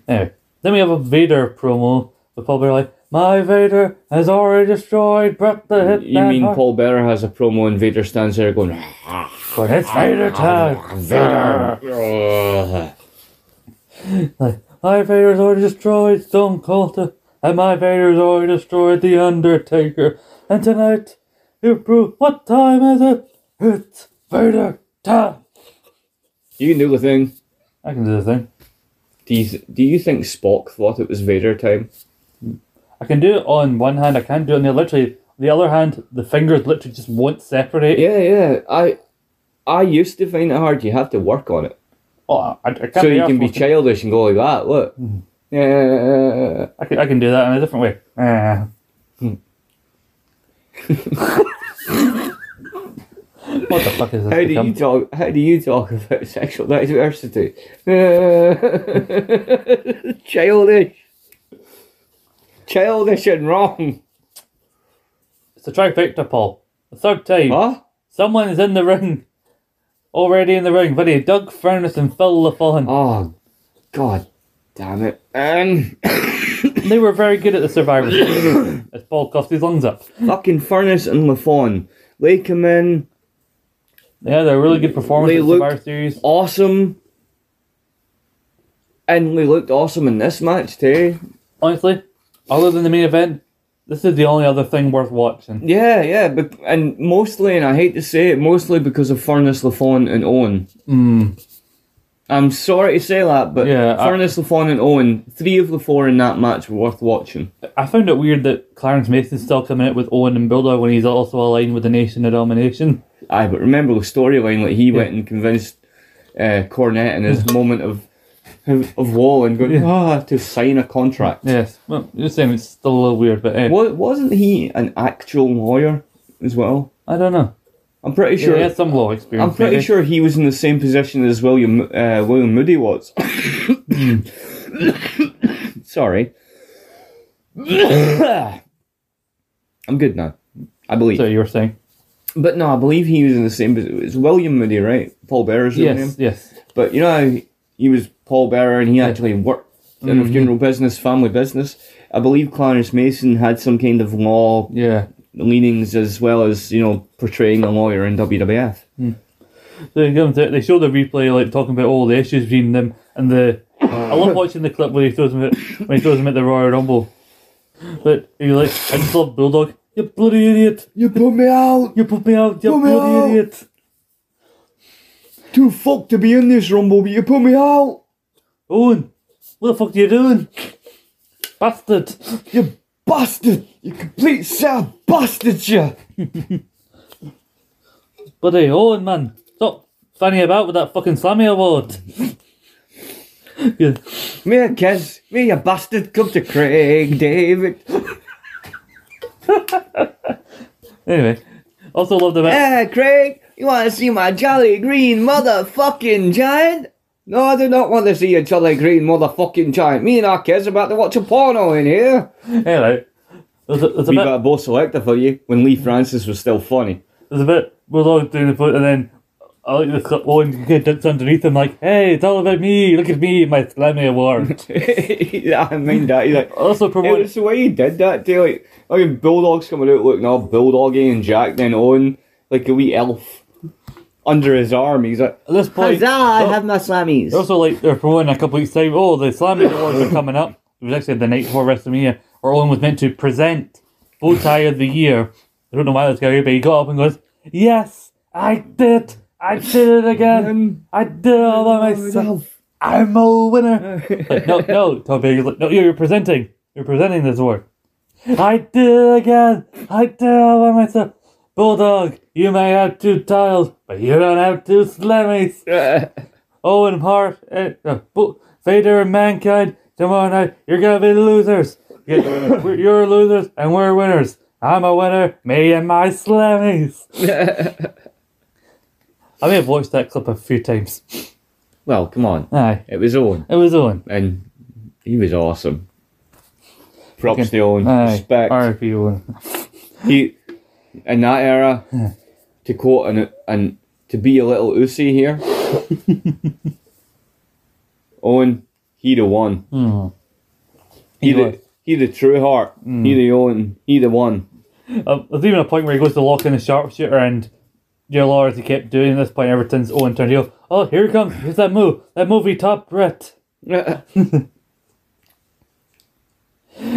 Anyway, then we have a Vader promo. The Paul Bearer like, my Vader has already destroyed Bret the Hitman. You mean Hart." Paul Bearer has a promo and Vader stands there going, But it's Vader ah, time. Vader. Ah. Ugh. Like, my Vader's already destroyed Stone Cold, and my Vader's already destroyed The Undertaker. And tonight, you prove what time is it? It's Vader time. You can do the thing. I can do the thing. Do you, th- do you think Spock thought it was Vader time? I can do it on one hand, I can't do it on the other. Literally, the other hand, the fingers literally just won't separate. Yeah, yeah. I I used to find it hard. You have to work on it. Oh, I, I can't So you can be childish and go like that. Look. Mm-hmm. Yeah. I can, I can do that in a different way. Ah. What the fuck is this How do you talk? How do you talk about sexual diversity? Childish, childish and wrong. It's a trifecta, Paul. The third time. Huh? Someone is in the ring. Already in the ring. Buddy, Doug Furnace and Phil LaFon. Oh, god, damn it! Um, They were very good at the Survivor Series. as Paul coughed his lungs up. fucking Furnace and Lafon. They come in Yeah, they're really good performance They looked- Survivor Series. awesome, and they looked awesome in this match too. Honestly, other than the main event, this is the only other thing worth watching. Yeah, yeah, but and mostly, and I hate to say it, mostly because of Furnace, Lafon, and Owen. Mm. I'm sorry to say that, but Yeah, I- Furnace, Lafon, and Owen, three of the four in that match were worth watching. I found it weird that Clarence Mason's still coming out with Owen and Bulldog when he's also aligned with the Nation of Domination. Aye, but remember the storyline, like he went and convinced uh, Cornette in his moment of of, woe and going, Yeah. ah, to sign a contract. Yes, well, you're saying it's still a little weird, but eh, Wa- wasn't he an actual lawyer as well? I don't know. I'm pretty Yeah, sure. he had some law experience. I'm pretty maybe. sure he was in the same position as William uh, William Moody was. Sorry. I'm good now. I believe. So you were saying? But no, I believe he was in the same. It's William Moody, right? Paul Bearer's real name. Yes, yes. But you know he- he was Paul Bearer and he actually worked in a Mhm. funeral business, family business. I believe Clarence Mason had some kind of law Yeah. leanings as well as, you know, portraying a lawyer in WWF. So they, give him to, they show the replay, like talking about all the issues between them, and the. I love watching the clip where he throws him at, when he throws him at the Royal Rumble. But he's like, I just love Bulldog. You bloody idiot! You put me out! You put me out, you Put bloody out. idiot! Too fucked to be in this rumble, but you put me out! Owen, what the fuck are you doing? Bastard! You bastard! You complete set of bastards, you! Buddy, Owen, man, stop fanning about with that fucking Slammy award. yeah. Me a kiss, me you bastard, come to Craig David. Anyway, also loved about. Eh, Craig, you want to see my jolly green motherfucking giant? No, I do not want to see a jolly green motherfucking giant. Me and our kids are about to watch a porno in here. Anyway, there's a, there's a We bit. got a Bo' Selecta for you when Lee Francis was still funny. There's a bit. We're all doing the foot, and then I like this clip. Owen underneath him, like, "Hey, it's all about me. Look at me, my Slammy award." I mind that. He's like, also promote. was the way he did that too. Like, like Bulldog's coming out looking all bulldoggy and Jack then Owen like a wee elf under his arm. He's like, At this point, Huzzah, I have my slammies. they're also like they're promoting a couple weeks time. Oh, the Slammy awards are coming up. It was actually the night before WrestleMania, where Owen was meant to present bow tie of the year. I don't know why this guy, but he got up and goes, "Yes, I did. I did it again. I did it all by myself. I'm a winner." Like, no, no, Tom Baker's like, no, you're presenting. You're presenting this award. I did it again. I did it all by myself. Bulldog, you may have two titles, but you don't have two slammies. Owen Hart, uh, uh, Bu- Vader and Mankind, tomorrow night, you're gonna be the losers. You- we're- You're losers and we're winners. I'm a winner, me and my slammies. I may have watched that clip a few times. well, come on. Aye, It was Owen. it was Owen. And he was awesome. Props Okay. to Owen. Aye, Respect. R.I.P. Owen. He, in that era, to quote and and to be a little Usi here, Owen, he the one. Hmm. He, He the was. he the true heart. He the Owen. He the one. Uh, there's even a point where he goes to lock in the sharpshooter and Jill Lawrence he kept doing this point ever since Owen turned heel. Oh, here he comes. Here's that move. That movie top Bret. are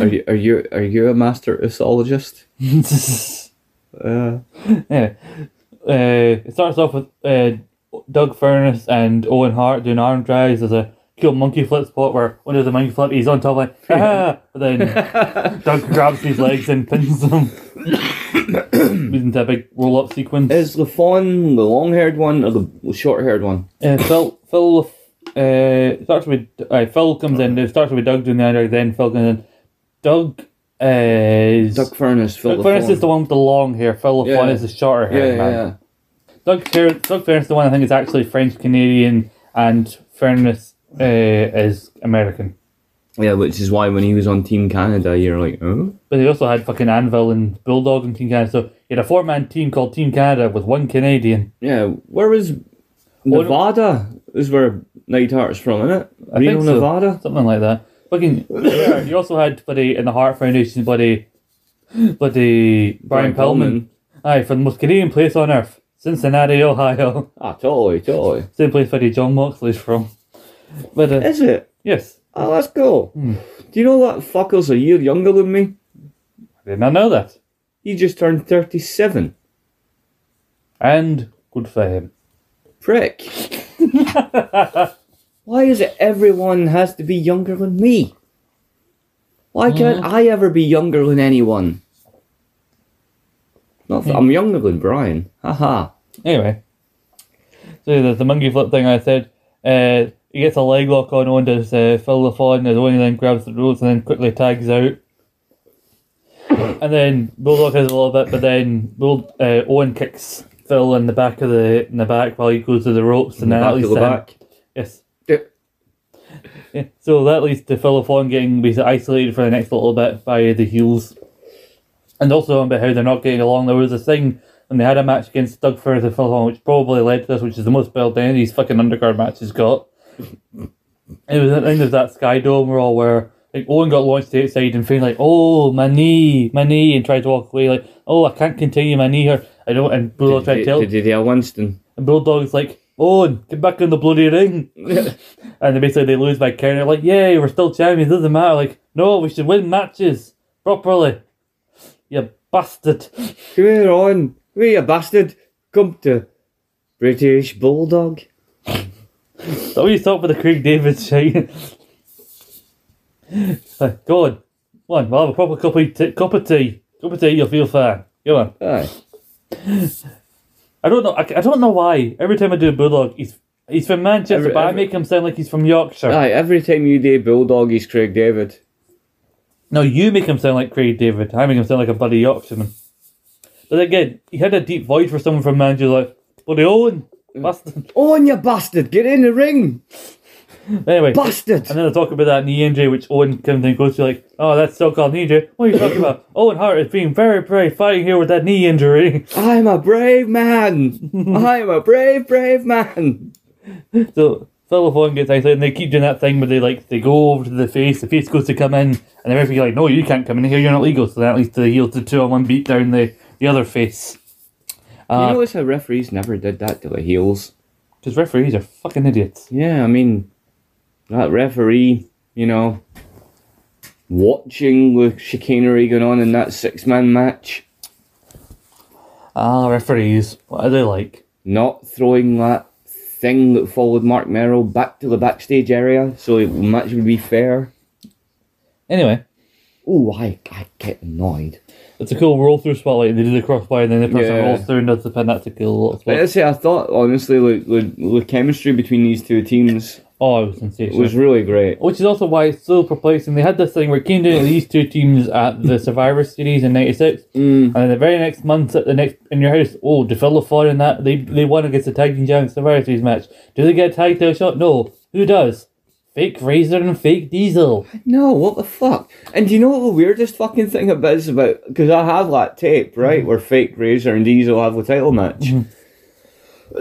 you are you are you a master usologist? Uh, Yeah. Uh, it starts off with uh, Doug Furnace and Owen Hart doing arm drives as a cool monkey flip spot where when there's a monkey flip, he's on top like, ah! But then Doug grabs his legs and pins them. Using that big roll up sequence. is the fawn the long haired one or the short haired one? Uh, Phil, Phil, uh, starts with uh, Phil comes in. It starts with Doug doing the under, then Phil comes in. Doug uh, is Doug Furnace, Phil Doug Furnace LaFon. is the one with the long hair. Phil Yeah. LaFon is the shorter Yeah, hair yeah, man. yeah. Doug, Fer- Doug Furnace, the one I think is actually French Canadian, and Furnace uh, is American. Yeah, which is why when he was on Team Canada, you're like, oh? But they also had fucking Anvil and Bulldog and Team Canada. So you had a four man team called Team Canada with one Canadian. Yeah, where was Nevada? This is where Neidhart's from, isn't it? I Reno, so. Nevada? Something like that. Fucking, you also had buddy in the Heart Foundation, buddy, buddy Brian, Pillman. Aye, for the most Canadian place on earth, Cincinnati, Ohio. Ah, totally, totally. Same place buddy Jon Moxley's from. But uh, Is it? yes, Oh, that's cool. Hmm. Do you know that fucker's a year younger than me? I did not know that. He just turned 37. And good for him. Prick. Why is it everyone has to be younger than me? Why can't I ever be younger than anyone? Not that I'm younger than Brian. Haha. Anyway, so the, the monkey flip thing I said, uh, he gets a leg lock on Owen, does uh, Phil the Fawn, and Owen then grabs the ropes and then quickly tags out. and then Bulldog has a little bit, but then Bull, uh, Owen kicks Phil in the back of the in the back while he goes to the ropes, and then Back that to leads the him- back. Yes. Yeah. Yeah, so that leads to Phil Fawn getting basically isolated for the next little bit by the heels. And also about how they're not getting along. There was a thing when they had a match against Doug Firth and Phil Fawn, which probably led to this, which is the most built any of these fucking undercard matches got. It was I think there's that Sky Dome roll where like Owen got launched outside and Finn like, oh my knee, my knee, and tried to walk away like, oh I can't continue my knee here. I don't and Bulldog tried to tell did, did, did Winston? and Bulldog's like, Owen, get back in the bloody ring. and they basically they lose by count. They're like, yay, we're still champions. Doesn't matter. Like, no, we should win matches properly. You bastard. Come here, on. Come here, you bastard. Come to British Bulldog. So you thought for the Craig David shite. like, go on. One, we'll have a proper cup of tea. Cup of tea. Cup of tea. You'll feel fine. Come on. Aye. I don't know. I, I don't know why. Every time I do Bulldog, he's he's from Manchester, Every- but I make him sound like he's from Yorkshire. Aye, every time you do Bulldog, he's Craig David. No, you make him sound like Craig David. I make him sound like a bloody Yorkshireman. But again, he had a deep voice for someone from Manchester, like, bloody Owen, Mm. bastard. On you bastard, get in the ring, Anyway, bastard. and then I talk about that knee injury, which Owen kind of and goes to, like, oh, that's so called knee injury. What are you talking about? Owen Hart is being very brave fighting here with that knee injury. I'm a brave man. I'm a brave, brave man. so, Phil Owen gets isolated, and they keep doing that thing where they, like, they go over to the face, the face goes to come in, and the referee's like, no, you can't come in here, you're not legal. So that leads to the heel to two on one beat down the, the other face. You Uh, notice how referees never did that to the heels? Because referees are fucking idiots. Yeah, I mean, that referee, you know, watching the chicanery going on in that six man match, Ah, referees. What are they like? not throwing that thing that followed Marc Mero back to the backstage area so the match would be fair. Anyway, Oh, I, I get annoyed. It's a cool roll through spotlight. And they do the crossbar and then the person Yeah. rolls through and does the pin. That's a cool little But I spot. say, I thought, honestly, like, the, the chemistry between these two teams Oh, it was sensational. was really great. Which is also why it's so perplexing. They had this thing where it came down to these two teams at the Survivor Series in '96, Mm. and then the very next month at the next in your house, oh, Phil Ford and that they they won against the tag team champions Survivor Series match. Do they get a tag title shot? No. Who does? Fake Razor and Fake Diesel. No, what the fuck? And do you know what the weirdest fucking thing about is about? Because I have that tape, right, mm-hmm. where fake Razor and Diesel have the title match. Mm-hmm.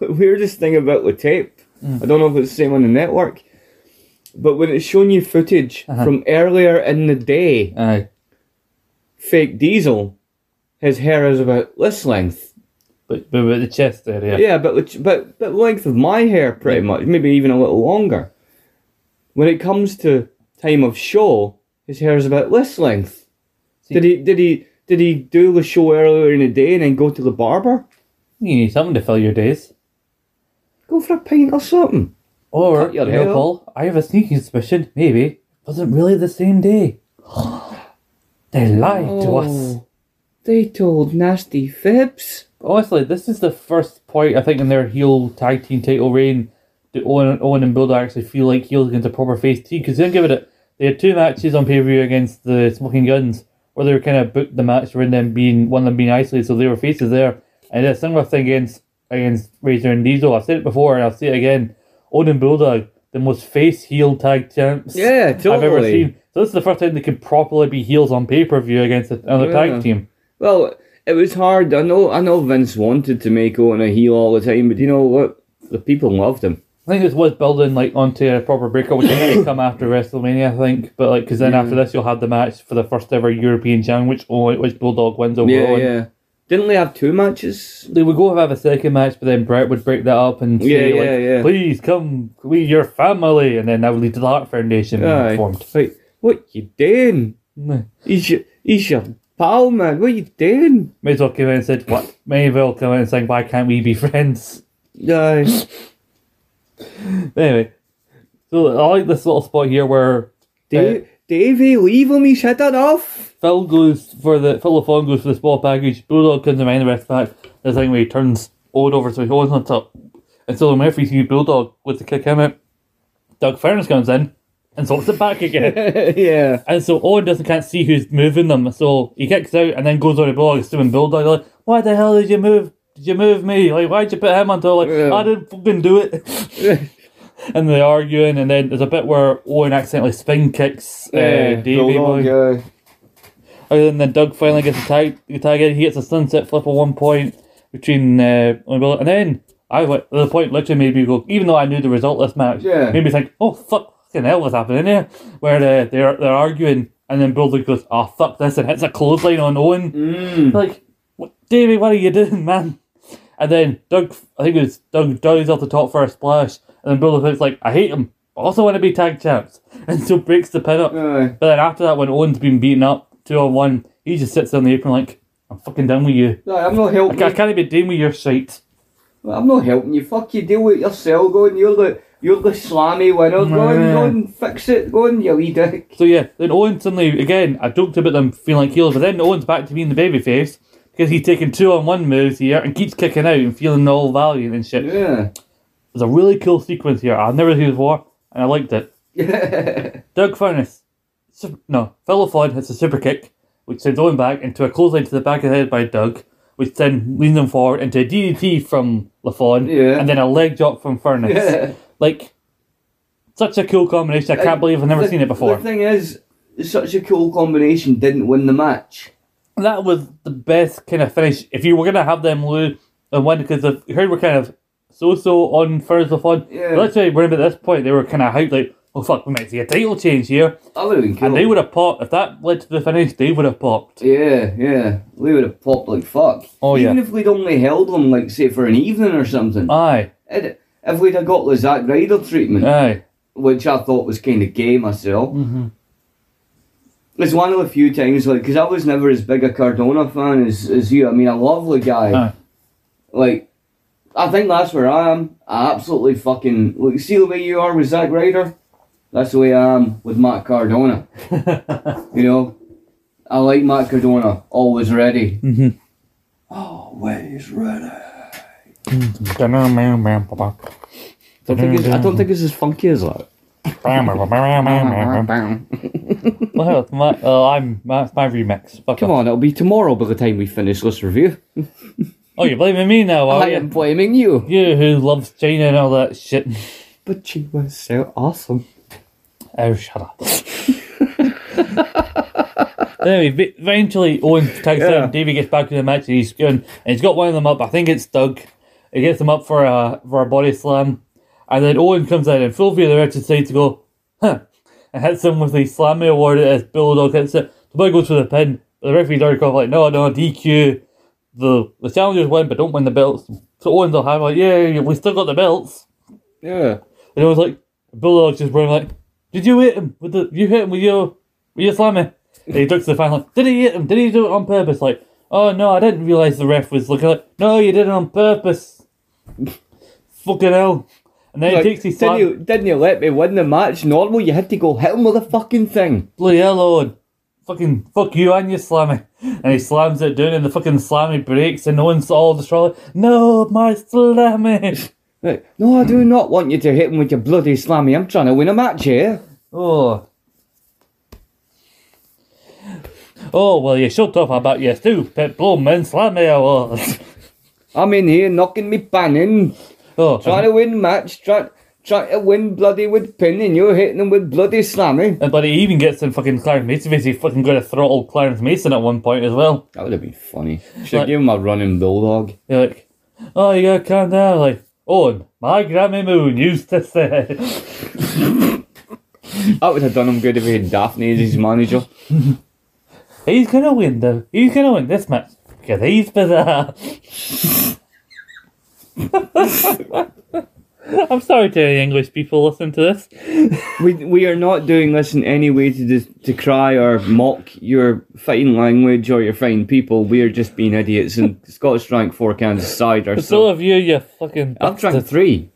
the weirdest thing about the tape, mm. I don't know if it's the same on the network, but when it's showing you footage uh-huh. from earlier in the day, Aye, fake Diesel, his hair is about this length. But but with the chest area. Yeah, but but but length of my hair, pretty much, maybe even a little longer. When it comes to time of show, his hair is about this length. See- Did he did he did he do the show earlier in the day and then go to the barber? You need something to fill your days. Go for a pint or something. Or, you know. Paul, I have a sneaking suspicion, maybe, it wasn't really the same day. they lied to us. Oh. They told nasty fibs. Honestly, this is the first point, I think, in their heel tag team title reign that Owen, Owen and Bulldog actually feel like heels against a proper face team. Because they didn't give it a, they had two matches on pay per view against the Smoking Guns, where they were kind of booked the match around them being, one of them being isolated, so they were faces there. And a similar thing against, against Razor and Diesel. I've said it before, and I'll say it again. Owen and Bulldog, the most face heel tag champs. Yeah, I've ever seen. So this is the first time they could properly be heels on pay per view against another Yeah. tag team. Well, it was hard. I know I know Vince wanted to make Owen a heel all the time, but you know what? The people loved him. I think this was building like onto a proper breakout, which is going to come after WrestleMania, I think. But like, because then Yeah. after this, you'll have the match for the first ever European champion, which Owen, which Bulldog wins over Yeah, Owen. yeah. Didn't they have two matches? They would go have a second match, but then Bret would break that up and say, Yeah, like, yeah, yeah. "Please come, we your family," and then that would lead to the Heart Foundation being formed. Like, what you doing? He's your, he's your pal, man. What are you doing? May as well come in and said, "What?" May as well come in and saying, "Why can't we be friends?" Aye. Anyway, so I like this little spot here where Dave, uh, Davey, leave him. He's had off. Phil goes for the Phil LaFon goes for the small package. Bulldog comes around the rest back. The thing where he turns Owen over so he holds on top. And so the referee sees Bulldog with the kick him out. Doug Furnace comes in and sorts it back again. yeah. and so Owen doesn't can't see who's moving them. So he kicks out and then goes on the Bulldog, assuming Bulldog like, Why the hell did you move did you move me? Like why'd you put him on top? Like Yeah. I didn't fucking do it. and they're arguing and then there's a bit where Owen accidentally spin kicks uh, Davey boy. yeah. And then Doug finally gets a tag. The tag in. He gets a sunset flip at one point between uh, and then I went the point literally made me go. Even though I knew the result of this match, Yeah. made me think, oh fuck, fucking hell, what's happening here? Where uh, they're they're arguing, and then Bulldog goes, oh fuck this, and hits a clothesline on Owen. Mm. Like, what, Davey, what are you doing, man? And then Doug, I think it was Doug dives off the top for a splash, and then Bulldog's like, I hate him. I also want to be tag champs, and so breaks the pin up. Aye. But then after that, when Owen's been beaten up two on one, he just sits on the apron like, I'm fucking done with you. Aye, I'm not helping. I you. can't be dealing with your shit. I'm not helping you. Fuck you. Deal with it yourself. Go and you're the you're the slammy winner. Go and go and fix it. Go and you wee dick. So yeah, then Owen suddenly, again, I joked about them feeling like heels, but then Owen's back to being the babyface because he's taking two on one moves here and keeps kicking out and feeling all valiant and shit. Yeah. There's a really cool sequence here. I've never seen before, and I liked it. Doug Furnace, sup- no, Phil LaFon hits a super kick, which sends Owen back into a clothesline to the back of the head by Doug, which then leans him forward into a DDT from LaFon, Yeah. and then a leg drop from Furnace. Yeah. Like, such a cool combination. I can't believe I've never The- seen it before. The thing is, such a cool combination didn't win the match. that was the best kind of finish. If you were going to have them lose and win, because I heard we're kind of so so on Furnace LaFon. Yeah. Let's say, remember at this point, they were kind of hyped, like, oh fuck, we might see a title change here. That would have been cool. And they would have popped. If that led to the finish, they would have popped. Yeah, yeah. We would have popped like fuck. Oh, Even yeah. if we'd only held them, like, say, for an evening or something. Aye, It- if we'd have got the Zack Ryder treatment, aye. which I thought was kind of gay myself. Mm-hmm. It's one of the few times, like, because I was never as big a Cardona fan as, as you. I mean, a lovely guy. Aye. Like, I think that's where I am. I absolutely fucking. Like, see the way you are with Zack Ryder? That's the way I am with Matt Cardona. you know? I like Matt Cardona, always ready. Mm-hmm. Always ready. Well, I don't, think it's, I don't think it's as funky as that. it's my, uh, I'm my, my remix. Fuck Come off. on, it'll be tomorrow by the time we finish this review. Oh, you're blaming me now, are I am blaming you. You who loves Chyna and all that shit. But she was so awesome. Oh, shut up. anyway, ve- eventually Owen tags Yeah. out. Davey gets back to the match. And he's going, and he's got one of them up. I think it's Doug. He gets him up for a for a body slam, and then Owen comes in and full view the rest decides to go, huh, and hits him with the slammy award as Bulldog hits it. The boy goes for the pin. But the referee's Derek off like, no, no, DQ. The the challengers win, but don't win the belts. So Owen's all happy, like, yeah, we still got the belts. Yeah. And I was like, Bulldog just running like, did you hit him with the, you hit him with your, with your slammy? And he looks to the fan like, did he hit him? Did he do it on purpose? Like, oh no, I didn't realise the ref was looking like, no, you did it on purpose. Fucking hell. And then he takes his didn't, you, didn't you let me win the match? Normal, you had to go hit him with a fucking thing. bloody hell, Owen. Fucking, fuck you and your slammy. And he slams it down and the fucking slammy breaks and no one's all distraught. No, my slammy. Like, no, I do not want you to hit him with your bloody slammy. I'm trying to win a match here. Oh. Oh, well, you shut up about your stupid blooming slammy I was. I'm in here knocking me panning, Oh, trying to win match, trying trying to win bloody with pin, and you're hitting him with bloody slamming. and- but he even gets in fucking Clarence Mason face. He fucking got to throttle Clarence Mason at one point as well. That would have been funny. Should Like- give him a running bulldog. You're like, oh, you gotta calm down. Like, oh, my Grammy Moon used to say. That would have done him good if he had Daphne as his manager. He's gonna win though. He's gonna win this match because he's bizarre. I'm sorry to any English people listening to this. We we are not doing this in any way to dis- to cry or mock your fine language or your fine people. We are just being idiots. And Scottish drank four cans of cider. So So have you, you fucking. I've drank three.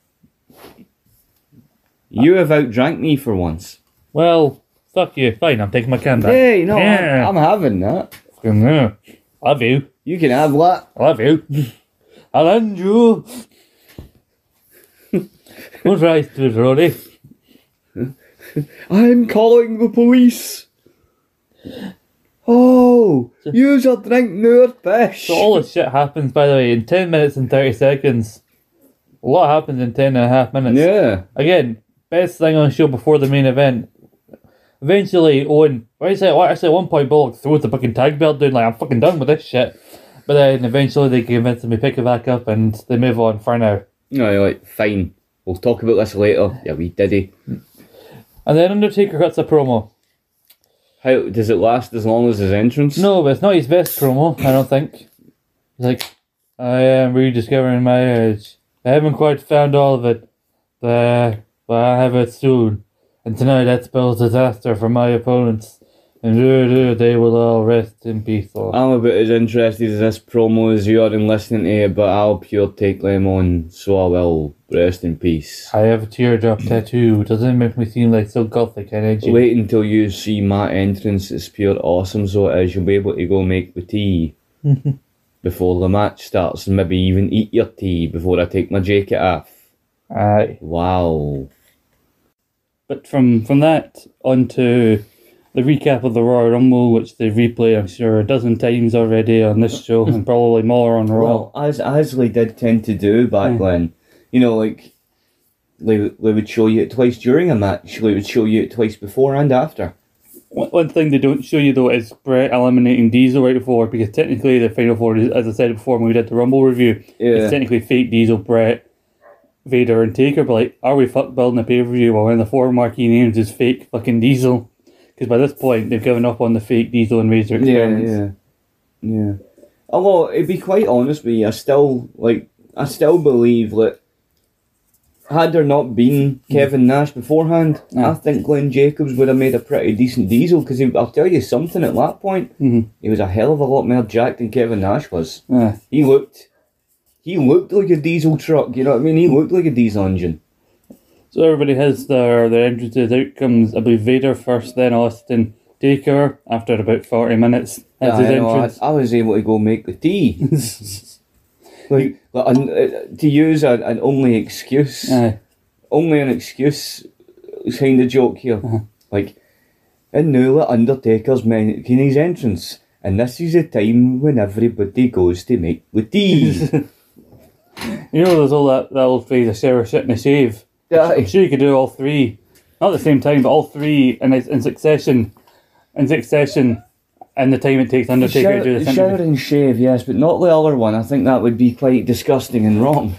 You have outdrank me for once. Well, fuck you. Fine, I'm taking my can back. Hey, no, Yeah. I'm, I'm having that. Yeah. Love you. You can have that. I love you. I love you. What's right Roddy? I'm calling the police. Oh, use a drink near fish. So all this shit happens, by the way, in 10 minutes and 30 seconds. A lot happens in 10 and a half minutes. Yeah. Again, best thing on the show before the main event. Eventually, Owen, well, actually, at one point, Bulldog throws the fucking tag belt down, like, I'm fucking done with this shit. But then eventually they convince him to pick it back up and they move on for now. No, you're like, fine. We'll talk about this later. Yeah, we diddy. And then Undertaker cuts a promo. How does it last as long as his entrance? No, but it's not his best promo, I don't think. He's like, I am rediscovering my age. I haven't quite found all of it, but, but I have it soon. And tonight that spells disaster for my opponents. And they will all rest in peace. I'm about as interested as this promo as you are in listening to it, but I'll pure take them on, so I will. Rest in peace. I have a teardrop tattoo. Doesn't make me seem like so gothic energy. Wait until you see my entrance. It's pure awesome, so it is. You'll be able to go make the tea before the match starts, and maybe even eat your tea before I take my jacket off. Aye. Wow. But from from that on to the recap of the Royal Rumble, which they replay, I'm sure, a dozen times already on this uh, show, and probably more on Raw. Well, as as they did tend to do back Yeah. then, you know, like they, they would show you it twice during a match. They would show you it twice before and after. One, one thing they don't show you though is Bret eliminating Diesel right before, because technically the Final Four, is, as I said before when we did the Rumble review, Yeah. it's technically fake Diesel, Bret, Vader, and Taker. But like, are we fuck building a pay per view while one of the four marquee names is fake fucking Diesel? Because by this point they've given up on the fake Diesel and Razor experiments. yeah, yeah. yeah. Although, to be quite honest with you, I still like. I still believe that had there not been Kevin Nash beforehand, Yeah. I think Glenn Jacobs would have made a pretty decent Diesel. Because I'll tell you something. At that point, Mhm. he was a hell of a lot more jacked than Kevin Nash was. Aye. He looked. He looked like a diesel truck. You know what I mean? He looked like a diesel engine. So everybody has their their entrances. outcomes. I believe Vader first, then Austin Taker after about forty minutes as I, his know, I, entrance. I was able to go make the tea. like, like an, uh, to use an, an only excuse, Aye. only an excuse kind of joke here. Uh-huh. Like, and now that Undertaker's making his entrance, and this is a time when everybody goes to make the tea. You know, there's all that, that old phrase, a shower, shit, and a shave. I'm sure you could do all three, not at the same time, but all three in in succession, in succession, and the time it takes Undertaker to do Shower, this shower interview. and shave, yes, but not the other one. I think that would be quite disgusting and wrong.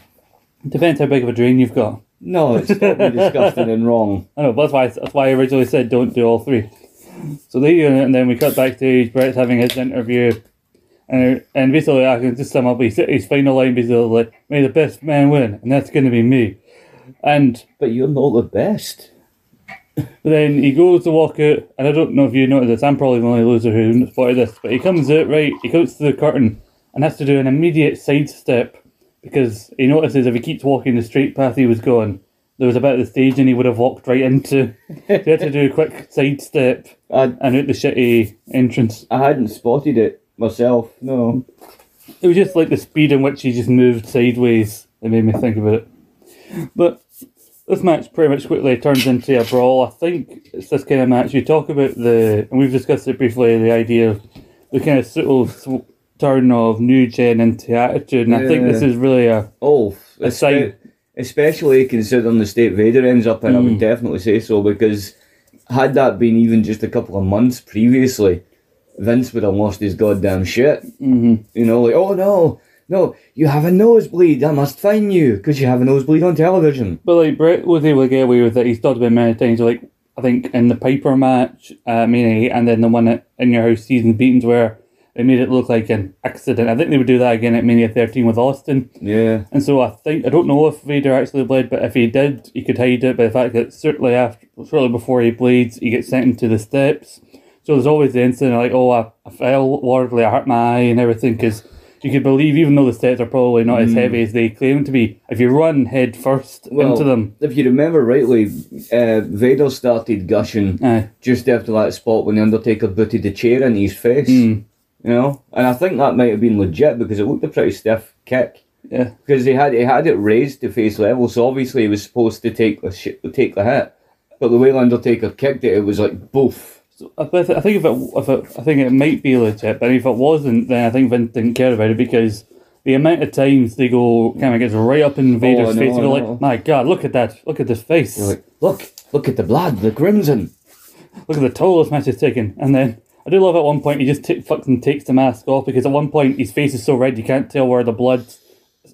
Depends how big of a drain you've got. No, it's disgusting and wrong. I know, but that's why that's why I originally said don't do all three. So they do it, and then we cut backstage. Bret's having his interview, and and basically I can just sum up his, his final line basically like, "May the best man win," and that's going to be me. And But you're not the best. then he goes to walk out, and I don't know if you noticed this. I'm probably the only loser who spotted this, but he comes out right. He goes to the curtain and has to do an immediate sidestep because he notices if he keeps walking the straight path he was going, there was a bit of the stage and he would have walked right into. so he had to do a quick sidestep and out the shitty entrance. I hadn't spotted it myself, no. It was just like the speed in which he just moved sideways It made me think about it. But this match pretty much quickly turns into a brawl. I think it's this kind of match. You talk about the, and we've discussed it briefly, the idea of the kind of subtle sw- turn of new gen into attitude, and I think this is really a Oh, A sign. especially considering the state Vader ends up in, I Mm. would definitely say so because had that been even just a couple of months previously, Vince would have lost his goddamn shit. hmm You know, like, oh no, no, you have a nosebleed, I must fine you because you have a nosebleed on television. But like Bret was able to get away with it. He's talked about it many times. Like I think in the Piper match, uh, and then the one at In Your House season beatings where they made it look like an accident. I think they would do that again at Mania 13 with Austin. Yeah. And so I think I don't know if Vader actually bled, but if he did, he could hide it But the fact that certainly after, shortly before he bleeds, he gets sent into the steps. So there's always the incident like, oh, I, I fell wildly, I hurt my eye and everything because you could believe, even though the sets are probably not as heavy as they claim to be, if you run head first Well, into them, If you remember rightly, uh, Vader started gushing aye, just after that spot when the Undertaker booted the chair in his face. Mm. You know, and I think that might have been legit because it looked a pretty stiff kick. yeah, Because he had he had it raised to face level, so obviously he was supposed to take the sh- take the hit. But the way the Undertaker kicked it, it was like boof. So, I th- I think if it, if it, I think it might be legit, but if it wasn't, then I think Vince didn't care about it because the amount of times they go kind of gets right up in oh, Vader's I face, and go like, "My God, look at that! Look at this face! Like, look, look at the blood, the crimson. Look at the toll this match is taking!" And then I do love at one point he just t- fucking takes the mask off because at one point his face is so red you can't tell where the blood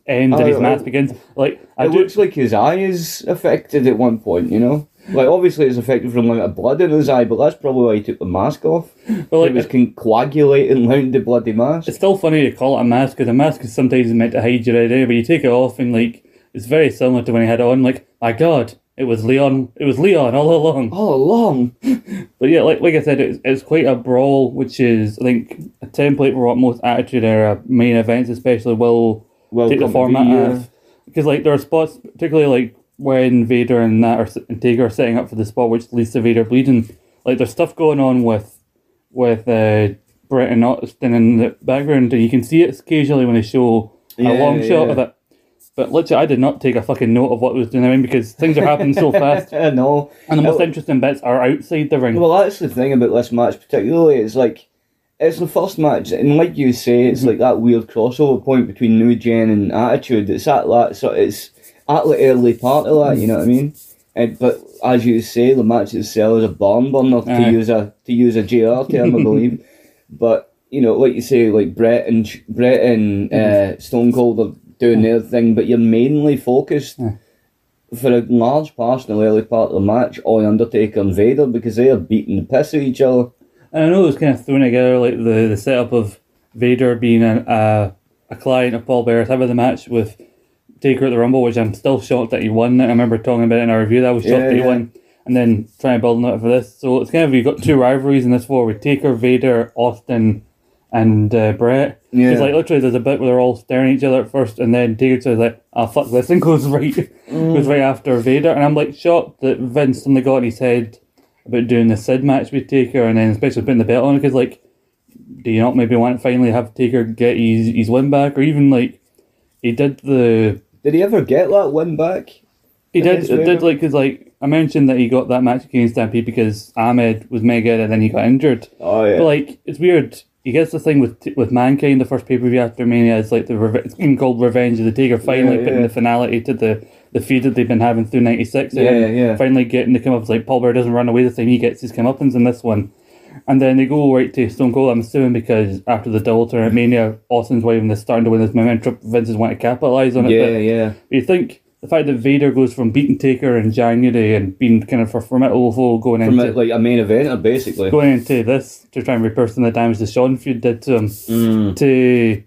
ends and Oh, his oh. mask begins. Like I It do, looks like his eye is affected at one point. You know, like obviously it's affected from the amount of blood in his eye, but that's probably why he took the mask off. but like it was con- coagulating around the bloody mask. It's still funny to call it a mask because a mask is sometimes meant to hide your identity, but you take it off and like it's very similar to when he had it on. Like, my God, it was Leon. It was Leon all along. All along. But yeah, like like I said, it's, it's quite a brawl, which is I think a template for what most Attitude Era main events, especially, will Well, take the format of. Because like there are spots, particularly like when Vader and that are and Taker are setting up for the spot which leads to Vader bleeding. Like there's stuff going on with with uh, Bret and Austin in the background, and you can see it occasionally when they show a Yeah, long shot of it. But literally, I did not take a fucking note of what was doing around because things are happening so fast, I know. and the most interesting bits are outside the ring. Well, that's the thing about this match, particularly. It's like it's the first match, and like you say, it's like that weird crossover point between New Gen and Attitude. It's at that, so it's at the early part of that. You know what I mean? And, but as you say, the match itself is a barn burner to Aye. use a to use a JR term, I believe. But you know, like you say, like Bret and Bret and uh, Stone Cold are doing their thing, but you're mainly focused for a large part of the early part of the match on Undertaker and Vader because they are beating the piss out of each other. And I know it was kind of thrown together like the, the setup of Vader being a, a, a client of Paul Bearer's having the match with Taker at the Rumble, which I'm still shocked that he won. I remember talking about it in our review that I was shocked Yeah, that he yeah. won. And then trying to build on it for this. So it's kind of, you've got two rivalries in this war with Taker, Vader, Austin, and uh, Bret. Yeah. It's like literally there's a bit where they're all staring at each other at first, and then Taker says like, "Oh fuck this," and goes right, Mm. goes right after Vader, and I'm like shocked that Vince suddenly got in his head about doing the Sid match with Taker, and then especially putting the belt on because like, do you not maybe want to finally have Taker get his his win back, or even like he did the Did he ever get that win back? he did it did like because like I mentioned that he got that match against Stampede because Ahmed was mega and then he got injured. Oh yeah. But like, it's weird. He gets the thing with with mankind. The first pay per view after Mania is like the reve- it's called Revenge of the Taker. Finally Yeah, putting the finality to the the feud that they've been having through '96. Yeah, yeah. Finally getting to come up. It's like Paul Bearer doesn't run away this time. He gets his comeuppance in this one. And then they go right to Stone Cold. I'm assuming because after the double turn at Mania, Austin's waving this starting to win this momentum. Vince is wanting to capitalize on it. yeah, But yeah. you think the fact that Vader goes from beating Taker in January and being kind of for formidable foe going From into a, like a main eventer, basically. going into this to try and reperson the damage the Shawn feud did to him. Mm. To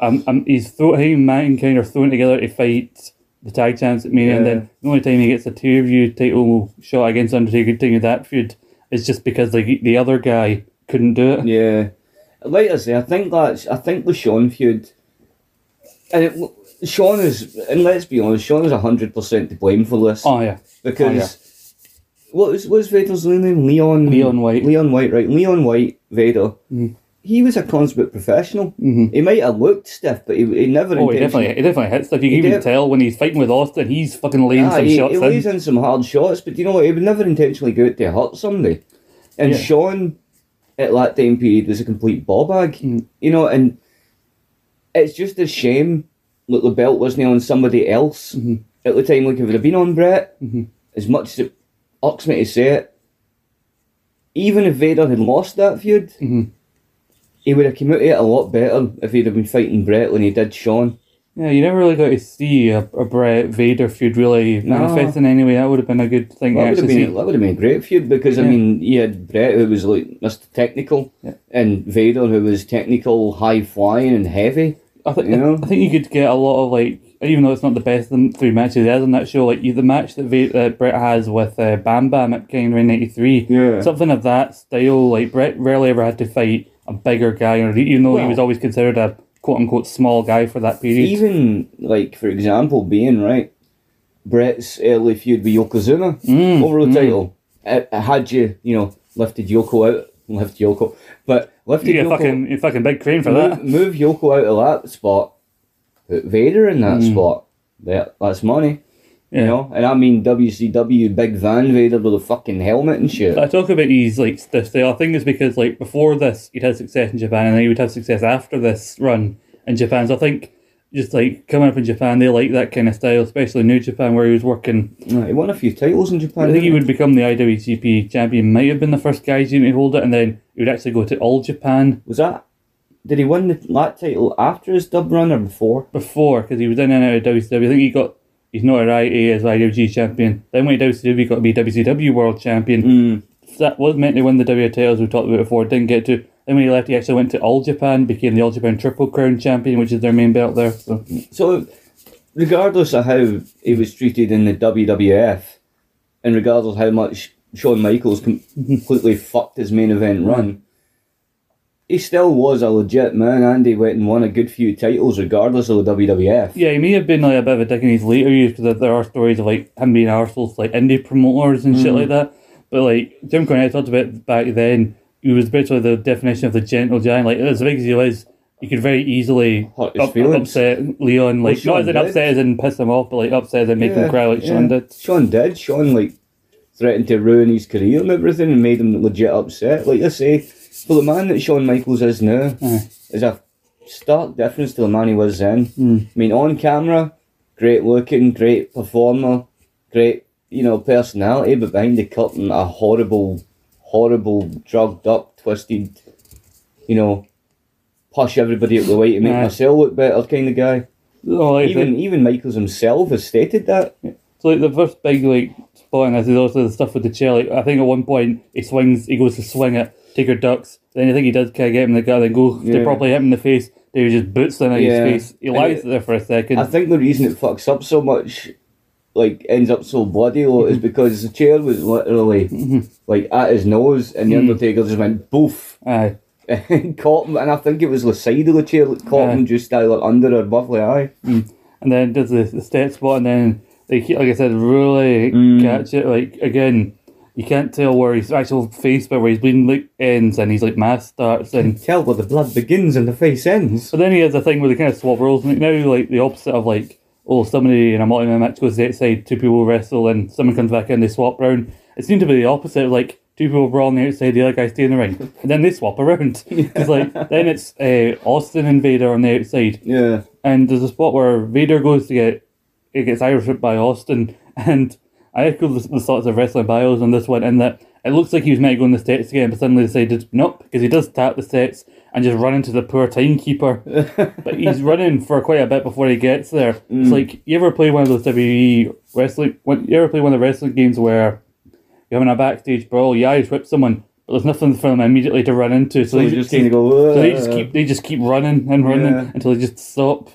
um, um he's throw him and mankind are thrown together to fight the tag champs at Mania, and then the only time he gets a two view title shot against Undertaker taking that feud is just because like the other guy couldn't do it. Yeah. Like I say, I think that's I think the Shawn feud, and it, Shawn is, and let's be honest, Shawn is hundred percent to blame for this Oh yeah, because what was what was Vader's name? Leon. Leon White. Leon White, right? Leon White, Vader. Mhm. He was a consummate professional. Mhm. He might have looked stiff, but he, he never. oh he definitely he definitely hits stuff. You He can even did. tell when he's fighting with Austin, he's fucking laying some he, shots he in. lays in some hard shots, but you know what? He would never intentionally go out to hurt somebody. And Yeah. Shawn, at that time period, was a complete ball bag. Mm. You know, and it's just a shame that the belt wasn't on somebody else Mhm. at the time. Like, if it had been on Bret, Mhm. as much as it irks me to say it, even if Vader had lost that feud, Mhm. He would have come out of it a lot better if he'd have been fighting Bret when he did Shawn. Yeah, you never really got to see a, a Bret Vader feud really manifest in any way. That would have been a good thing to That would have been see. that would have been a great feud because I mean you had Bret who was like Mr. Technical Yeah. and Vader who was technical, high flying and heavy. I think you know? I think you could get a lot of like, even though it's not the best of the three matches there is on that show, like the match that Va- uh, Bret has with uh, Bam Bam at King Ring '93, Yeah. something of that style. Like Bret rarely ever had to fight a bigger guy, or even though he was always considered a quote unquote small guy for that period. Even like for example, being right, Bret's early feud with Yokozuna Mm, over the mm. title. It, it had you, you know, lifted Yoko out, lift Yoko, but lifted You Yoko, fucking, you fucking big crane for move, that. move Yoko out of that spot, put Vader in that Mm. spot. That, that's money, Yeah. you know. And I mean WCW Big Van Vader with a fucking helmet and shit. I talk about these like stuff. I think is because like before this, he'd had success in Japan, and then he would have success after this run in Japan. So I think just like coming up in Japan, they like that kind of style, especially New Japan, where he was working. Right, he won a few titles in Japan. I think he would become the IWGP champion. Might have been the first guy to hold it, and then he would actually go to All Japan Was that? Did he win the, that title after his dub run or before? before because he was in and out of WCW. I think he got he's notoriety as IWG champion. Then when he WCW, he got to be WCW World Champion. Mm. that was meant to win the W titles we talked about before, didn't get to. Then when he left, he actually went to All Japan, became the All Japan Triple Crown champion, which is their main belt there. So So, regardless of how he was treated in the WWF, and regardless of how much Shawn Michaels completely fucked his main event run, he still was a legit man, and he went and won a good few titles regardless of the WWF. yeah, he may have been like a bit of a dick in his later years because there are stories of like him being arseholes to, like indie promoters and shit mm. like that. But like Jim Cornette talked about back then, he was basically the definition of the gentle giant. Like as big as he was, he could very easily up, upset Leon. Like Shawn not as upset as in piss him off, but like upset as in make him cry like Shawn did. Shawn did. Shawn like threatened to ruin his career and everything, and made him legit upset. Like I say, for the man that Shawn Michaels is now, Aye. is a stark difference to the man he was then. Mm. I mean, on camera, great looking, great performer, great you know personality, but behind the curtain, a horrible, horrible, drugged up, twisted, you know, push everybody out the way to make Aye. myself look better kind of guy. So, like, Even even Michaels himself has stated that. So like the first big like spot in this is also the stuff with the chair. Like I think at one point he swings, he goes to swing it, Taker ducks. Then I think he does kind of get him the gut, then go Yeah. to properly hit him in the face. Then he just boots them in Yeah. his face. He lies there for a second. I think the reason it fucks up so much, like ends up so bloody, is because the chair was literally like at his nose, and the Mm. Undertaker just went boof. Aye. and caught him, and I think it was the side of the chair that caught Aye. him just uh, like under or above the eye. and then does the, the step spot, and then they like I said, really Mm. catch it. Like again, you can't tell where his actual face, but where his bleeding like ends, and he's like mask starts, and Tell where the blood begins and the face ends. But then he has a thing where they kind of swap roles. Like now, like the opposite of like, oh, somebody in a multi-man match goes to the outside, two people wrestle, and someone comes back in, they swap round. It seemed to be the opposite. Like two people brawl on the outside, the other guy stay in the ring, and then they swap around. It's like then it's uh, Austin and Vader on the outside, Yeah. and there's a spot where Vader goes to get it gets Irish by Austin, and I echo the, the thoughts of wrestling bios on this one in that it looks like he was meant to go in the steps again, but suddenly decided nope because he does tap the steps and just run into the poor timekeeper. but he's running for quite a bit before he gets there. It's mm. like you ever play one of those WWE wrestling? When, you ever play one of the wrestling games where you're having a backstage brawl, you Irish whip someone, but there's nothing for them immediately to run into, so, So they just of go. so they just keep they just keep running and running Yeah. until they just stop.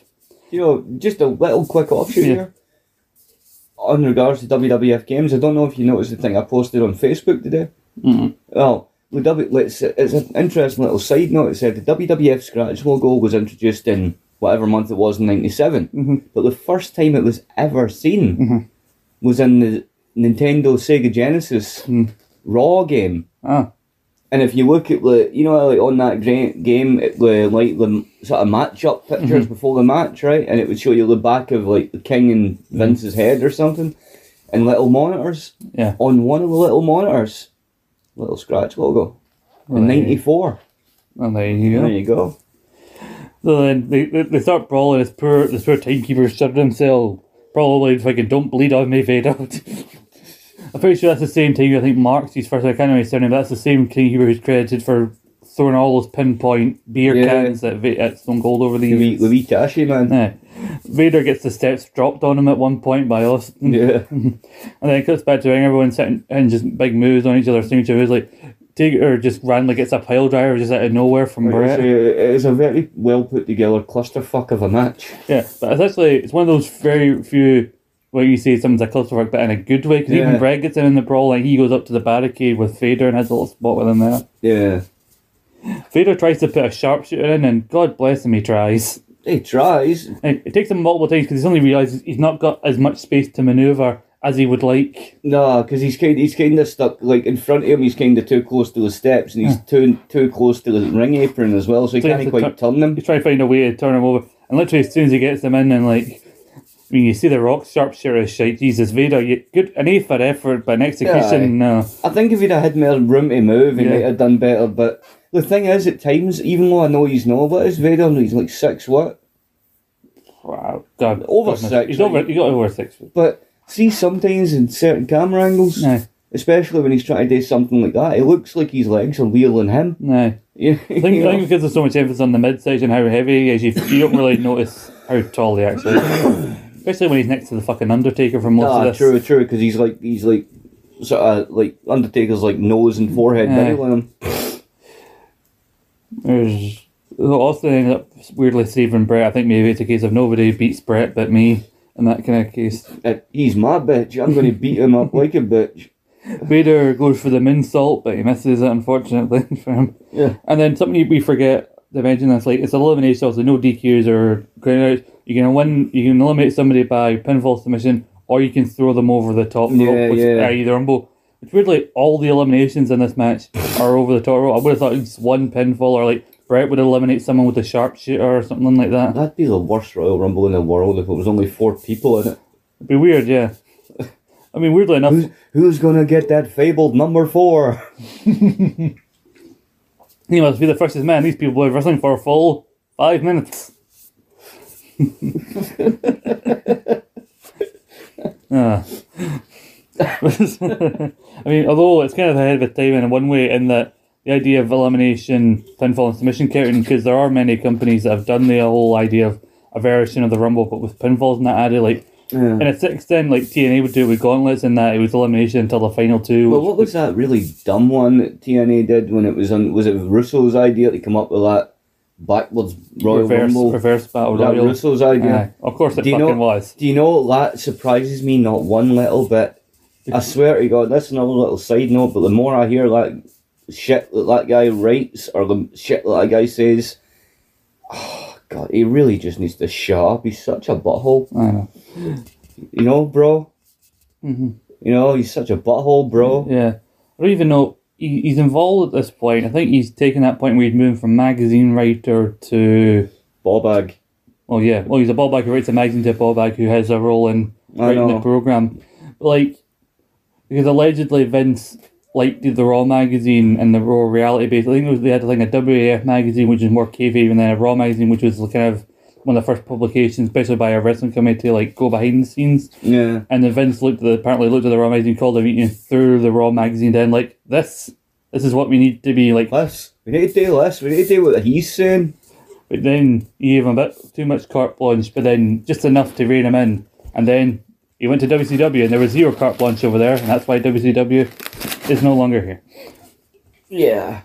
You know, just a little quick offshoot Yeah. here. On regards to WWF games, I don't know if you noticed the thing I posted on Facebook today. Mm. Well, the W, let's, it's an interesting little side note. It said the WWF scratch logo was introduced in whatever month it was in '97, Mhm. but the first time it was ever seen Mhm. was in the Nintendo Sega Genesis Mm. Raw game. Ah, And if you look at the, you know, like on that game, it, the like the sort of match-up pictures mm-hmm. before the match, right? And it would show you the back of like the King and Vince's head or something, and little monitors. yeah. On one of the little monitors, little scratch logo. In '94. And there you go. There you go. So then they, they, they start brawling. This poor this poor timekeeper shutting himself. Probably fucking don't bleed on me, Vader. I'm pretty sure that's the same time. I think Mark's his first. I can't remember his surname. But that's the same timekeeper who's credited for throwing all those pinpoint beer Yeah. cans that Va- at Stone Cold over the years. the wee Tashi man. Yeah. Vader gets the steps dropped on him at one point by Austin. Yeah. And then it cuts back to ring, everyone sitting and just big moves on each other, signature moves like take or just randomly gets a pile driver just out of nowhere from a, it's a very well put together clusterfuck of a match. Yeah, but it's actually it's one of those very few where you say someone's a clusterfuck, but in a good way. Because Yeah. even Bret gets in in the brawl, like he goes up to the barricade with Vader and has a little spot with him there. Yeah. Vader tries to put a sharpshooter in, and God bless him, he tries. He tries. And it takes him multiple times because he's only realizes he's not got as much space to maneuver as he would like. No, because he's kind he's kind of stuck like in front of him. He's kind of too close to the steps, and he's too too close to the ring apron as well, so he So can't quite tu- turn them. He's trying to find a way to turn him over, and literally as soon as he gets them in, and like. Mean, you see the rock sharpshooter is shite. Jesus, Vader, you, good, an A for effort, but an execution, no. I think if he'd have had more room to move, he Yeah. might have done better. But the thing is, at times, even though I know he's not, what is Vader? He's like six what? Wow, God, Over goodness. six, He's over. He got over six. But see, sometimes in certain camera angles, No, especially when he's trying to do something like that, it looks like his legs are wheeling him. no. Yeah, I think, I think because there's so much emphasis on the midsection, how heavy he is, you, you don't really notice how tall he actually is. Especially when he's next to the fucking Undertaker for most ah, of this. true, true, because he's like he's like sort of like Undertaker's like nose and forehead bigger than him. There's also ended up weirdly saving Bret. I think maybe it's a case of nobody beats Bret but me in that kind of case. Uh, he's my bitch. I'm going to beat him up like a bitch. Vader goes for the moonsault, but he misses it unfortunately for him. Yeah. And then something we forget mention that's like it's elimination, so no DQs or outs. You can win. You can eliminate somebody by pinfall submission, or you can throw them over the top Yeah, rope, which yeah. uh, either rumble. Which weirdly, all the eliminations in this match are over the top rope. I would have thought it's one pinfall, or like Bret would eliminate someone with a sharpshooter or something like that. That'd be the worst Royal Rumble in the world if it was only four people in it. It'd be weird, yeah. I mean, weirdly enough, Who's, who's going to get that fabled number four? he must be the fastest man. These people are wrestling for a full five minutes. Ah. I mean, although it's kind of ahead of its time in one way, in that the idea of elimination, pinfall, and submission counting, because there are many companies that have done the whole idea of a version of the Rumble, but with pinfalls and that added. Like, Yeah. in a certain extent, like TNA would do it with gauntlets, in that it was elimination until the final two. Which- what was that really dumb one that TNA did when it was on? Was it Russo's idea to come up with that backwards Royal reverse, Rumble? reverse battle that royal. Russo's idea? Of course, it Do you fucking know- was. Do you know that surprises me not one little bit? I swear to God, that's another little side note. But the more I hear that shit that that guy writes or the shit that that guy says, oh God, he really just needs to shut up. He's such a butthole, I know. You know, bro. Mhm. You know, he's such a butthole, bro. Yeah, I don't even know. He, he's involved at this point. I think he's taken that point where he's moving from magazine writer to. Ball bag. Oh, yeah. Well, he's a ball bag who writes a magazine to a ball bag who has a role in writing the program. Like, because allegedly Vince liked the, the Raw magazine and the Raw reality base. I think it was, they had like a WAF magazine, which is more kayfabe, and then a Raw magazine, which was kind of one of the first publications, especially by a wrestling committee, like go behind the scenes. Yeah. And then Vince looked at the, apparently looked at the Raw magazine, called a meeting, threw the Raw magazine down like this. This is what we need to be like. This. We need to do this. We need to do what he's saying. But then he gave him a bit too much carte blanche, but then just enough to rein him in. And then he went to WCW, and there was zero carte blanche over there, and that's why WCW is no longer here. Yeah.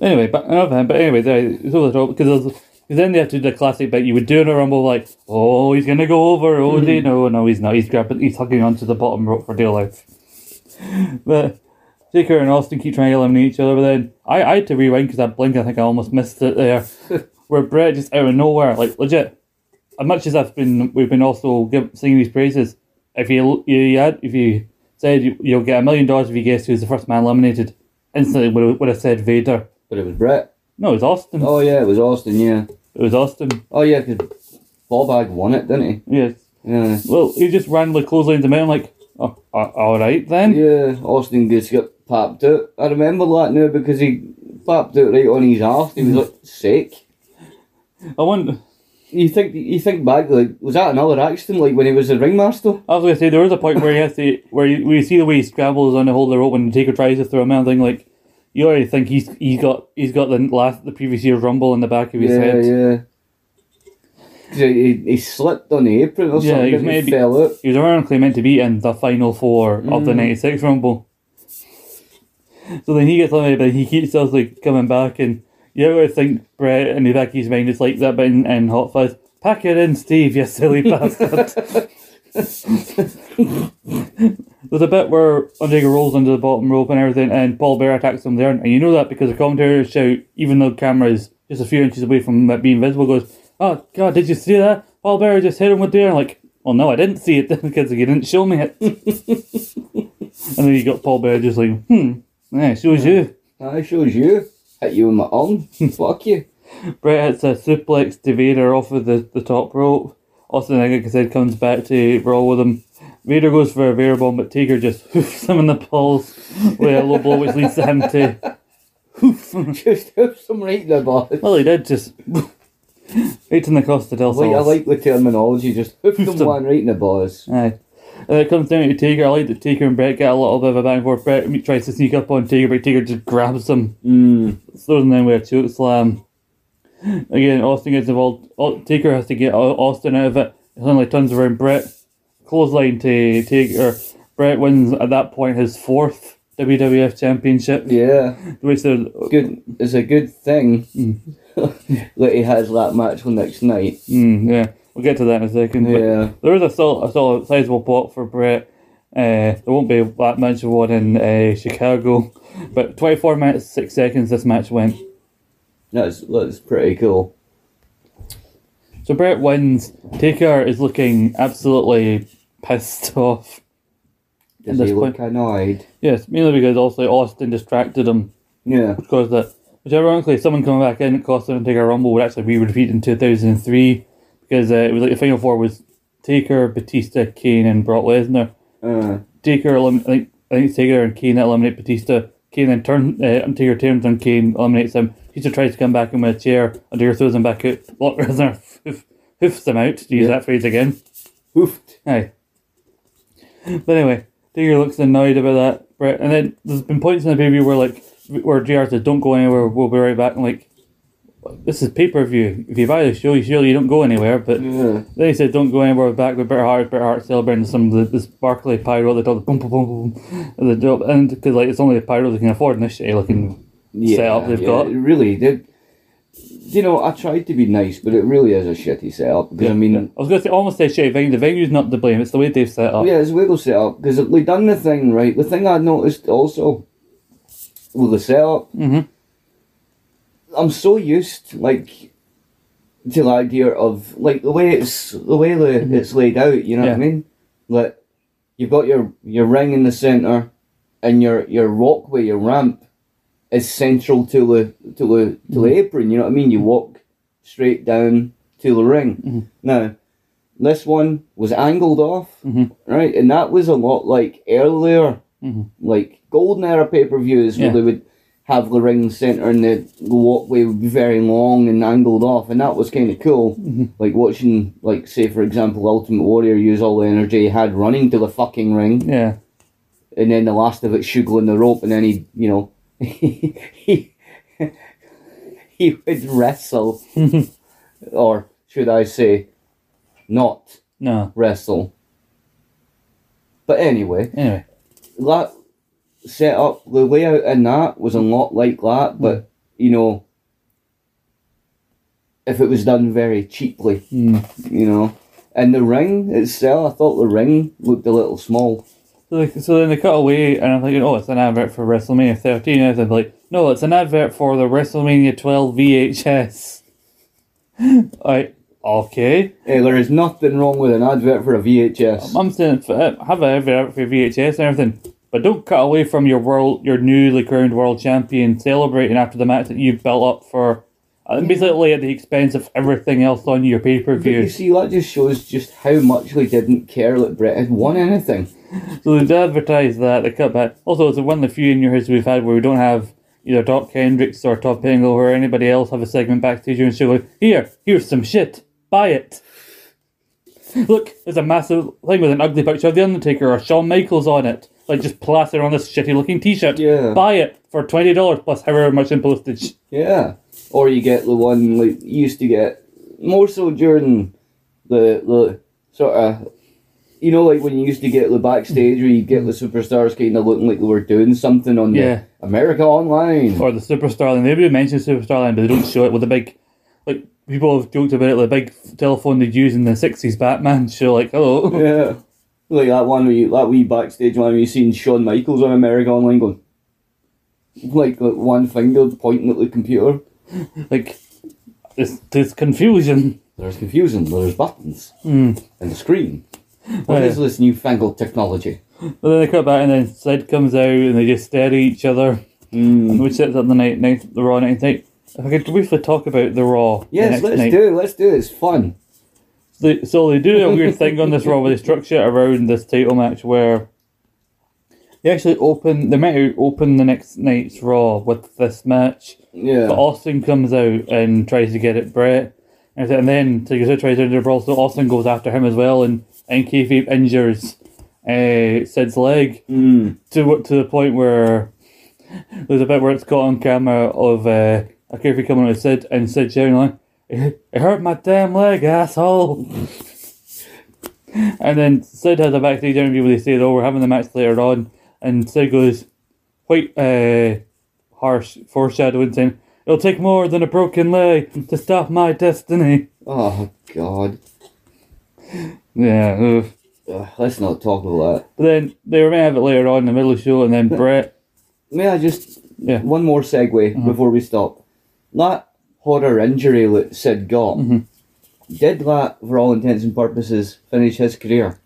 Anyway, but of him. But anyway, there, it's over the top because because then they have to do the classic bit. You would do in a rumble like, oh, he's gonna go over. Oh, they hmm. no, no, he's not. He's grabbing, he's hugging onto the bottom rope for dear life. but Taker and Austin keep trying to eliminate each other. But then I, I had to rewind because I blinked. I think I almost missed it there, where Bret just out of nowhere, like legit. As much as I've been, we've been also give, singing these praises. If you you, you had, if you said you, you'll get a million dollars if you guess who's the first man eliminated, instantly would have, would have said Vader. But it was Bret. No, it was Austin. Oh yeah, it was Austin. Yeah. It was Austin. Oh yeah, because Ballbag won it, didn't he? Yes. Yeah. Well, he just randomly clotheslined him out. I'm like, oh, all right then. Yeah, Austin gets got popped out. I remember that now because he popped out right on his arse. He was like sick. I wonder. You think you think back like was that another accident like when he was a ringmaster? I was gonna say there was a point where he has to, where you, we see the way he scrambles on the hold the rope when Taker tries to throw him out. Thing like, you already think he's he's got he's got the last the previous year rumble in the back of his yeah, head. Yeah. He, he, he slipped on the apron or Yeah, something. he was and maybe- fell out. He was ironically meant to be in the final four of the Mm. '96 Rumble. So then he gets eliminated, but he keeps us like coming back, and you ever think Bret in the back of his mind is like that bit in, in Hot Fuzz. Pack it in, Steve, you silly bastard. There's a bit where Undertaker rolls under the bottom rope and everything, and Paul Bearer attacks him there, and you know that because the commentator shout, even though the camera is just a few inches away from it being visible, goes, "Oh God, did you see that? Paul Bearer just hit him with the air." Like, well, no, I didn't see it because you didn't show me it. and then you got Paul Bearer just like, "Hmm, yeah, it shows you." I shows you. Hit you with my arm. Fuck you. Bret hits a suplex to Vader off of the, the top rope. Austin, like I said, comes back to brawl with him. Vader goes for a Vader bomb, but Taker just hoofs him in the balls with a low blow, which leads to him to hoof. Just hoofs some right in the balls. well, he did just right in the Costa del Like, I like the terminology, just hoof Hoofed them. one right in the balls. Aye. And it comes down to Taker. I like that Taker and Bret get a little bit of a back and forth. Bret tries to sneak up on Taker, but Taker just grabs him Mm. throws him down with a choke slam. Again, Austin gets involved. Taker has to get Austin out of it. He suddenly turns around Bret. Clothesline to Taker. Bret wins at that point his fourth WWF Championship. Yeah. Which Good. It's a good thing that he has that match on next night. mm, yeah, we'll get to that in a second. but Yeah. there is a still a still sizable pot for Bret. Uh, there won't be that much of one in uh, Chicago, but 24 minutes 6 seconds this match went. That's that's pretty cool. So Bret wins. Taker is looking absolutely pissed off. Does this he look point- annoyed? Yes, mainly because also Austin distracted him, Yeah. which caused that. Which ironically, someone coming back in cost him and Taker a Rumble would actually be repeated in 2003 because uh, it was like the final four was Taker, Batista, Kane, and Brock Lesnar. Uh, Taker, elim- I think, I think Taker and Kane that eliminate Batista. Kane then turn, uh, your turns on Kane, eliminates him. Batista tries to come back in with a chair. and Undertaker throws him back out. Brock Lesnar hoof, hoofs him out, to use Yeah. that phrase again. hoofed. Aye. But anyway, Taker looks annoyed about that, Bret. And then there's been points in the preview where like where JR says, "Don't go anywhere. We'll be right back." And like, this is pay per view. If you buy the show, you surely you don't go anywhere. But Yeah. then he said, "Don't go anywhere." Back with Bret Hart. Bret Hart celebrating some of the, this Barclay pyro that does the boom boom boom boom, and the job, and because like it's only the pyro they can afford in this shitty looking Yeah. setup they've yeah, got. Really, they, you know, I tried to be nice, but it really is a shitty setup. Because I mean, I was going to say almost say shitty venue. The venue's not to blame. It's the way they've set up. Yeah, it's a wiggle setup because they've done the thing right. The thing I noticed also with the setup, Mhm. I'm so used like to the idea of like the way it's the way the, it's laid out. You know what I Mm-hmm. Mean? Like you've got your your ring in the center, and your your walkway, your ramp, is central to the to the to Mm-hmm. the apron. You know what I mean? You walk straight down to the ring. Mm-hmm. Now, this one was angled off Mhm. right? And that was a lot like earlier, Mhm. like golden era pay per views Yeah. where they would have the ring center and the, the walkway would be very long and angled off, and that was kind of cool. Mm-hmm. Like watching, like say for example, Ultimate Warrior use all the energy he had running to the fucking ring, Yeah. and then the last of it shuggling the rope, and then he, you know, he he would wrestle, or should I say, not No. wrestle. But anyway, Anyway. that set up the layout in that was a lot like that, but you know, if it was done very cheaply, Mm. you know, and the ring itself, I thought the ring looked a little small. So, like, so then they cut away, and I'm thinking, oh, it's an advert for WrestleMania 13. And I'm like, no, it's an advert for the WrestleMania 12 VHS. I okay. Hey, there is nothing wrong with an advert for a VHS. I'm saying have an advert for VHS and everything, but don't cut away from your world, your newly crowned world champion celebrating after the match that you've built up for. Uh, basically, at the expense of everything else on your pay per But you view. see, that just shows just how much they didn't care that Bret had won anything. So they advertise that they cut back. Also, it's one of the few in your history we've had where we don't have either Dok Hendrix or Todd Pettengill or anybody else have a segment backstage and show like, here, here's some shit, buy it. Look, there's a massive thing with an ugly picture of the Undertaker or Shawn Michaels on it, like just plaster on this shitty looking T-shirt. Yeah. buy it for twenty dollars plus however much in postage. Yeah. Or you get the one like you used to get more so during the the sort of you know like when you used to get the backstage where you get the superstars kind of looking like they were doing something on Yeah. the America Online. Or the Superstar line. Maybe mention Superstar line, but they don't show it with a big, like people have joked about it, the big telephone they'd use in the '60s Batman show. Like, hello, Yeah. Like that one where you, that wee backstage one where you seen Shawn Michaels on America Online going, like, like one finger pointing at the computer. like this this confusion. There's confusion, there's buttons, Mm. and the screen. What Oh, is this newfangled technology? But then they cut back, and then Sid comes out, and they just stare at each other. Mm. And we set up the night, night the Raw night night. If I could briefly talk about the Raw. the Yes, next let's night. do it, let's do it, it's fun. They, so they do a weird thing on this Raw where they structure around this title match where they actually open they might open the next night's Raw with this match. Yeah. But Austin comes out and tries to get at Bret. And and then Taker tries to enter Brawl, so Austin goes after him as well, and and Kayfabe injures uh, Sid's leg Mm. to to the point where there's a bit where it's caught on camera of uh, a Kayfabe coming out of Sid and Sid shouting like, "It hurt my damn leg, asshole." and then Sid has a backstage interview where they say, "Oh, we're having the match later on," and Sid goes, quite uh, harsh, foreshadowing, saying, "It'll take more than a broken leg to stop my destiny." Oh, God. Yeah. ugh. Let's not talk about that. But then they were meant to have it later on in the middle of the show, and then Bret. May I just Yeah. one more segue before we stop? That horror injury that Sid got, Mhm. did that, for all intents and purposes, finish his career?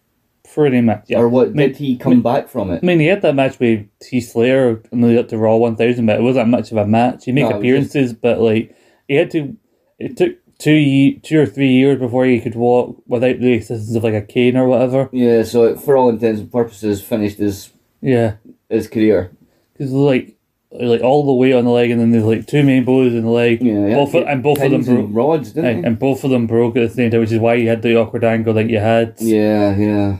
Pretty much, yeah. Or what mean- did he come back from it? I mean, he had that match with Heath Slater in the up to Raw 1000, but it wasn't much of a match. He made No, appearances, but like he had to. It took two ye- two or three years before he could walk without the assistance of like a cane or whatever. Yeah, so it, for all intents and purposes, finished his Yeah, his career. because like like all the weight on the leg, and then there's like two main blows in the leg. Yeah, yeah. both and both of them broke. rods, didn't And, and both of them broke at the same time, which is why he had the awkward angle that you had. Yeah, yeah.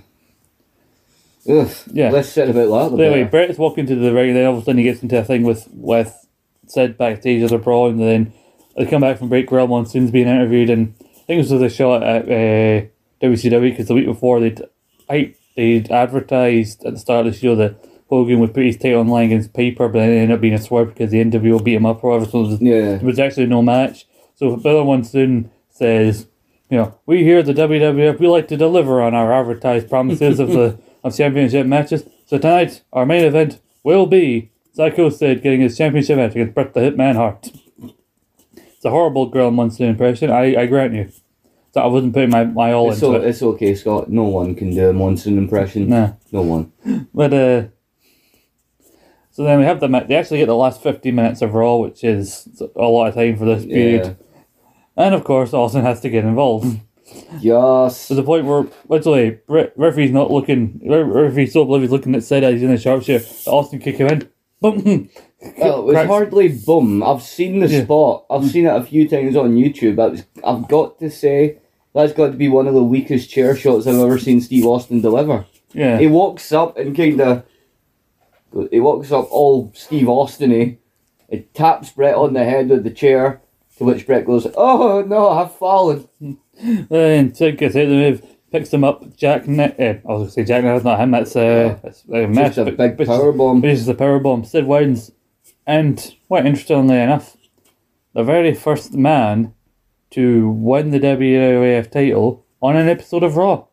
Ugh. Yeah. Less said about that. But anyway. Bret's walking to the ring, and then all of a sudden he gets into a thing with with said backstage as a brawl, and then they come back from break. Gorilla Monsoon's being interviewed, and I think this was a shot at uh, WCW because the week before they'd I they'd advertised at the start of the show that Hogan would put his title on line against Piper, but then it ended up being a swerve because the interview will beat him up or whatever. So there Yeah. was actually no match. So Bill Monsoon says, you know, we here at the WWF we like to deliver on our advertised promises of the of championship matches. So tonight our main event will be Psycho Sid getting his championship match against Bret the Hitman Hart. It's a horrible Gorilla Monsoon impression. I, I grant you. So I wasn't putting my, my all It's, into o- it. it's okay, Scott. No one can do a Monsoon impression. Nah. No one. But uh, so then we have the. They actually get the last fifty minutes of Raw, which is a lot of time for this period. Yeah. And of course, Austin has to get involved. Yes. to the point where literally Re- referee's not looking. Re- referee's so oblivious looking at Sid as he's in the sharpshooter. Austin kick him in. Boom. Well, it was Cracks- hardly boom. I've seen the Yeah. spot. I've seen it a few times on YouTube. I was, I've got to say, that's got to be one of the weakest chair shots I've ever seen Steve Austin deliver. Yeah. He walks up and kind of, he walks up all Steve Austin-y. He taps Bret on the head with the chair, to which Bret goes, "Oh no, I've fallen." Then Sid gets out of the move, picks him up. Jack. Ne- uh, I was going to say Jack. No, that's not him. That's uh, that's uh, Mesh, a big but- power bomb. But it's the power bomb. Sid wins, and quite interestingly enough, the very first man to win the WWF title on an episode of Raw.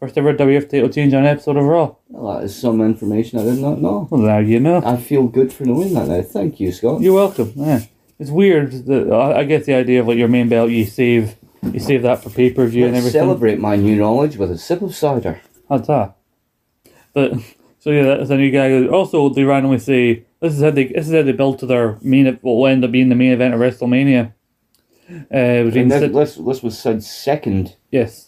First ever WWF title change on an episode of Raw. Well, that is some information I did not know. Well, now you know. I feel good for knowing that now. Thank you, Scott. You're welcome. Yeah. It's weird that I I guess the idea of like your main belt, you save, you save that for pay per view and everything. celebrate my new knowledge with a sip of cider. How's that? But so yeah, that's a new guy. Also, they randomly say this is how they this is how they build to their main what will end up being the main event of WrestleMania. Uh, between And this, Sid, this, this was Sid's second yes,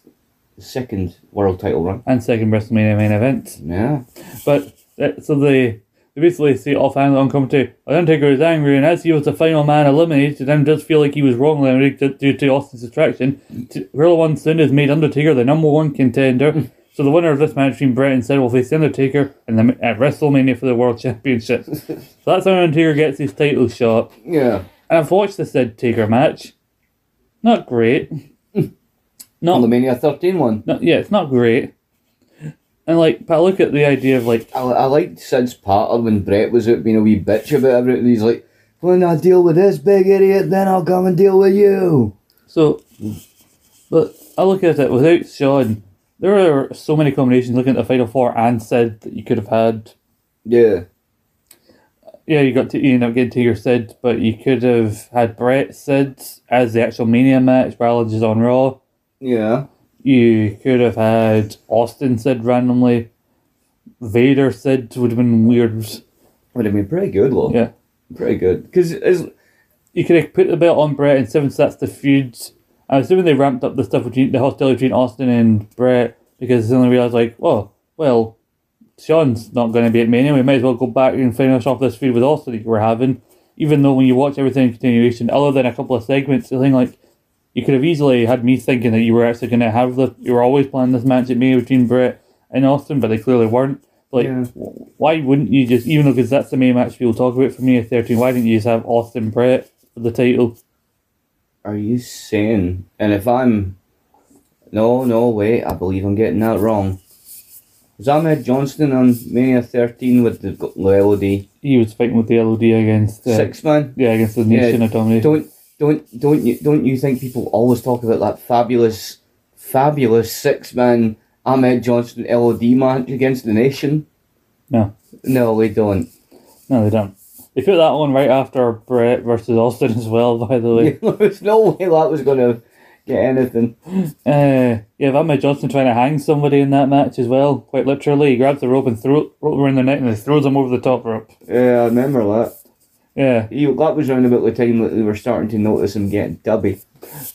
second world title run. and second WrestleMania main event. Yeah. But uh, so they they basically say offhand on commentary, Undertaker is angry, and as he was the final man eliminated, and does feel like he was wrongly eliminated due to Austin's distraction. Gorilla Monsoon has made Undertaker the number one contender. so the winner of this match between Bret and Sid will face Undertaker in the, at WrestleMania for the World Championship. so that's how Undertaker gets his title shot. Yeah. And I've watched the Sid Taker match. Not great. On Not, the Mania 13 one. not yeah, it's not great. And like, but I look at the idea of like I, I liked Sid's patter when Bret was out being a wee bitch about everything. He's like, when I deal with this big idiot, then I'll come and deal with you. So, but I look at it without Shawn. There are so many combinations looking at the final four and Sid that you could have had. Yeah. Yeah, you got to you end up getting to your Sid, but you could have had Bret Sid as the actual Mania match rather than just on Raw. Yeah. You could have had Austin said randomly. Vader Sid would have been weird. Would have been pretty good, though. Yeah. Pretty good. Because You could have put the belt on Bret and seven sets the feud. I'm assuming they ramped up the stuff between the hostility between Austin and Bret because they only realized like, oh, well, Shawn's not going to be at Mania. We might as well go back and finish off this feud with Austin that we're having. Even though when you watch everything in continuation, other than a couple of segments, the thing like you could have easily had me thinking that you were actually going to have the you were always planning this match at Mania between Bret and Austin, but they clearly weren't. Like, Yeah. why wouldn't you just even though because that's the main match people talk about for Mania thirteen? Why didn't you just have Austin Bret for the title? Are you saying? And if I'm, no, no, wait. I believe I'm getting that wrong. Was Ahmed Johnson on Mania 13 with the g- LOD He was fighting with the LOD against uh, six man? yeah against the Nation of Domination. Don't don't don't you don't you think people always talk about that fabulous, fabulous six man Ahmed Johnson LOD match against the Nation? No. No, we don't. No, they don't. They put that one right after Bret versus Austin as well. By the way, There's no way that was gonna get anything. uh, yeah, Ahmed Johnson trying to hang somebody in that match as well. Quite literally, he grabs the rope and throw rope around their neck and he throws them over the top rope. Yeah, I remember that. Yeah. He, that was around about the time that we were starting to notice him getting dubby.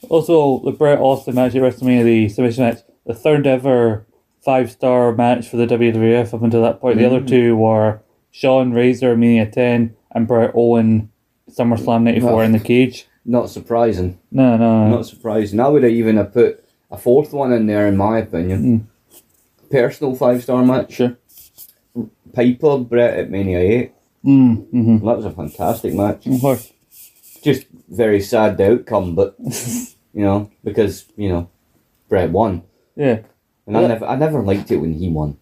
Also, the Bret Austin match at WrestleMania, the submission match, the third ever five star match for the WWF up until that point. The other mm-hmm. two were Shawn Razor Mania 10 and Bret Owen SummerSlam 94 in the cage. Not surprising. No, no, no. Not surprising. I would have even have put a fourth one in there, in my opinion. Mm. Personal five star match. Sure. Piper Bret at Mania 8. Mm, mm-hmm. That was a fantastic match. Of course. Just very sad the outcome, but you know because you know Bret won, Yeah. and I never I never liked it when he won.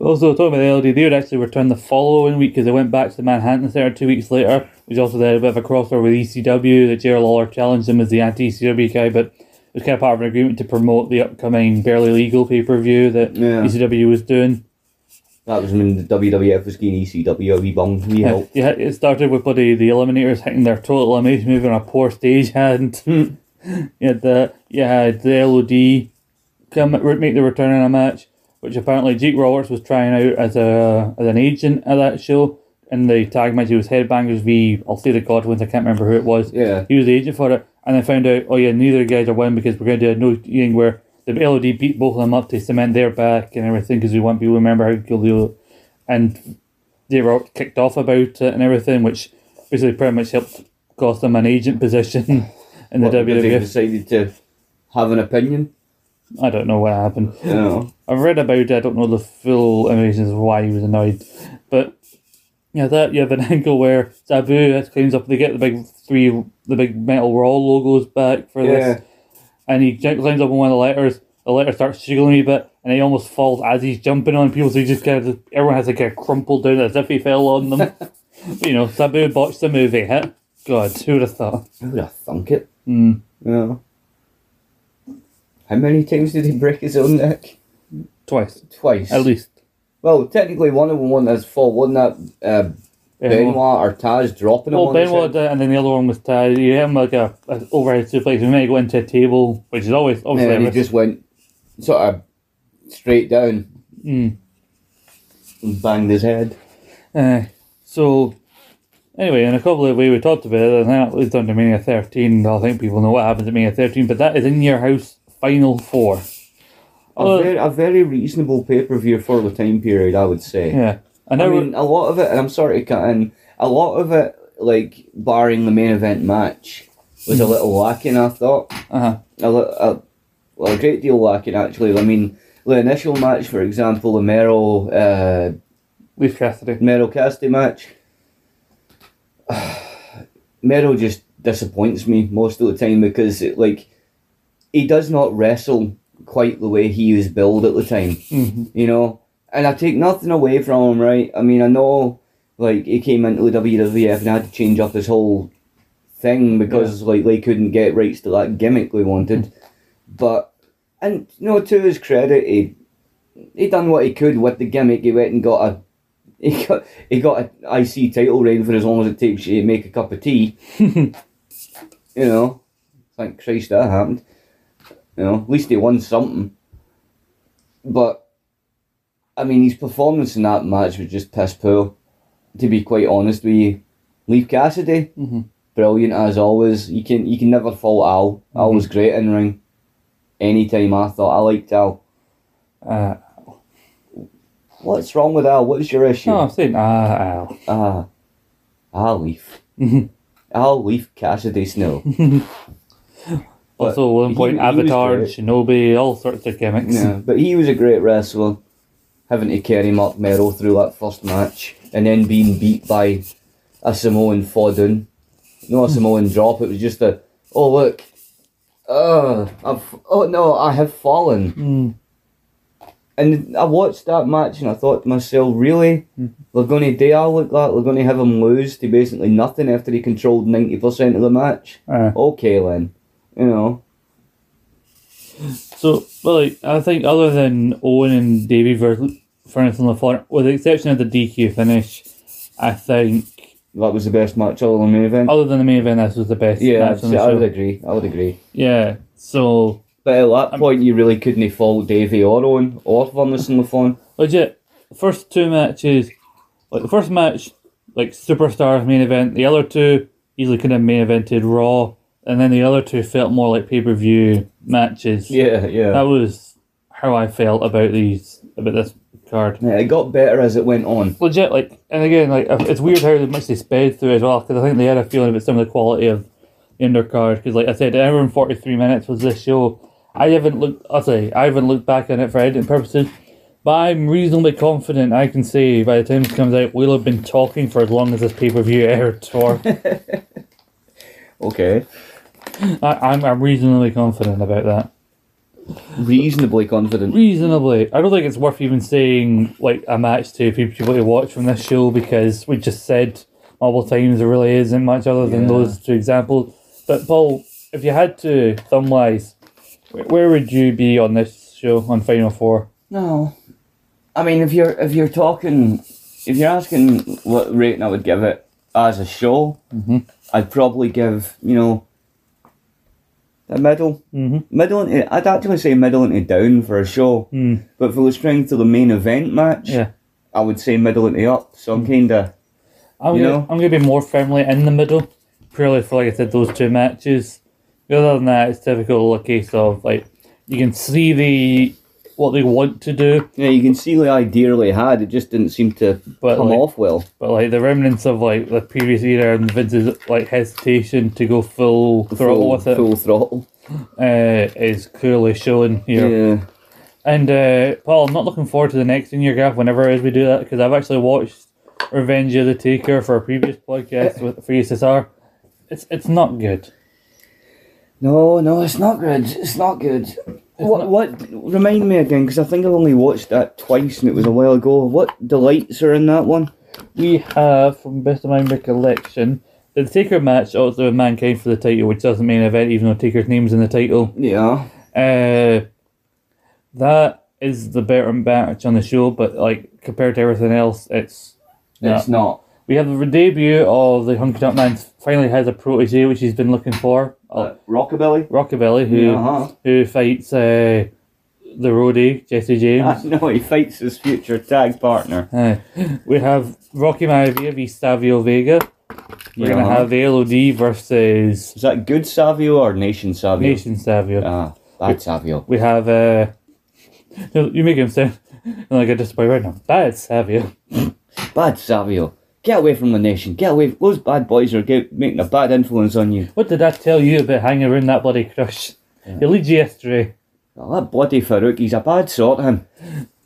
Also, talking about the LD, they would actually return the following week because they went back to the Manhattan Center two weeks later, which also had a bit of a crossover with ECW. That Jerry Lawler challenged him as the anti ECW guy, but it was kind of part of an agreement to promote the upcoming Barely Legal pay per view that Yeah. ECW was doing. That was when the WWF was getting ECW a wee bung, wee Yeah, help. yeah, it started with bloody the Eliminators hitting their total elimination move on a poor stagehand. Hmm. you had the you had the LOD come make the return in a match, which apparently Jake Roberts was trying out as a as an agent at that show. In the tag match, he was Headbangers v. I'll say the Godwins. I can't remember who it was. Yeah. He was the agent for it, and then found out, oh yeah, neither guys are winning because we're going to do a no thing where the LOD beat both of them up to cement their back and everything because we want people to remember how cool they were. And they were kicked off about it and everything, which basically pretty much helped cost them an agent position in the What, because they decided to have an opinion. I don't know what happened. Know. I've read about it. I don't know the full reasons of why he was annoyed, but yeah, that you have an angle where Sabu cleans up. They get the big three, the big metal raw logos back for Yeah. this, and he j- climbs up on one of the letters. The letter starts jiggling a bit, and he almost falls as he's jumping on people. So he just kind of everyone has to get crumpled down as if he fell on them. You know, Sabu botched the movie. Huh? God, who would have thought? Who would have thunk it? Mm. Yeah. How many times did he break his own neck? Twice, Twice. at least. Well, technically, one of them one has fault wasn't that uh, Benoit or Taz dropping him Well, Benoit did, and then the other one was Taz. You hit him like a, a overhead suplex. We might go into a table, which is always obviously. And he risk. just went sort of straight down Mm. and banged his head. Uh, so, anyway, in a couple of ways we talked about it, and that leads on to Mania 13. I think people know what happens at Mania 13, but that is in your house final four. A, Uh, very, a very reasonable pay per view for the time period, I would say. Yeah. I now mean, a lot of it, and I'm sorry to cut in, a lot of it, like, barring the main event match, was a little lacking, I thought. uh-huh. A, a, well, a great deal lacking, actually. I mean, the initial match, for example, the Mero, uh, Leif Cassidy. Mero Cassidy match, Mero just disappoints me most of the time because, it, like, he does not wrestle quite the way he was billed at the time hmm you know. And I take nothing away from him, right? I mean, I know, like, he came into the WWF and had to change up his whole thing because like they couldn't get rights to that gimmick they wanted. But and you know, to his credit, he he done what he could with the gimmick. He went and got a he got he got an IC title reign for as long as it takes you to make a cup of tea. you know, thank Christ that happened. You know, at least he won something. But I mean, his performance in that match was just piss poor. To be quite honest with you, Leif Cassidy, Mhm. brilliant as always. You can you can never fault Al. Al was great in ring. Anytime I thought I liked Al. Uh, What's wrong with Al? What's your issue? no, I'm saying ah, Al. Ah, Al Leif. Mhm. Al Leif Cassidy Snow. Also, one point he Avatar. Shinobi, all sorts of gimmicks. Yeah, but he was a great wrestler. Having to carry Marc Mero through that first match and then being beat by a Samoan Fodun. No a Samoan drop, it was just a oh look. Oh I've oh no, I have fallen. Mm. And I watched that match and I thought to myself, really? They're gonna do Al like that? They're gonna have him lose to basically nothing after he controlled ninety percent of the match? Uh, Okay then. You know. So, well, like, I think other than Owen and Davey versus and LaFleur, with the exception of the DQ finish, I think, That was the best match of the main event. other than the main event, this was the best yeah, match I would agree. I would agree. Yeah, so, But at that point, you really couldn't fault Davey or Owen or Furnace and LaFon. legit, first two matches, like the first match, like superstars main event, the other two easily could have main evented Raw, and then the other two felt more like pay per view matches. Yeah, yeah. That was how I felt about these about this card. Yeah, it got better as it went on. Legit, like, and again, like uh, it's weird how much they sped through as well because I think they had a feeling about some of the quality of undercard. Because, like I said, an hour and forty three minutes was this show. I haven't looked. I'll say I haven't looked back on it for editing purposes, but I'm reasonably confident I can say by the time this comes out, we'll have been talking for as long as this pay per view aired for. Okay. I, I'm I'm reasonably confident about that. Reasonably confident. Reasonably, I don't think it's worth even saying like a match to people to watch from this show because we just said multiple times there really isn't much other than Yeah. those two examples. But Paul, if you had to thumb wise, where would you be on this show on Final Four? No. I mean, if you're if you're talking, if you're asking what rating I would give it as a show, Mhm. I'd probably give you know a middle, Mm-hmm. middle. Into, I'd actually say middle into down for a show, Mm. but for the strength of the main event match, Yeah. I would say middle into up. So I'm kind of I'm gonna, know? I'm gonna be more firmly in the middle, purely for like I said, those two matches. Other than that, it's typical a case of like you can see the what they want to do, yeah. You can see the idea they had. It just didn't seem to But, come like- off well. but like the remnants of like the previous era and Vince's like hesitation to go full throttle full, with it full throttle. uh, is clearly shown here. Yeah. And uh, Paul, I'm not looking forward to the next in your graph whenever it is we do that because I've actually watched Revenge of the Taker for a previous podcast with for USSR. It's it's not good. No, no, it's not good. It's not good. What? What? Remind me again, because I think I've only watched that twice, and it was a while ago. What delights are in that one? We have, from best of my recollection, the Taker match also with Mankind for the title, which doesn't main event, even though Taker's name's in the title. Yeah. Uh, that is the better match on the show, but like compared to everything else, it's. It's not. We have the debut of the Honky Tonk Man finally has a protege, which he's been looking for. Uh, Rockabilly. Rockabilly, who Yeah, uh-huh. who fights uh, the roadie Jesse James. no, he fights his future tag partner. Uh, we have Rocky Maivia v Savio Vega. We're Yeah. gonna have the LOD versus Is that good Savio or Nation Savio? Nation Savio. Ah, bad Savio. We have uh, you make him sound like a disappointed right now. Bad Savio. Bad Savio. Get away from the nation. Get away. Those bad boys are get, making a bad influence on you. What did that tell you about hanging around that bloody crush? He leads you yesterday. Oh, that bloody Faarooq, he's a bad sort, him.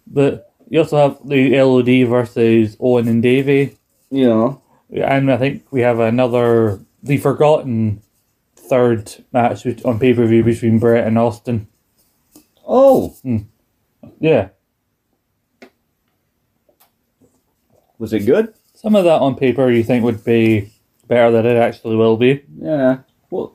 But you also have the LOD versus Owen and Davey. Yeah. And I think we have another, the forgotten third match on pay per view between Bret and Austin. Oh, hmm. Yeah. was it good? Some of that on paper you think would be better than it actually will be. Yeah. Well,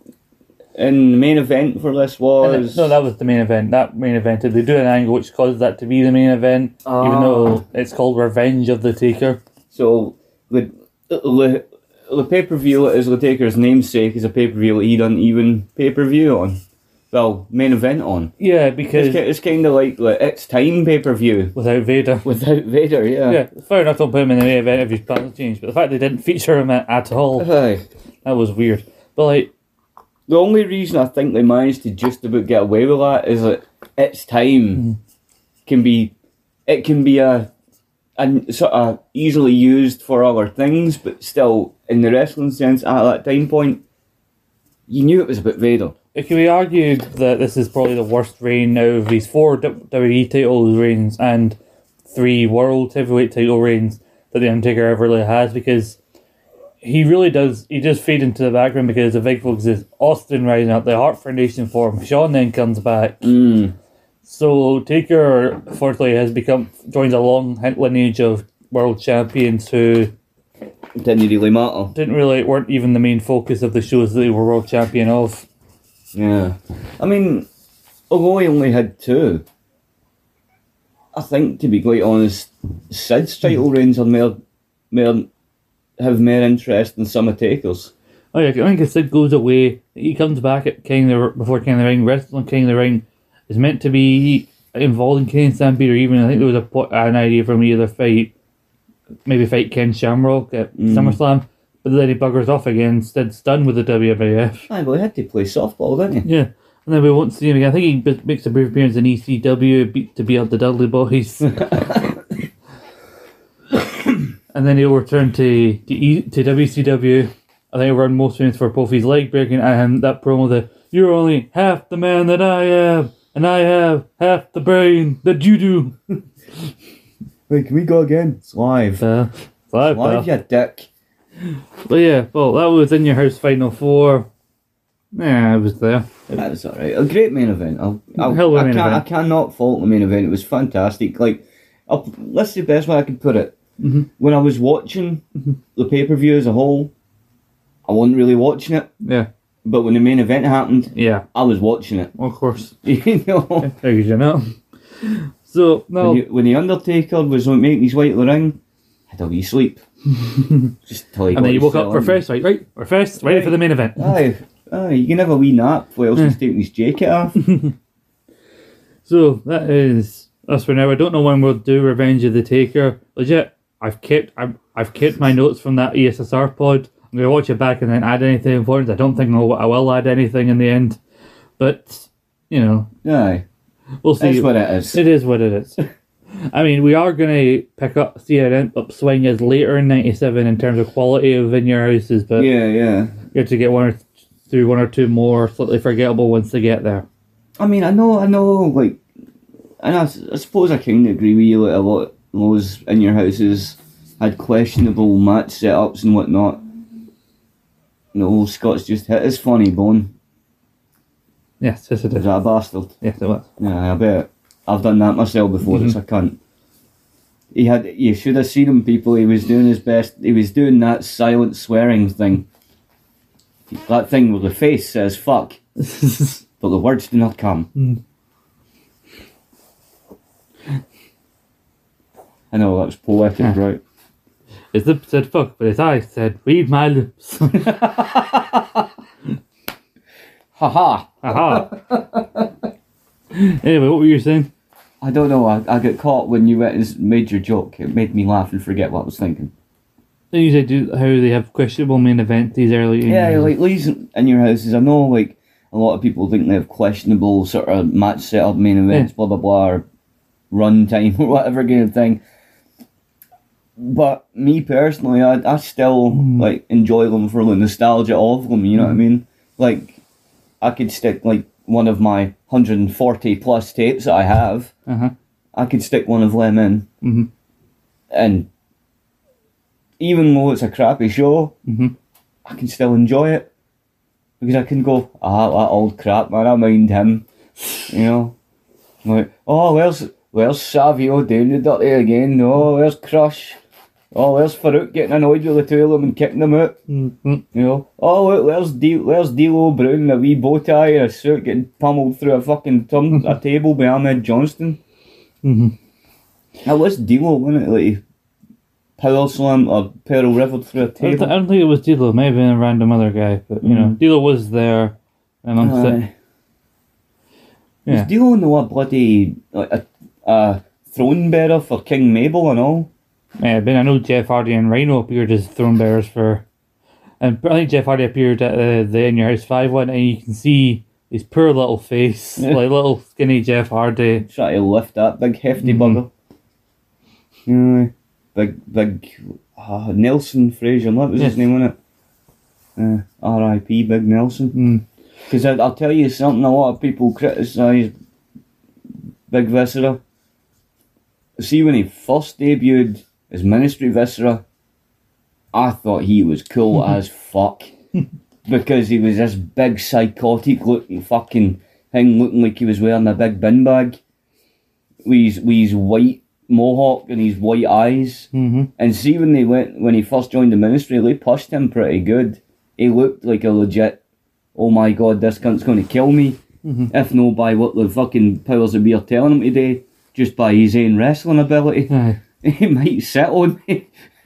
and the main event for this was No, that was the main event. That main event, Did they do an angle which causes that to be the main event, even Ah. though it's called Revenge of the Taker. so the the, the pay per view is the Taker's namesake is a pay per view he done even pay per view on. Well, main event on. Yeah, because ki- it's kind of like the it's time pay per view without Vader. without Vader. Yeah. Yeah, fair enough, don't put him in the main event if his plans change, but the fact they didn't feature him at, at all, Aye. that was weird. But like, The only reason I think they managed to just about get away with that is that its time hmm. can be, it can be a, a sort of easily used for other things, but still in the wrestling sense at that time point, you knew it was about Vader. It can be argued that this is probably the worst reign now of these four WWE title reigns and three world heavyweight title reigns that the Undertaker ever really has because he really does he does fade into the background because the big focus is Austin rising up, the Hart Foundation for him, Shawn then comes back. Mm. So Taker unfortunately has become joins a long lineage of world champions who Didn't really matter. didn't really weren't even the main focus of the shows that they were world champion of. Yeah. I mean, although he only had two, I think, to be quite honest, Sid's title reigns are more, more, have more interest than some of Taker's. Oh yeah, I think if Sid goes away, he comes back at King the before King of the Ring. Wrestling King of the Ring is meant to be involved in King Stampede, or even I think there was a an idea for me either fight, maybe fight Ken Shamrock at mm. SummerSlam, but then he buggers off again. Instead, done with the WWF. Aye, well, he had to play softball, didn't he? Yeah, and then we won't see him again. I think he b- makes a brief appearance in ECW beat to beat up the Dudley Boys. and then he'll return to to, e, to WCW. I think he'll run most famous for Kofi's leg breaking and that promo that you're only half the man that I am, and I have half the brain that you do. Wait, can we go again? It's live. Uh, live, Live, pal. you dick. But yeah, well, that was in your house final four. Yeah, I was there. That was alright. A great main event. I'll, I'll, Hell of a I, main can't, event. I cannot fault the main event. It was fantastic. Like, I'll, that's the best way I can put it. Mhm. When I was watching the pay per view as a whole, I wasn't really watching it. Yeah, But when the main event happened, yeah, I was watching it. of course. you know, How could you know? So no, when, you, when the Undertaker was making his way to the ring, I had a wee sleep. Just till he and then you woke up for first, right? Right, we're first, ready for the main event. Aye, aye, you can have a wee nap whilst he's eh. taking his jacket off. So that is us for now. I don't know when we'll do Revenge of the Taker. Legit, I've kept I've, I've kept my notes from that ESSR pod. I'm gonna watch it back and then add anything important. I don't think I'll, I will add anything in the end, but you know Aye, we'll see. that's what it is. It is what it is. I mean, we are going to pick up, see an upswing as later in '97 in terms of quality of in your houses, but Yeah, yeah. you have to get one or through one or two more slightly forgettable ones to get there. I mean, I know, I know, like, and I, I suppose I kind of agree with you. Like a lot of those in your houses had questionable match setups and whatnot. No, Scott's just hit his funny bone. Yes, yes, it Is is. that a bastard? Yes, it was. Yeah, I bet. I've done that myself before. It's a mm-hmm. cunt. He had. You should have seen him, people. He was doing his best. He was doing that silent swearing thing. That thing where the face says "fuck," but the words do not come. Hmm. I know that was poetic, Yeah. right? His lips said fuck, but his eyes said, read my lips. Haha. Aha. anyway, what were you saying? I don't know. I, I got caught when you went and made your joke. It made me laugh and forget what I was thinking. They usually do how they have questionable main event these early. Yeah, like these in your houses. I know, like a lot of people think they have questionable sort of match setup, main events, blah blah blah, or run time or whatever kind of thing. But me personally, I, I still hmm. like enjoy them for the nostalgia of them. You know what I hmm. mean? Like, I could stick like one of my hundred and forty plus tapes that I have. Uh huh. I could stick one of them in, Mhm. and even though it's a crappy show, Mhm. I can still enjoy it because I can go, ah, that old crap, man. I mind him, you know. Like, oh, where's where's Savio doing the dirty again? Oh, where's Crush? Oh, there's Faarooq getting annoyed with the two of them and kicking them out. Mm-hmm. You know, oh look, there's D, there's D'Lo Brown in a wee bow tie and a suit getting pummeled through a fucking tum- a table by Ahmed Johnson. Mm-hmm. Now what's D'Lo, wasn't it? Like power slam or Pearl River through a thi- I don't think it was D'Lo. It may have been a random other guy, but you know, Mhm. D'Lo was there amongst it. Aye. Yeah. Was D'Lo in the what bloody like a, a throne bearer for King Mabel and all? Yeah, but I know Jeff Hardy and Rhino appeared as throne bearers for, and I think Jeff Hardy appeared at uh, the In Your House Five one, and you can see his poor little face, Yeah. like little skinny Jeff Hardy. Try to lift that big hefty bugger. Yeah, big big uh, Nelson Frazier, that was Yes. his name, wasn't it? Uh, R.I.P. Big Nelson. Mm. Because I'll tell you something, a lot of people criticise Big Viscera. See, when he first debuted as Ministry Viscera, I thought he was cool as fuck. because he was this big psychotic looking fucking thing, looking like he was wearing a big bin bag. With his, with his white mohawk and his white eyes. Mm-hmm. And see when they went when he first joined the ministry, they pushed him pretty good. He looked like a legit. Oh my god, this cunt's going to kill me. Mhm. If no by what the fucking powers that be are telling him today, just by his own wrestling ability, Aye. he might sit on me.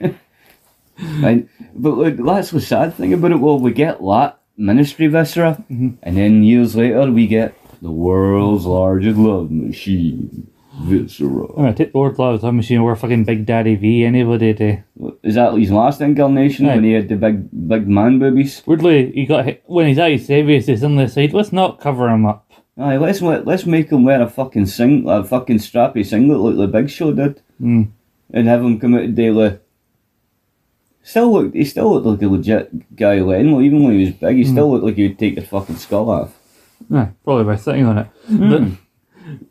and, but look, that's the sad thing about it. Well, we get that ministry viscera, Mhm. and then years later we get the world's largest love machine viscera. I'm gonna take the word love time machine over fucking Big Daddy V anybody day. Is that his last incarnation when he had the big big man boobies? Weirdly, he got hit when he's at his heaviest. He suddenly decided, let's not cover him up. Aye, let's let- let's make him wear a fucking sing a fucking strappy singlet like the Big Show did, Mm. And have him come out daily. Still look, he still looked like a legit guy. Well, even when he was big, he still looked like he would take your fucking skull off. Yeah, probably by sitting on it. Mm.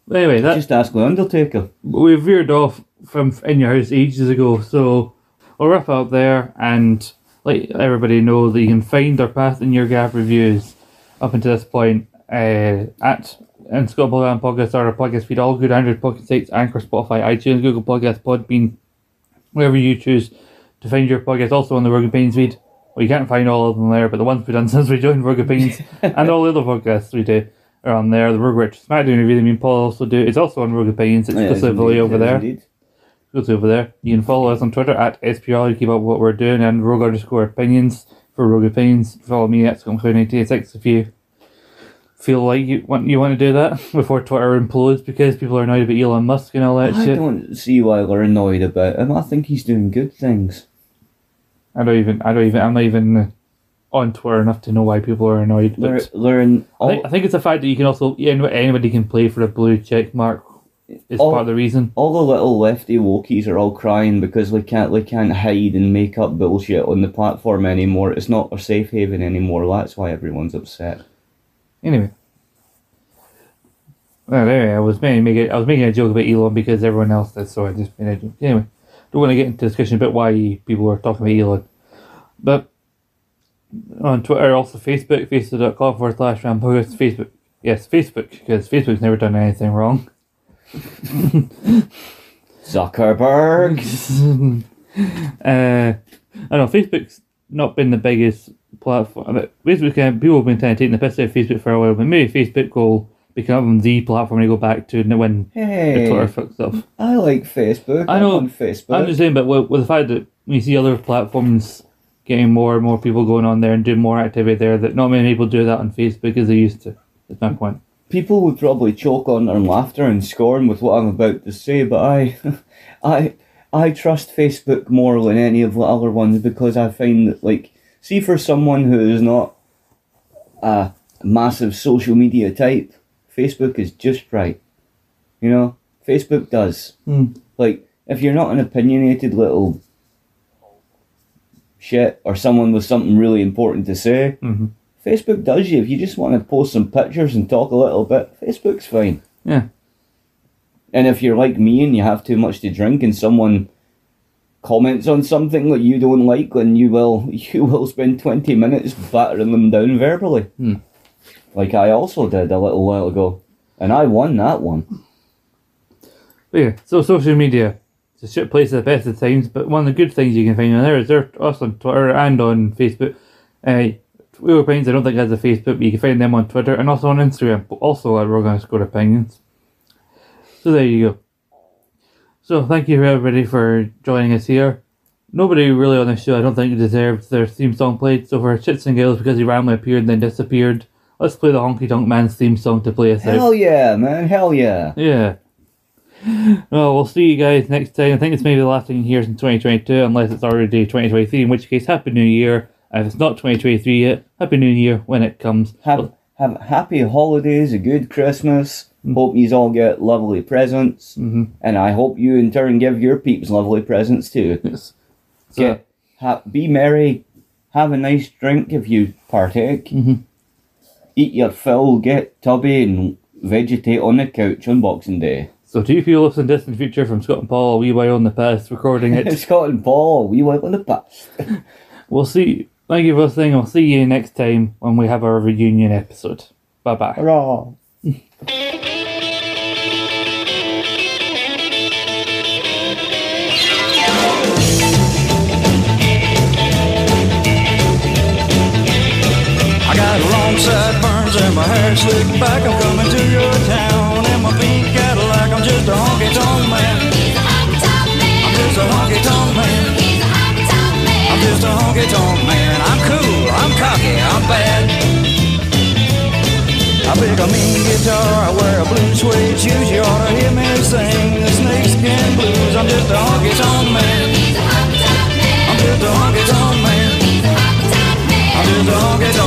But anyway, that Just ask the Undertaker. we veered off from in your house ages ago, so we'll wrap up there and let everybody know that you can find our path in your gap reviews up until this point uh, at and Scott Podcast Podcast our podcast feed, all good Android podcast sites, Anchor, Spotify, iTunes, Google Podcast, Podbean, wherever you choose to find your podcast. Also on the Rogue Opinions feed. Well, you can't find all of them there, but the ones we've done since we joined Rogue Opinions and all the other podcasts we do are on there. The Rogue Rich SmackDown review that me and Paul also do is also on Rogue Opinions It's exclusively Yes, over there indeed. go to over there. You can follow us on Twitter at SPR to keep up with what we're doing and rogue underscore opinions for rogue opinions. Follow me at Scumcloud86 if you feel like you want you want to do that before Twitter implodes because people are annoyed about Elon Musk and all that I shit. I don't see why they're annoyed about him. I think he's doing good things. I don't even I don't even I'm not even on Twitter enough to know why people are annoyed. They're, But they're in I think, I think it's the fact that you can also yeah, anybody can play for a blue check mark is all- part of the reason. all the little lefty wokies are all crying because they can't they can't hide and make up bullshit on the platform anymore. It's not a safe haven anymore. That's why everyone's upset. Anyway. Well, anyway, I was making, making I was making a joke about Elon because everyone else did, so I just made a joke. Anyway, don't want to get into discussion about why people are talking about Elon. But on Twitter, also Facebook, facebook.com forward slash Rampogos, Facebook. Yes, Facebook, because Facebook's never done anything wrong. Zuckerberg. uh, I don't know, Facebook's not been the biggest platform. But Facebook, uh, people have been kind of taking the piss out of Facebook for a while, but maybe Facebook will become the platform to go back to when the Hey, Twitter fucks up. I like Facebook. I know- I'm Facebook. I'm just saying, but with, with the fact that we see other platforms getting more and more people going on there and doing more activity there, that not many people do that on Facebook as they used to. That's my point. People would probably choke on their laughter and scorn with what I'm about to say, but I, I, I trust Facebook more than any of the other ones because I find that, like, see, for someone who is not a massive social media type, Facebook is just right. You know, Facebook does. Hmm. Like, if you're not an opinionated little shit or someone with something really important to say, hmm Facebook does you. If you just want to post some pictures and talk a little bit, Facebook's fine. Yeah. And if you're like me and you have too much to drink and someone comments on something that you don't like, then you will you will spend twenty minutes battering them down verbally. Hmm. Like I also did a little while ago. And I won that one. But yeah, so social media. It's a shit place at the best of times, but one of the good things you can find on there is they're us on Twitter and on Facebook. Uh, Wheel Opinions, I don't think has a Facebook, but you can find them on Twitter and also on Instagram, also at Rogue Underscore Opinions. So there you go. So thank you everybody for joining us here. Nobody really on the show, I don't think, deserved their theme song played. So for Chits and Gales, because he randomly appeared and then disappeared, let's play the Honky Tonk Man's theme song to play us out. Hell yeah, man. Hell yeah. Yeah. Well, we'll see you guys next time. I think it's maybe the last thing here in 2022, unless it's already 2023, in which case, Happy New Year. And if it's not 2023 yet, Happy New Year when it comes. Have have happy holidays, a good Christmas. Mm. Hope you all get lovely presents, Mhm. and I hope you in turn give your peeps lovely presents too. Yes. So, Get ha- be merry, have a nice drink if you partake. Mhm. Eat your fill, get tubby, and vegetate on the couch on Boxing Day. so to you to this in the future from Scott and Paul, We wee on the past, recording it, Scott and Paul, we went on the past. we'll see. Thank you for listening. We'll see you next time when we have our reunion episode. Bye bye. Hurrah! my hair slicked back, I'm coming to your town. In my pink Cadillac, I'm just a honky tonk man. I'm just a honky tonk man. I'm just a honky tonk man. I'm cool, I'm cocky, I'm bad. I pick a mean guitar, I wear a blue suede shoes. You ought to hear me sing the snakeskin blues. I'm just a honky tonk man. I'm just a honky tonk man. I'm just a honky tonk.